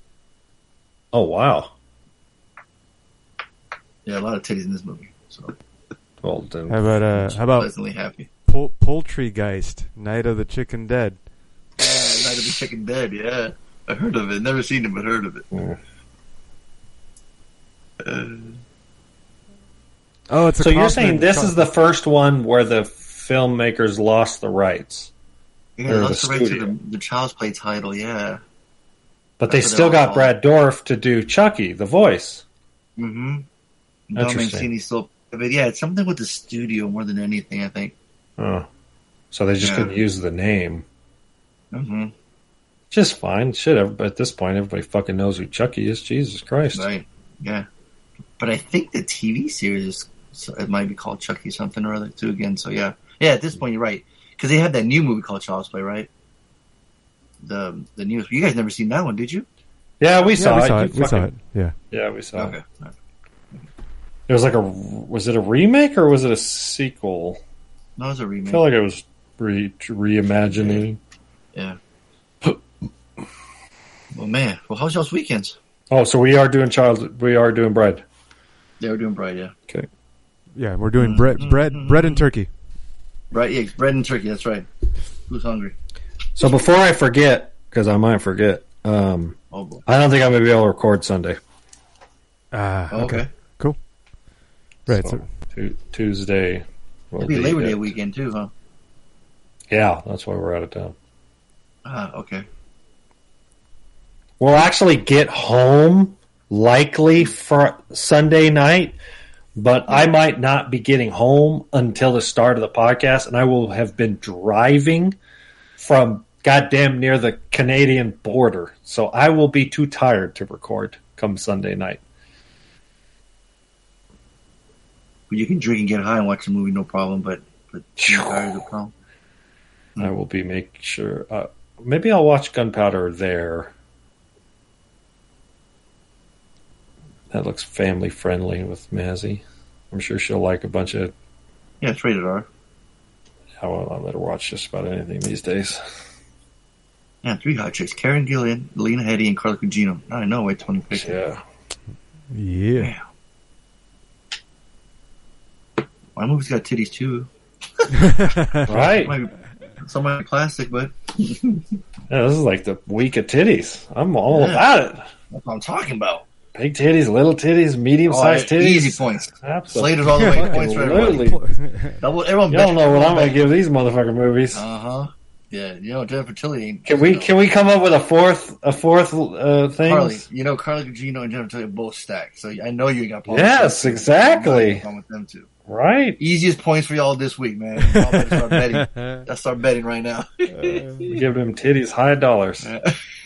Oh wow. Yeah, a lot of titties in this movie. So Well then, How about uh? How about pleasantly happy. Pol- Poultrygeist, Night of the Chicken Dead? Yeah, Night of the Chicken Dead. Yeah, I heard of it. Never seen it, but heard of it. Uh, Oh, it's a so you're saying this co- is the first one where the filmmakers lost the rights, yeah, Or the that's right to the, the Child's Play title. Yeah. but they still got all- Brad Dourif to do Chucky, the voice. Mm-hmm. Don Interesting. Mancini still, but yeah, it's something with the studio more than anything. I think. Oh, so they just Yeah. couldn't use the name. Mm-hmm. Just fine. Shit. ev- At this point, everybody fucking knows who Chucky is. Jesus Christ. Right. Yeah. But I think the TV series is it might be called Chucky something or other too. Again, so yeah, yeah. At this point, you're right because they have that new movie called Child's Play, right? The the newest. You guys never seen that one, did you? Yeah, we Yeah, saw we it. saw You it. We saw it. Yeah. Yeah, we saw Okay. it. It was like a. Was it a remake or was it a sequel? No, it was a I remake. feel like it was re reimagining. Yeah. Well, man. Well, how's y'all's weekends? Oh, so we are doing child. We are doing bread. They were doing bread, yeah. Okay. Yeah, we're doing bread, bread, bread and turkey. Right, yeah, bread and turkey. That's right. Who's hungry? So before I forget, because I might forget, um, Oh. I don't think I'm gonna be able to record Sunday. Ah, Oh, okay. okay. Cool. Right. So, So, Tu- Tuesday. It'll be Labor it. Day weekend too, huh? Yeah, that's why we're out of town. Ah, okay. We'll actually get home likely for Sunday night, but I might not be getting home until the start of the podcast, and I will have been driving from goddamn near the Canadian border. So I will be too tired to record come Sunday night. You can drink and get high and watch a movie, no problem. But but tired is a problem. I will be make sure. Uh, maybe I'll watch Gunpowder there. That looks family friendly with Mazzy. I'm sure she'll like a bunch of. Yeah, it's rated R. I will I'll let her watch just about anything these days. Yeah, three hot chicks: Karen Gillan, Lena Headey, and Carla Gugino. I know, wait, Tony picked Yeah. yeah. My movie's got titties too. <laughs> Right. Might be- Some might be plastic, but Yeah, this is like the week of titties. I'm all Yeah. about it. that's what I'm talking about. Big titties, little titties, medium sized Oh, titties. easy points. Absolutely. Slater's all the way. Points for everybody. Absolutely. Double, everyone You don't know what I'm going to give these motherfucking movies. Uh huh. Yeah, you know Jennifer Tilly ain't. Can we can we come up with a fourth a fourth uh, thing? Carly, you know Carla Gugino and Jennifer Tilly are both stacked, so I know you got. Yes, exactly. I'm with them too. Right. Easiest points for y'all this week, man. Y'all better start <laughs> betting. Let's start betting right now. We give them titties high dollars. <laughs>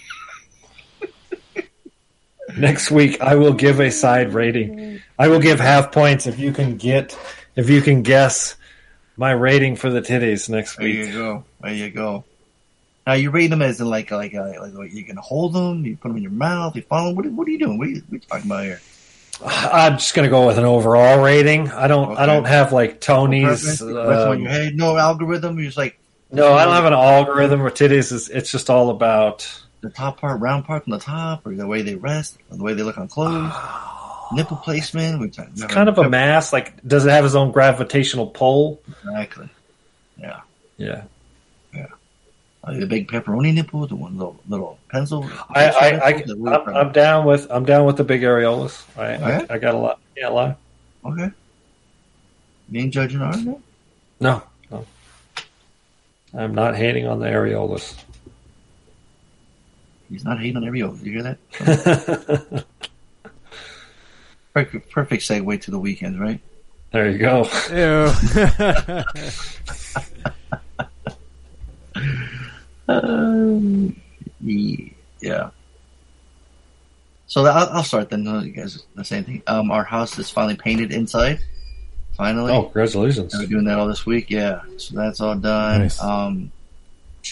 Next week, I will give a side rating. I will give half points if you can get if you can guess my rating for the titties next week. There you go. There you go. Now you rate them as in like like uh, like, like you can hold them, you put them in your mouth, you follow them. What, what are you doing? What are you, what are you talking about here? I'm just gonna go with an overall rating. I don't. I don't have like Tony's. On um, your head. No algorithm. You're just like no, I don't have an algorithm with titties. It's, it's just all about. The top part, round part from the top, or the way they rest, or the way they look on clothes, nipple placement. Which I It's kind Oh. of a mass. Like, does it have its own gravitational pull? exactly. Yeah. Yeah. Uh, the big pepperoni nipple, the one little little pencil. I, I, I, Pencil nipple, I'm, I'm down with I'm down with the big areolas. I, Okay. I, I got a lot. Yeah, a lot. okay. You ain't judging ours, no? No, no. I'm not hating on the areolas. He's not hating on every oath. You hear that? <laughs> perfect, perfect segue to the weekends, right? There you go. <laughs> Um, yeah. So I'll, I'll start then. You guys the same thing. Um, our house is finally painted inside. Finally. Oh, congratulations! We're doing that all this week. Yeah, so that's all done. Nice. Um,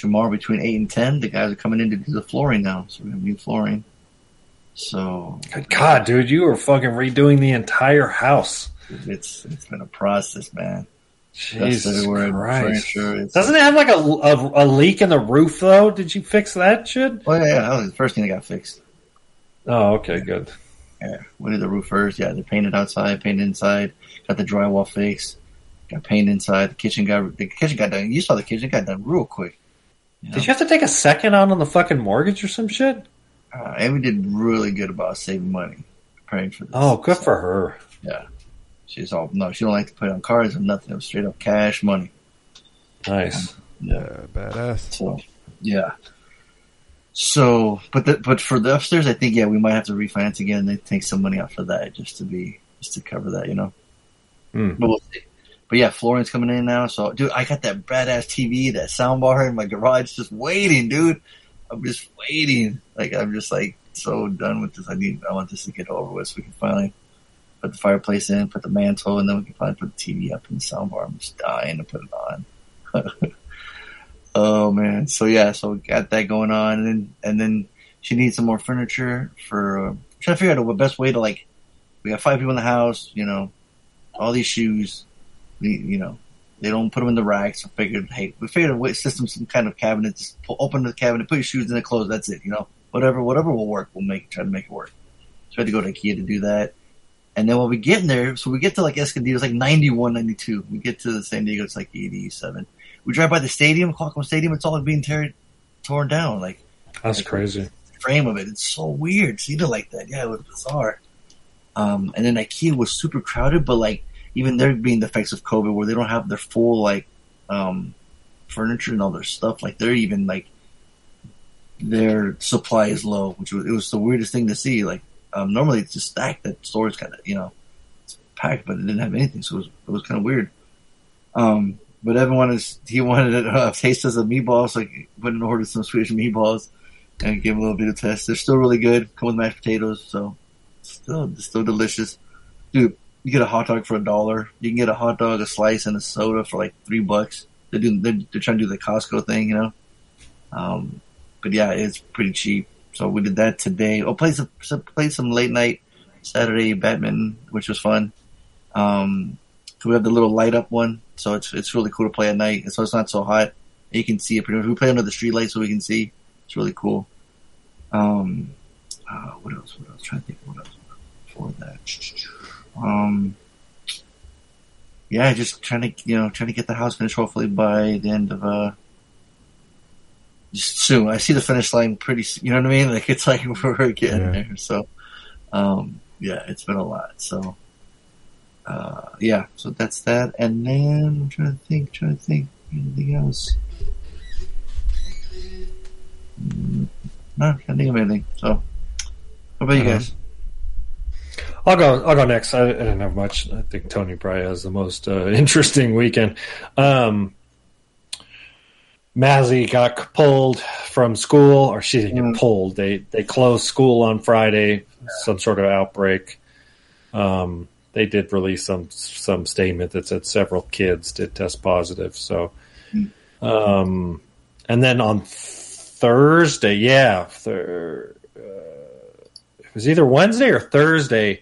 tomorrow between eight and ten, the guys are coming in to do the flooring now. So we have new flooring. So Good God, dude, you were fucking redoing the entire house. it's it's been a process, man. Jesus Christ. Doesn't it have like a, a, a leak in the roof though? Did you fix that shit? Oh yeah, yeah, that was the first thing that got fixed. Oh, okay, good. Yeah, we did the roof first. Yeah, they painted outside, painted inside. Got the drywall fixed. Got paint inside. The kitchen got the kitchen got done. You saw the kitchen got done real quick. Did you have to take a second out on the fucking mortgage or some shit? Uh, and we did really good about saving money, praying for this. Oh, good for her. Yeah, she's all no. She don't like to put it on cards or nothing. It was straight up cash money. Nice. Yeah, badass. So yeah. So, but the, but for the upstairs, I think yeah, we might have to refinance again and then take some money out for that just to be just to cover that, you know. Hmm. But we'll see. But yeah, flooring's coming in now. So, dude, I got that badass TV, that soundbar in my garage, just waiting, dude. I'm just waiting. Like I'm just like so done with this. I need, I want this to get over with so we can finally put the fireplace in, put the mantle, and then we can finally put the TV up in the sound bar. I'm just dying to put it on. <laughs> oh man. So yeah, so we got that going on, and then and then she needs some more furniture for. Uh, trying to figure out the best way to like. We got five people in the house, you know, all these shoes. We, you know, they don't put them in the racks. So figured, hey, we figured a system, some kind of cabinet. Just pull, open the cabinet, put your shoes in the clothes. That's it. You know, whatever, whatever will work. We'll make try to make it work. So we had to go to IKEA to do that. And then when we get in there, so we get to like Escondido, it's like 91, 92. We get to San Diego, it's like 87. We drive by the stadium, Qualcomm Stadium, it's all being tear, torn down. Like, That's crazy. frame of it. It's so weird seeing it like that. Yeah, it was bizarre. Um, and then IKEA was super crowded, but like even they're being the effects of COVID where they don't have their full like um, furniture and all their stuff. Like they're even like their supply is low, which was it was the weirdest thing to see. Like um, normally it's just stacked. That store's kind of you know it's packed, but it didn't have anything, so it was it was kind of weird. Um, but everyone is he wanted a taste of the meatballs, like went and ordered some Swedish meatballs and gave a little bit of test. They're still really good. Come with mashed potatoes, so still still delicious. Dude, you get a hot dog for a dollar. You can get a hot dog, a slice, and a soda for like three bucks. They're doing they're, they're trying to do the Costco thing, you know. Um, but yeah, it's pretty cheap. So we did that today. Oh, play some played some late night Saturday badminton, which was fun. Um, we have the little light up one, so it's it's really cool to play at night. So it's not so hot. You can see it pretty much. We play under the street light so we can see. It's really cool. Um, uh, what else? What else? trying to think what else before that. Um, yeah, just trying to you know trying to get the house finished hopefully by the end of uh just soon. I see the finish line pretty. You know what I mean? <laughs> Like it's like we're getting Yeah. there. So, um, yeah, it's been a lot. So, uh, yeah, so that's that. And then I'm trying to think, trying to think anything else. Mm, No, can't think of anything. So, how about you Uh-huh. guys? I'll go. I'll go next. I, I didn't have much. I think Tony probably has the most uh, <laughs> interesting weekend. Um, Mazzy got pulled from school, or she didn't get pulled. They they closed school on Friday. Some sort of outbreak. Um, they did release some some statement that said several kids did test positive. So, um, and then on Thursday, yeah, thir- it was either Wednesday or Thursday.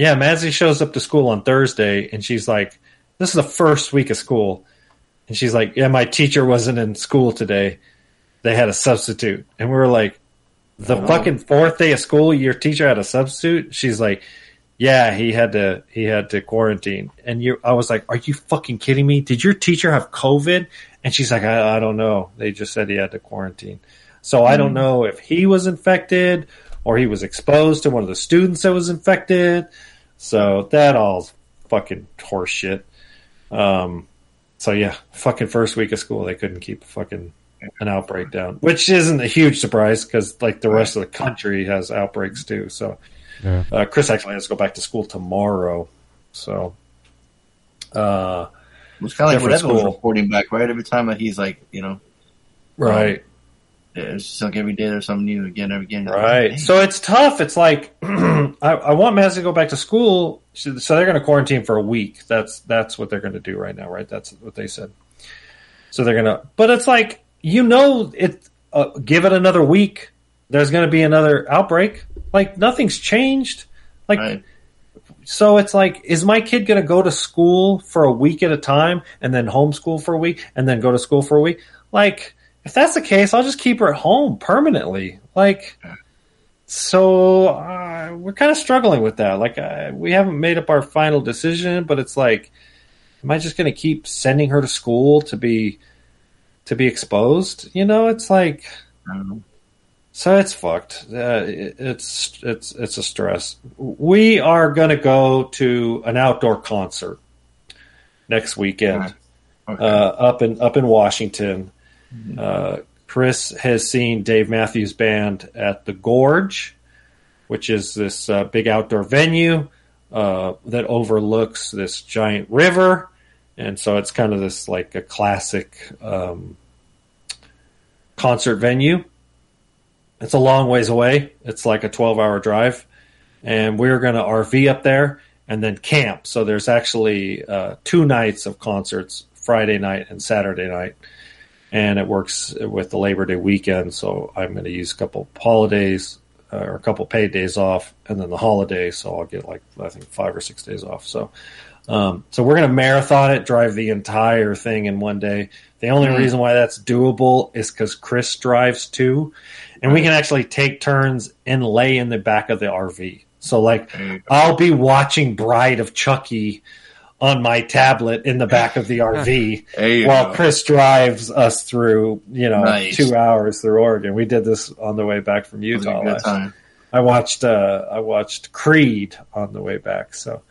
Yeah, Mazzy shows up to school on Thursday and she's like, This is the first week of school. And she's like, Yeah, my teacher wasn't in school today. They had a substitute. And we were like, The Oh. fucking fourth day of school, your teacher had a substitute? She's like, Yeah, he had to he had to quarantine. And you I was like, Are you fucking kidding me? Did your teacher have COVID? And she's like, I, I don't know. They just said he had to quarantine. So I don't Mm. know if he was infected or he was exposed to one of the students that was infected. So that all's fucking horseshit. Um, so yeah, fucking first week of school, they couldn't keep fucking an outbreak down, which isn't a huge surprise because like the rest of the country has outbreaks too. So Yeah. uh, Chris actually has to go back to school tomorrow. So uh, It was kind of like what different Evan was school. reporting back, right? Every time that he's like, you know, Right. Yeah, it's just like every day there's something new again, every again. Right. So it's tough. It's like <clears throat> I, I want Mads to go back to school, so so they're going to quarantine for a week. That's that's what they're going to do right now, right? That's what they said. So they're going to, but it's like you know, it. Uh, give it another week. There's going to be another outbreak. Like nothing's changed. Like so, it's like, is my kid going to go to school for a week at a time and then homeschool for a week and then go to school for a week? Like if that's the case, I'll just keep her at home permanently. Like, so uh, we're kind of struggling with that. Like, uh, we haven't made up our final decision, but it's like, am I just going to keep sending her to school to be to be exposed? You know, it's like, so it's fucked. Uh, it- it's it's it's a stress. We are going to go to an outdoor concert next weekend uh, up in up in Washington. Uh, Chris has seen Dave Matthews Band at the Gorge, which is this uh, big outdoor venue uh, that overlooks this giant river, and so it's kind of this like a classic um, concert venue. It's a long ways away. It's like a twelve-hour drive, and we're going to RV up there and then camp. So there's actually uh, two nights of concerts, Friday night and Saturday night and it works with the Labor Day weekend. So I'm going to use a couple holidays uh, or a couple paid days off, and then the holiday. So I'll get like I think five or six days off. So, um, so we're going to marathon it, drive the entire thing in one day. The only Mm. reason why that's doable is because Chris drives too, and we can actually take turns and lay in the back of the RV. So like I'll be watching Bride of Chucky on my tablet in the back of the <laughs> RV while go. Chris drives us through, you know, Nice. two hours through Oregon. We did this on the way back from Utah last time. I watched uh, I watched Creed on the way back, so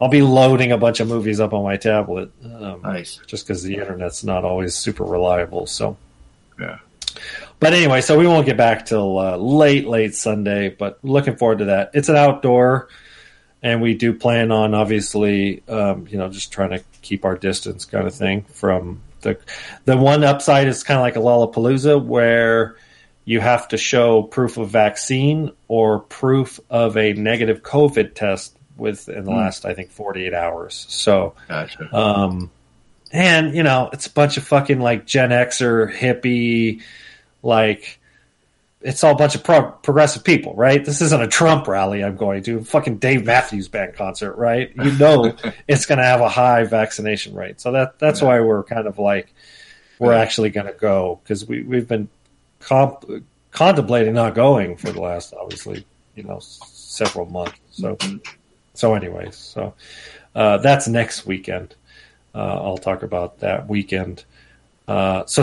I'll be loading a bunch of movies up on my tablet. Um, nice, just because the internet's not always super reliable. So yeah. but anyway, so we won't get back till uh, late, late Sunday. But looking forward to that. It's an outdoor, and we do plan on obviously, um, you know, just trying to keep our distance, kind of thing. From the the one upside is kind of like a Lollapalooza, where you have to show proof of vaccine or proof of a negative COVID test within the Hmm. last, I think, forty eight hours. So, Gotcha. um, and you know, it's a bunch of fucking like Gen Xer hippie, like it's all a bunch of pro- progressive people, right? This isn't a Trump rally I'm going to, fucking Dave Matthews Band concert, right? You know, <laughs> it's going to have a high vaccination rate, so that that's why we're kind of like we're actually going to go because we we've been comp- contemplating not going for the last obviously you know s- several months. So so anyways, so uh, that's next weekend. Uh, I'll talk about that weekend. Uh, so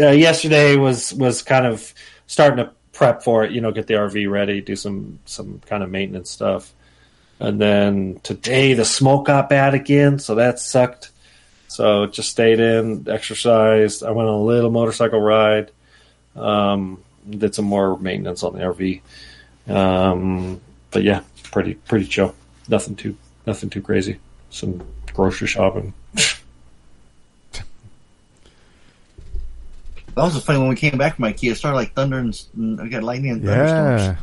uh, yesterday was was kind of starting to prep for it. You know, get the RV ready, do some some kind of maintenance stuff, and then today the smoke got bad again, so that sucked. So just stayed in, exercised. I went on a little motorcycle ride. Um, did some more maintenance on the RV. Um, but yeah, pretty pretty chill. Nothing too nothing too crazy. Some grocery shopping. <laughs> That was funny when we came back from IKEA. It started like thunder and I got lightning and thunderstorms. Yeah.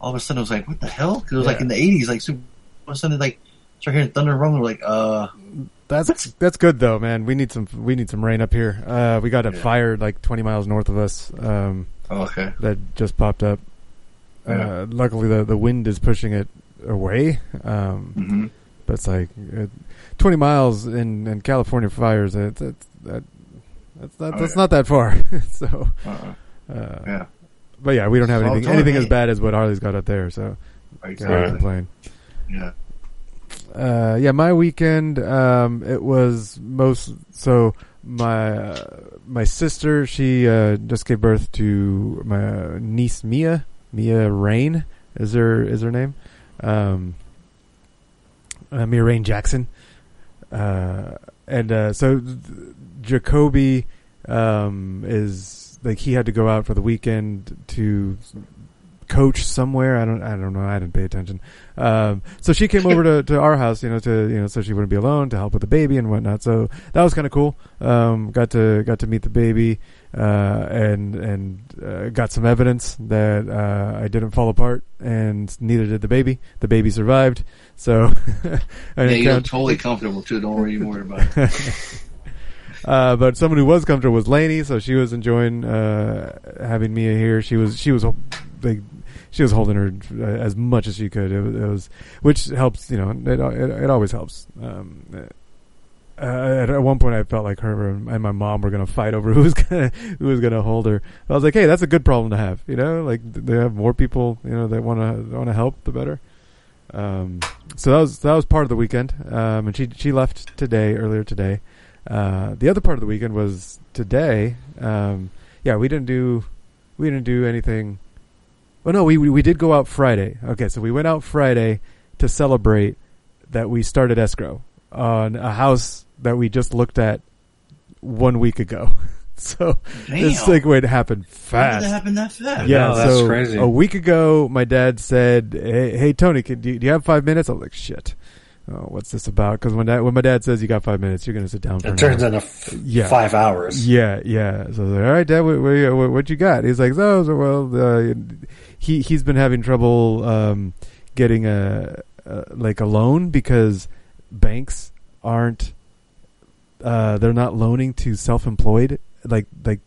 All of a sudden, it was like, "What the hell?" Because it was like in the '80s, like super. All of a sudden, like start hearing thunder and rumble. We're like, uh, That's that's good though, man. We need some we need some rain up here. Uh, we got a fire like 20 miles north of us. Um, Oh, okay. That just popped up. Yeah. Uh, luckily, the the wind is pushing it away. Um, Mm-hmm. But it's like uh, 20 miles in, in California fires. It, that's that that's not Oh, that's yeah. not that far. <laughs> so, Uh-uh. uh, Yeah. But yeah, we don't have anything anything as bad as what Harley's got up there. So, Exactly. complain. yeah. Uh, yeah, my weekend, um, it was most, so my, uh, my sister, she, uh, just gave birth to my niece Mia, Mia Rain is her, is her name. Um, uh, Mia Rain Jackson. Uh, and, uh, so th- Jacoby, um, is like, he had to go out for the weekend to coach somewhere. I don't I don't know. I didn't pay attention. Um, so she came <laughs> over to, to our house, you know, to you know, so she wouldn't be alone to help with the baby and whatnot. So that was kind of cool. Um, got to got to meet the baby uh, and and uh, got some evidence that uh, I didn't fall apart, and neither did the baby. The baby survived. So <laughs> I Yeah, you look count- totally comfortable too. Don't worry more about it. <laughs> uh, but someone who was comfortable was Lainey, so she was enjoying uh, having Mia here. She was she was she was holding her uh, as much as she could. It was, it was which helps. You know, it it, it always helps. Um, uh, at, at one point, I felt like her and my mom were gonna fight over <laughs> who was gonna who was gonna hold her. I was like, hey, that's a good problem to have. You know, like they have more people. You know, that want to want to help, the better. Um, so that was that was part of the weekend. Um, and she she left today earlier today. Uh, the other part of the weekend was today. Um, yeah, we didn't do we didn't do anything. Well, no, we, we we did go out Friday. Okay, so we went out Friday to celebrate that we started escrow on a house that we just looked at one week ago. <laughs> so this Damn. segue happened How fast. did that happen that fast? Yeah, No, that's so crazy. a week ago, my dad said, "Hey, hey Tony, can, do, you, do you have five minutes?" I was like, "Shit, oh, what's this about?" Because when that when my dad says you got five minutes, you're going to sit down for It turns hour. into f- five hours. Yeah, yeah. So I was like, "All right, Dad, what, what, what, what you got?" He's like, "Oh, so, well, uh, he he's been having trouble um, getting a, a like a loan because banks aren't uh, they're not loaning to self-employed like like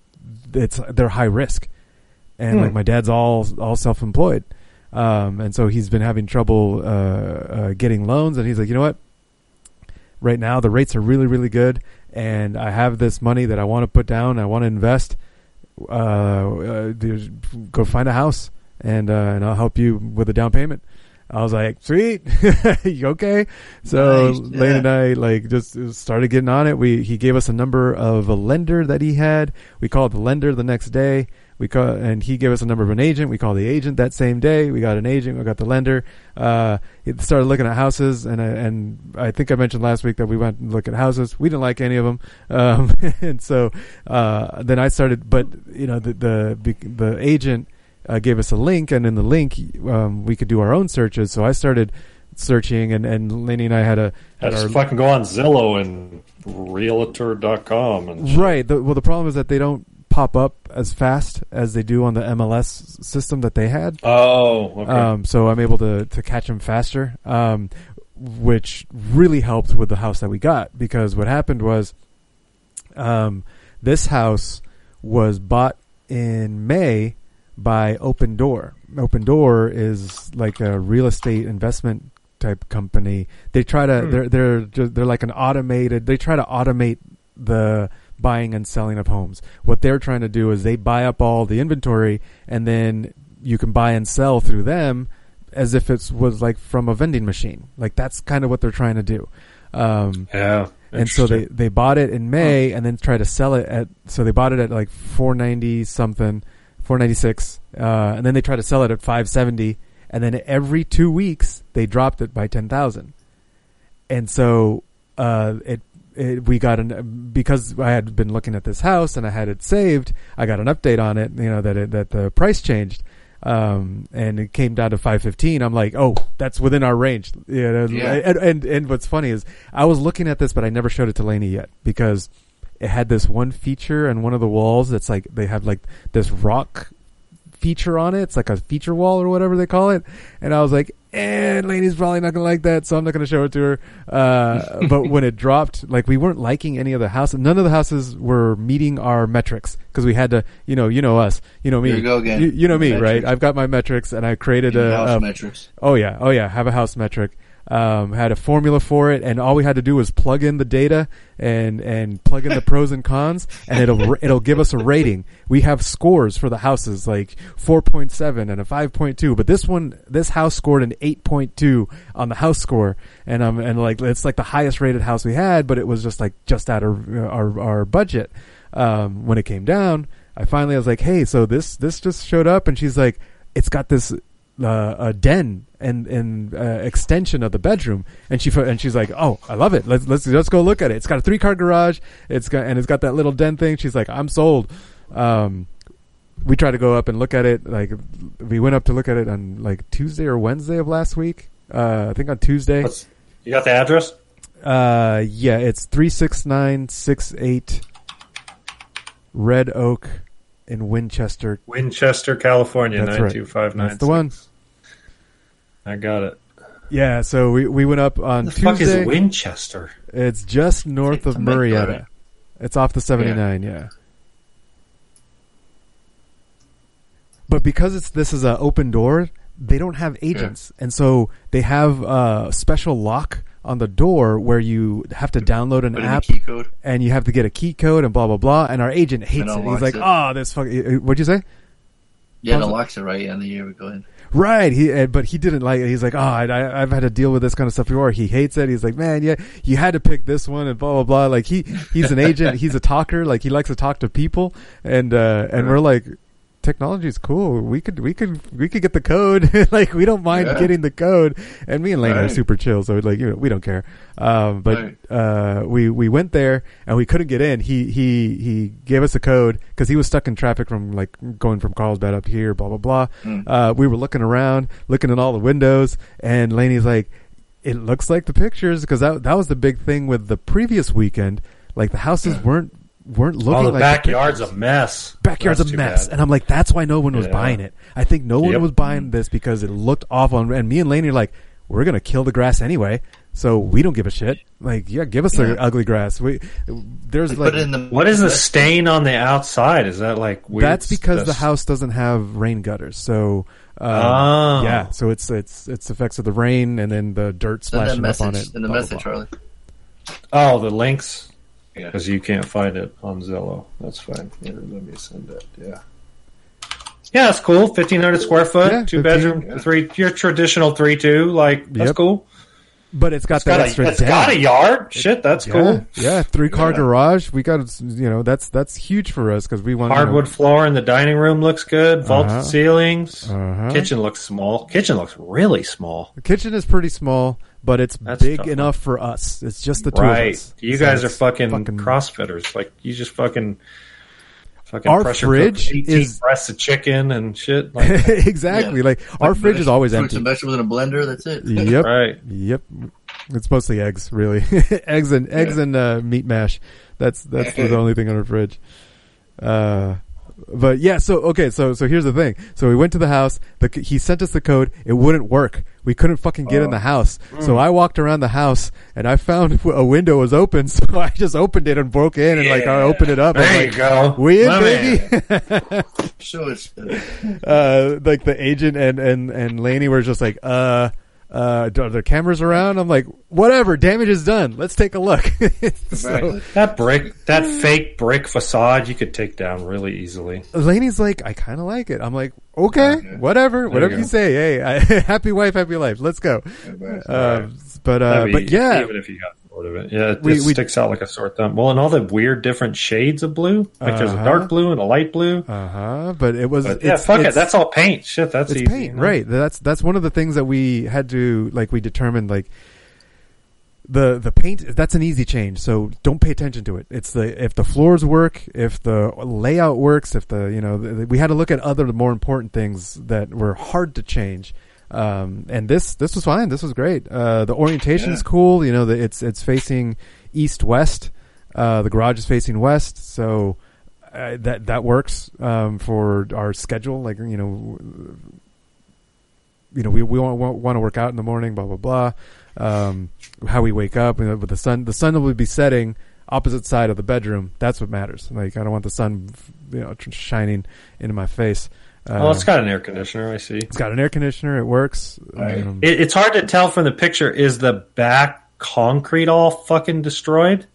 it's they're high risk and Hmm. like my dad's all all self-employed um, and so he's been having trouble uh, uh, getting loans and he's like you know what right now the rates are really really good and i have this money that i want to put down i want to invest uh, uh, go find a house and uh, and i'll help you with a down payment I was like, sweet, <laughs> you okay? So Nice, Lane yeah. and I like just started getting on it. We he gave us a number of a lender that he had. We called the lender the next day. We call and he gave us a number of an agent. We called the agent that same day. We got an agent. We got the lender. Uh, he started looking at houses, and I, and I think I mentioned last week that we went and look at houses. We didn't like any of them, um, <laughs> and so uh, then I started. But you know the the the agent uh, gave us a link, and in the link um, we could do our own searches. So I started searching, and and Lenny and I had a had just our fucking go on Zillow and Realtor.com and shit. right. The, well, the problem is that they don't pop up as fast as they do on the MLS system that they had. Oh, okay. Um, so I'm able to to catch them faster, um, which really helped with the house that we got because what happened was, um, this house was bought in May by Opendoor. Open Door is like a real estate investment type company. They try to Hmm. they're they're just, they're like an automated. They try to automate the buying and selling of homes. What they're trying to do is they buy up all the inventory and then you can buy and sell through them as if it was like from a vending machine. Like that's kind of what they're trying to do. Um, Yeah, and so they, they bought it in May and then tried to sell it at, so they bought it at like 490 something, 496, uh, and then they tried to sell it at 570 and then every two weeks they dropped it by 10,000. And so, uh, it, it, we got an, because I had been looking at this house and I had it saved, I got an update on it, you know, that it, that the price changed. Um, and it came down to 515. I'm like, oh, that's within our range. You know, Yeah. and, and, and what's funny is I was looking at this, but I never showed it to Lainey yet because it had this one feature on one of the walls that's like, they have like this rock feature on it. It's like a feature wall or whatever they call it. And I was like, eh, Lainey's probably not gonna like that, so I'm not gonna show it to her. Uh, <laughs> but when it dropped, like we weren't liking any of the houses. None of the houses were meeting our metrics because we had to, you know, you know us, you know me, you go again. You, you know me, Metrics. right? I've got my metrics and I created a, House a- metrics. Oh yeah, oh yeah, have a house metric. Um, had a formula for it, and all we had to do was plug in the data and and plug in the pros and cons, and it'll it'll give us a rating. We have scores for the houses like four point seven and a five point two, but this one this house scored an eight point two on the house score, and um and like it's like the highest rated house we had, but it was just like just out of uh, our our budget. Um, when it came down, I finally I was like, hey, so this this just showed up, and she's like, it's got this uh, a den and and uh, extension of the bedroom, and she and she's like, "Oh, I love it. Let's let's let's go look at it. It's got a three car garage. It's got and it's got that little den thing." She's like, "I'm sold." Um, we tried to go up and look at it. Like we went up to look at it on like Tuesday or Wednesday of last week. Uh, I think on Tuesday. What's, you got the address? Uh, yeah, it's three six nine six eight Red Oak in Winchester. Winchester, California, That's nine right. two five nine. That's the one. I got it. Yeah, so we we went up on The Tuesday. fuck is Winchester? It's just north of Temecula, Murrieta. It's off the 79, yeah. But because it's this is an open door, they don't have agents, and so they have a special lock on the door where you have to download an app key code. and you have to get a key code and blah blah blah. And our agent hates it. He's like, it. "Oh, this fuck." What'd you say? Yeah, it unlocks it right. Yeah, and then here we go in. Right. He, uh, but he didn't like it. He's like, oh, I, I've had to deal with this kind of stuff before. He hates it. He's like, man, yeah, you had to pick this one and blah, blah, blah. Like he, he's an agent. <laughs> he's a talker. Like he likes to talk to people. And, uh, and we're like, technology is cool. We could, we could, we could get the code. <laughs> like we don't mind Yeah. getting the code. And me and Lane are super chill. So like, you know, we don't care. Um, but, Right. uh, we, we went there and we couldn't get in. He, he, he gave us a code because he was stuck in traffic from like going from Carlsbad up here, blah, blah, blah. Mm. Uh, we were looking around, looking at all the windows, and Laney's like, "It looks like the pictures," because that that was the big thing with the previous weekend. Like the houses weren't weren't looking oh, the like backyard's pictures. a mess. Backyard's That's a mess, bad. and I'm like, that's why no one was Yeah. buying it. I think no one Yep. was buying this because it looked awful. And, and me and Laney are like, we're gonna kill the grass anyway, so we don't give a shit. Like, yeah, give us Yeah. the ugly grass. We there's Like, like put it in the What is the stain on the outside? Is that like weird? that's because the house doesn't have rain gutters. So, um, Oh. yeah, so it's it's it's effects of the rain and then the dirt Send that splashing up on it. in the blah, blah, message, blah. Charlie. Oh, the links. Yeah. Because you can't find it on Zillow. That's fine. Yeah, let me send it. Yeah. Yeah, that's cool. Fifteen hundred square foot, Yeah, two 15, bedroom, three. Your traditional three two. Like that's Yep. cool. But it's got It's that got, extra a, it's den. got a yard. Shit, that's yeah, cool. Yeah, three car Yeah. garage. We got you know that's that's huge for us because we want you know- Hardwood floor in the dining room looks good. Vaulted Uh-huh. ceilings. Uh-huh. Kitchen looks small. Kitchen looks really small. The kitchen is pretty small, but it's That's big enough for us. It's just the two of right. us. You So guys are it's fucking, CrossFitters. Like you just fucking. Fucking Our pressure fridge cook 18 is- breasts of chicken and shit. <laughs> Like, exactly. Like our fridge is always Fruits empty. and vegetables in a blender. That's it. <laughs> Yep. Right. Yep. It's mostly eggs, really. <laughs> eggs and eggs and uh, meat mash. That's that's the only thing on our fridge. Uh, but yeah, so okay, so so here's the thing. So we went to the house. The he sent us the code. It wouldn't work. We couldn't fucking get in Oh. the house. So Mm. I walked around the house and I found <laughs> a window was open. <laughs> So I just opened it and broke in and like I opened it up. I'm There like, you go. We in, My baby. <laughs> Show us. uh, like the agent and and and Laney were just like, uh, uh, are there cameras around? I'm like, whatever, damage is done. Let's take a look. <laughs> so, that brick, that fake brick facade, you could take down really easily. Laney's like, I kind of like it. I'm like, okay, whatever, you whatever go. you say. Hey, I, <laughs> happy wife, happy life. Let's go. Um, but uh, be- but yeah, even if you got of it, yeah, it, We- we- sticks out like a sore thumb. Well, and all the weird different shades of blue, like there's a Uh-huh. dark blue and a light blue. Uh huh. But it was. But yeah, it's- fuck it, that's all paint. Shit, that's it's easy. paint, right? That's that's one of the things that we had to like. We determined like the the paint. That's an easy change, so don't pay attention to it. It's the if the floors work, if the layout works, if the you know the, the- we had to look at other more important things that were hard to change. Um, and this this was fine. This was great. Uh, the orientation is Yeah. cool. You know, the, it's it's facing east west. Uh, the garage is facing west, so uh, that that works um, for our schedule. Like you know, you know, we we want, want to work out in the morning. Blah blah blah. Um, how we wake up, you know, with the sun, the sun will be setting opposite side of the bedroom. That's what matters. Like I don't want the sun, you know, shining into my face. Uh, Oh, it's got an air conditioner. I see. it's got an air conditioner. It works. Um, It, it's hard to tell from the picture. Is the back concrete all fucking destroyed?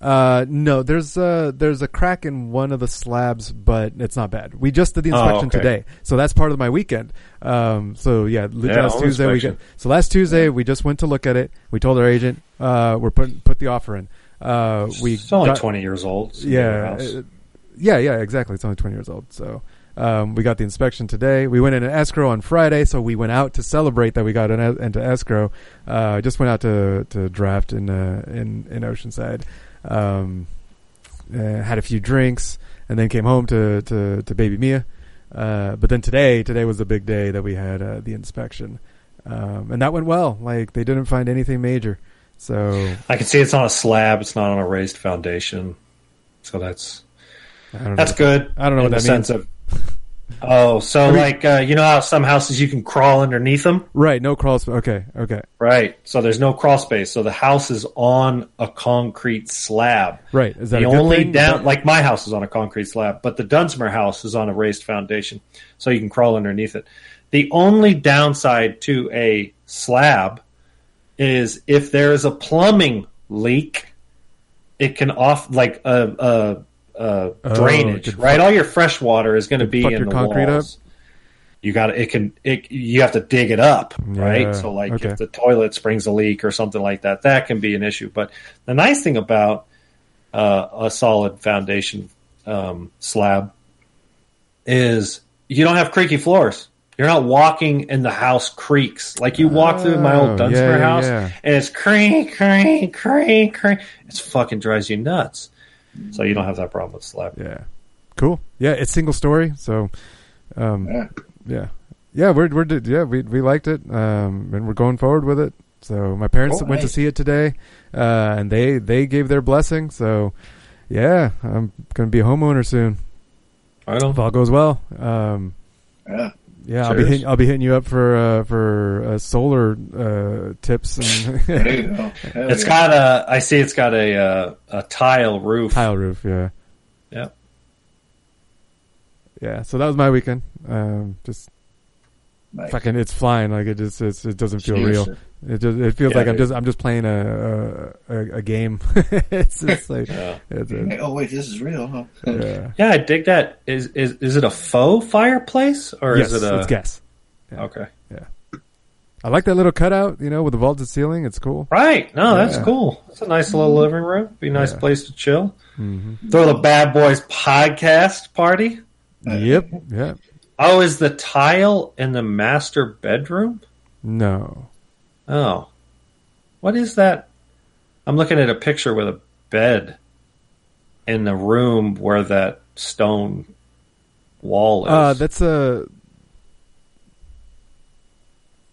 Uh, no, there's a there's a crack in one of the slabs, but it's not bad. We just did the Oh, inspection okay. today, so that's part of my weekend. Um, so yeah, Yeah, last home Tuesday we inspection. got, so last Tuesday we just went to look at it. We told our agent, uh, we're putting put the offer in. Uh, we It's only got- 20 years old. It's a Yeah, newer house. uh, yeah, yeah, exactly. It's only twenty years old. So um, we got the inspection today. We went in an escrow on Friday, so we went out to celebrate that we got an, into escrow. Uh, just went out to to draft in uh, in in Oceanside. Um, uh, had a few drinks, and then came home to to, to baby Mia. Uh, but then today, today was the big day that we had uh, the inspection, um, and that went well. Like they didn't find anything major, so I can see it's on a slab. It's not on a raised foundation, so that's I don't that's good. I don't know in what the that means. of. Oh, so I mean- like uh, you know how some houses you can crawl underneath them, right? No crawl. sp- Okay, okay, right? So there's no crawl space. So the house is on a concrete slab. right. Is that the only thing? down like my house is on a concrete slab, but the Dunsmore house is on a raised foundation, so you can crawl underneath it. The only downside to a slab is if there is a plumbing leak, it can off like a, a, a Oh, drainage, right? fuck- All your fresh water is going to be in your the concrete walls. You got it can it you have to dig it up, Yeah, right? So like okay. if the toilet springs a leak or something like that, that can be an issue. But the nice thing about uh, a solid foundation um, slab is you don't have creaky floors. You're not walking and the house creaks like you walk through my Oh, old Dunsmore yeah, yeah, house yeah. and it's creak, creak, creak, creak. It's fucking drives you nuts. So you don't have that problem with slab. Yeah. Cool. Yeah, it's single story, so um Yeah. yeah. Yeah, we're we're did- yeah, we we liked it. Um and we're going forward with it. So my parents Cool, went to see it today. Uh and they they gave their blessing. So yeah, I'm going to be a homeowner soon. Right on. If all goes well. Um Yeah. Yeah, I'll be hitting, I'll be hitting you up for uh, for uh, solar uh, tips. And <laughs> there you go. It's yeah. got a. I see. It's got a uh, a tile roof. tile roof. Yeah, Yeah. yeah. So that was my weekend. Um, just Nice. fucking, it's flying. Like it just, it's, it doesn't feel Seriously. real. It just, it feels Yeah, like I'm just, I'm just playing a a, a, a game. <laughs> it's just like, Yeah. it's, Hey, it's, Oh wait, this is real, huh? yeah. Yeah, I dig that. Is is is it a faux fireplace or yes, is it a? it's gas. Okay. Yeah. I like that little cutout. You know, with the vaulted ceiling. It's cool. Right. No, that's cool. It's a nice little living room. Be a nice Yeah. place to chill. hmm Throw the Bad Boys podcast party. Yep. Yep. Oh, is the tile in the master bedroom? No. Oh, what is that? I'm looking at a picture with a bed in the room where that stone wall is. Uh, that's a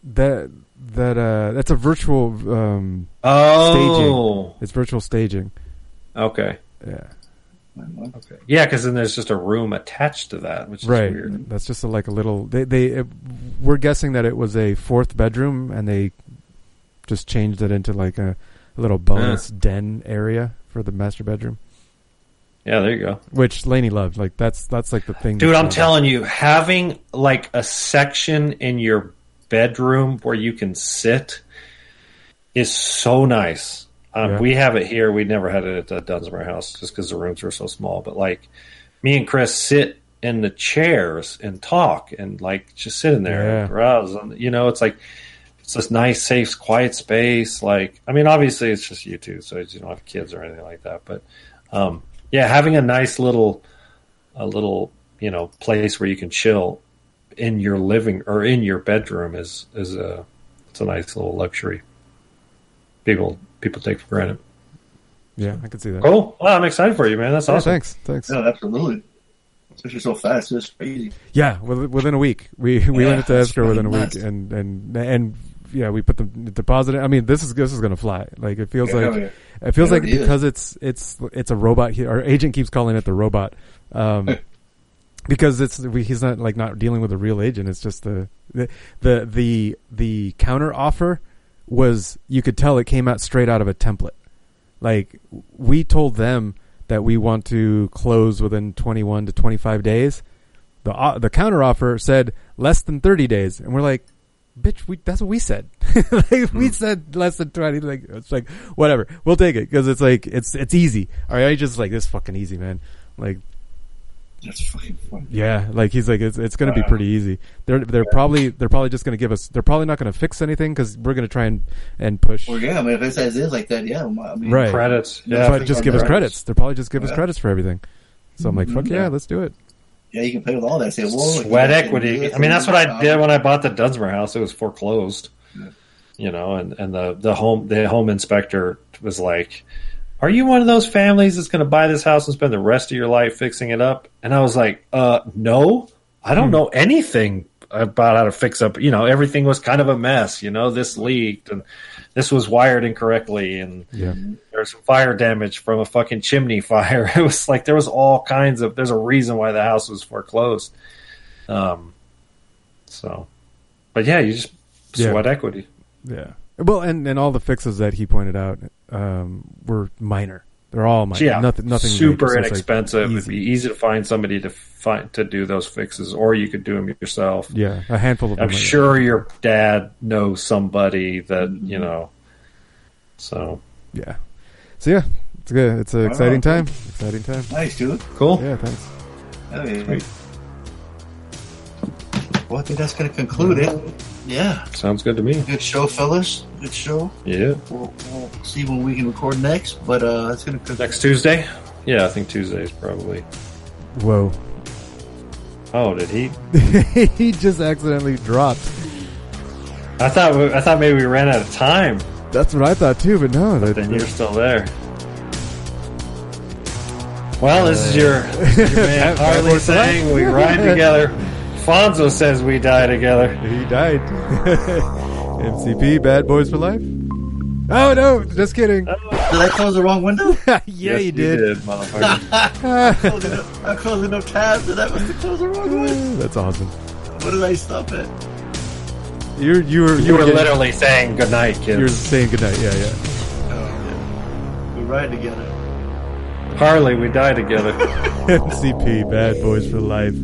that that uh that's a virtual um oh, staging. It's virtual staging. okay. Yeah. Okay. Yeah, because then there's just a room attached to that, which is right. weird. That's just a, like a little. They they it, we're guessing that it was a fourth bedroom, and they just changed it into like a, a little bonus den area for the master bedroom, Yeah, there you go. which Lainey loved. Like that's that's like the thing. Dude, I'm telling you, having like a section in your bedroom where you can sit is so nice. Um, Yeah. We have it here. We never had it at the Dunsmore house just because the rooms were so small. But like, me and Chris sit in the chairs and talk and like just sit in there Yeah. and browse. And, you know, it's like it's this nice, safe, quiet space. Like, I mean, obviously it's just you two, so you don't have kids or anything like that. But um, yeah, having a nice little a little you know place where you can chill in your living or in your bedroom is is a it's a nice little luxury people people take for granted Yeah, I can see that. cool well i'm excited for you man that's Yeah, awesome thanks, thanks. No, absolutely. Especially so fast, it's crazy. Yeah, within, within a week, we <laughs> we Yeah, went into that's escrow within a week, nuts. and and and yeah, we put the deposit. in. I mean, this is this is gonna fly. Like it feels Yeah, like yeah. it feels It like already is. because it's it's it's a robot. He, our agent keeps calling it the robot, um, <laughs> because it's we, he's not like not dealing with a real agent. It's just the the the the, the counter offer was you could tell it came out straight out of a template. Like we told them that we want to close within 21 to 25 days. The uh, the counter offer said less than 30 days, and we're like, bitch, we that's what we said. <laughs> like, We said less than 20. Like it's like whatever, we'll take it because it's like it's it's easy. Our Just like this fucking easy, man. Like That's fucking fun. yeah, like he's like it's it's gonna be pretty easy. They're they're probably they're probably just gonna give us. They're probably not gonna fix anything because we're gonna try and and push. Well, yeah, I mean, if it's as is like that, yeah. I mean, Right. credits Yeah, but just give us credits. They're probably just give us credits for everything. So I'm like, fuck yeah, Yeah. let's do it. Yeah, you can play with all that. Say, well, sweat equity i mean that's what i did when i bought the dunsmore house it was foreclosed you know and and the the home the home inspector was like "Are you one of those families that's going to buy this house and spend the rest of your life fixing it up?" And I was like, "Uh, no, I don't know anything about how to fix up. You know, everything was kind of a mess. You know, this leaked and this was wired incorrectly, and Yeah. there was some fire damage from a fucking chimney <laughs> fire. It was like there was all kinds of. There's a reason why the house was foreclosed. Um, so, but yeah, you just Yeah. sweat equity. Yeah. Well, and and all the fixes that he pointed out um, were minor. They're all minor. Yeah, Nothing. Nothing. super major. So like, inexpensive. It'd easy. be easy to find somebody to find to do those fixes, or you could do them yourself. Yeah, a handful of I'm them. are- sure your dad knows somebody that you know. So Yeah. So yeah, it's good. It's an Wow. exciting time. Exciting time. Nice, dude. Cool. Yeah. Thanks. Hell yeah. Well, I think that's going to conclude it. Yeah. sounds good to me. Good show, fellas. Good show. Yeah. We'll, we'll see when we can record next, but uh, it's going to Next Tuesday. Yeah, I think Tuesday is probably. Whoa. Oh, did he? <laughs> he just accidentally dropped. I thought we, I thought maybe we ran out of time. That's what I thought too, but no. That, Then you're still there. Well, this is your, this is your <laughs> man Bad- bad Harley boys for life. saying we <laughs> ride together. Fonzo says we die together. He died. <laughs> MCP, Bad Boys for Life. Oh no, just kidding. Oh. Did I close the wrong window? <laughs> yeah, Yes, you did. motherfucker. I'm closing up- I'm closing up tabs, and that was to close the wrong one. <laughs> That's awesome. What did I stop at? You you were you were getting- literally saying goodnight, kids. You were saying goodnight. Yeah, oh, yeah. We ride together. Harley, we die together. MCP, Bad Boys for Life.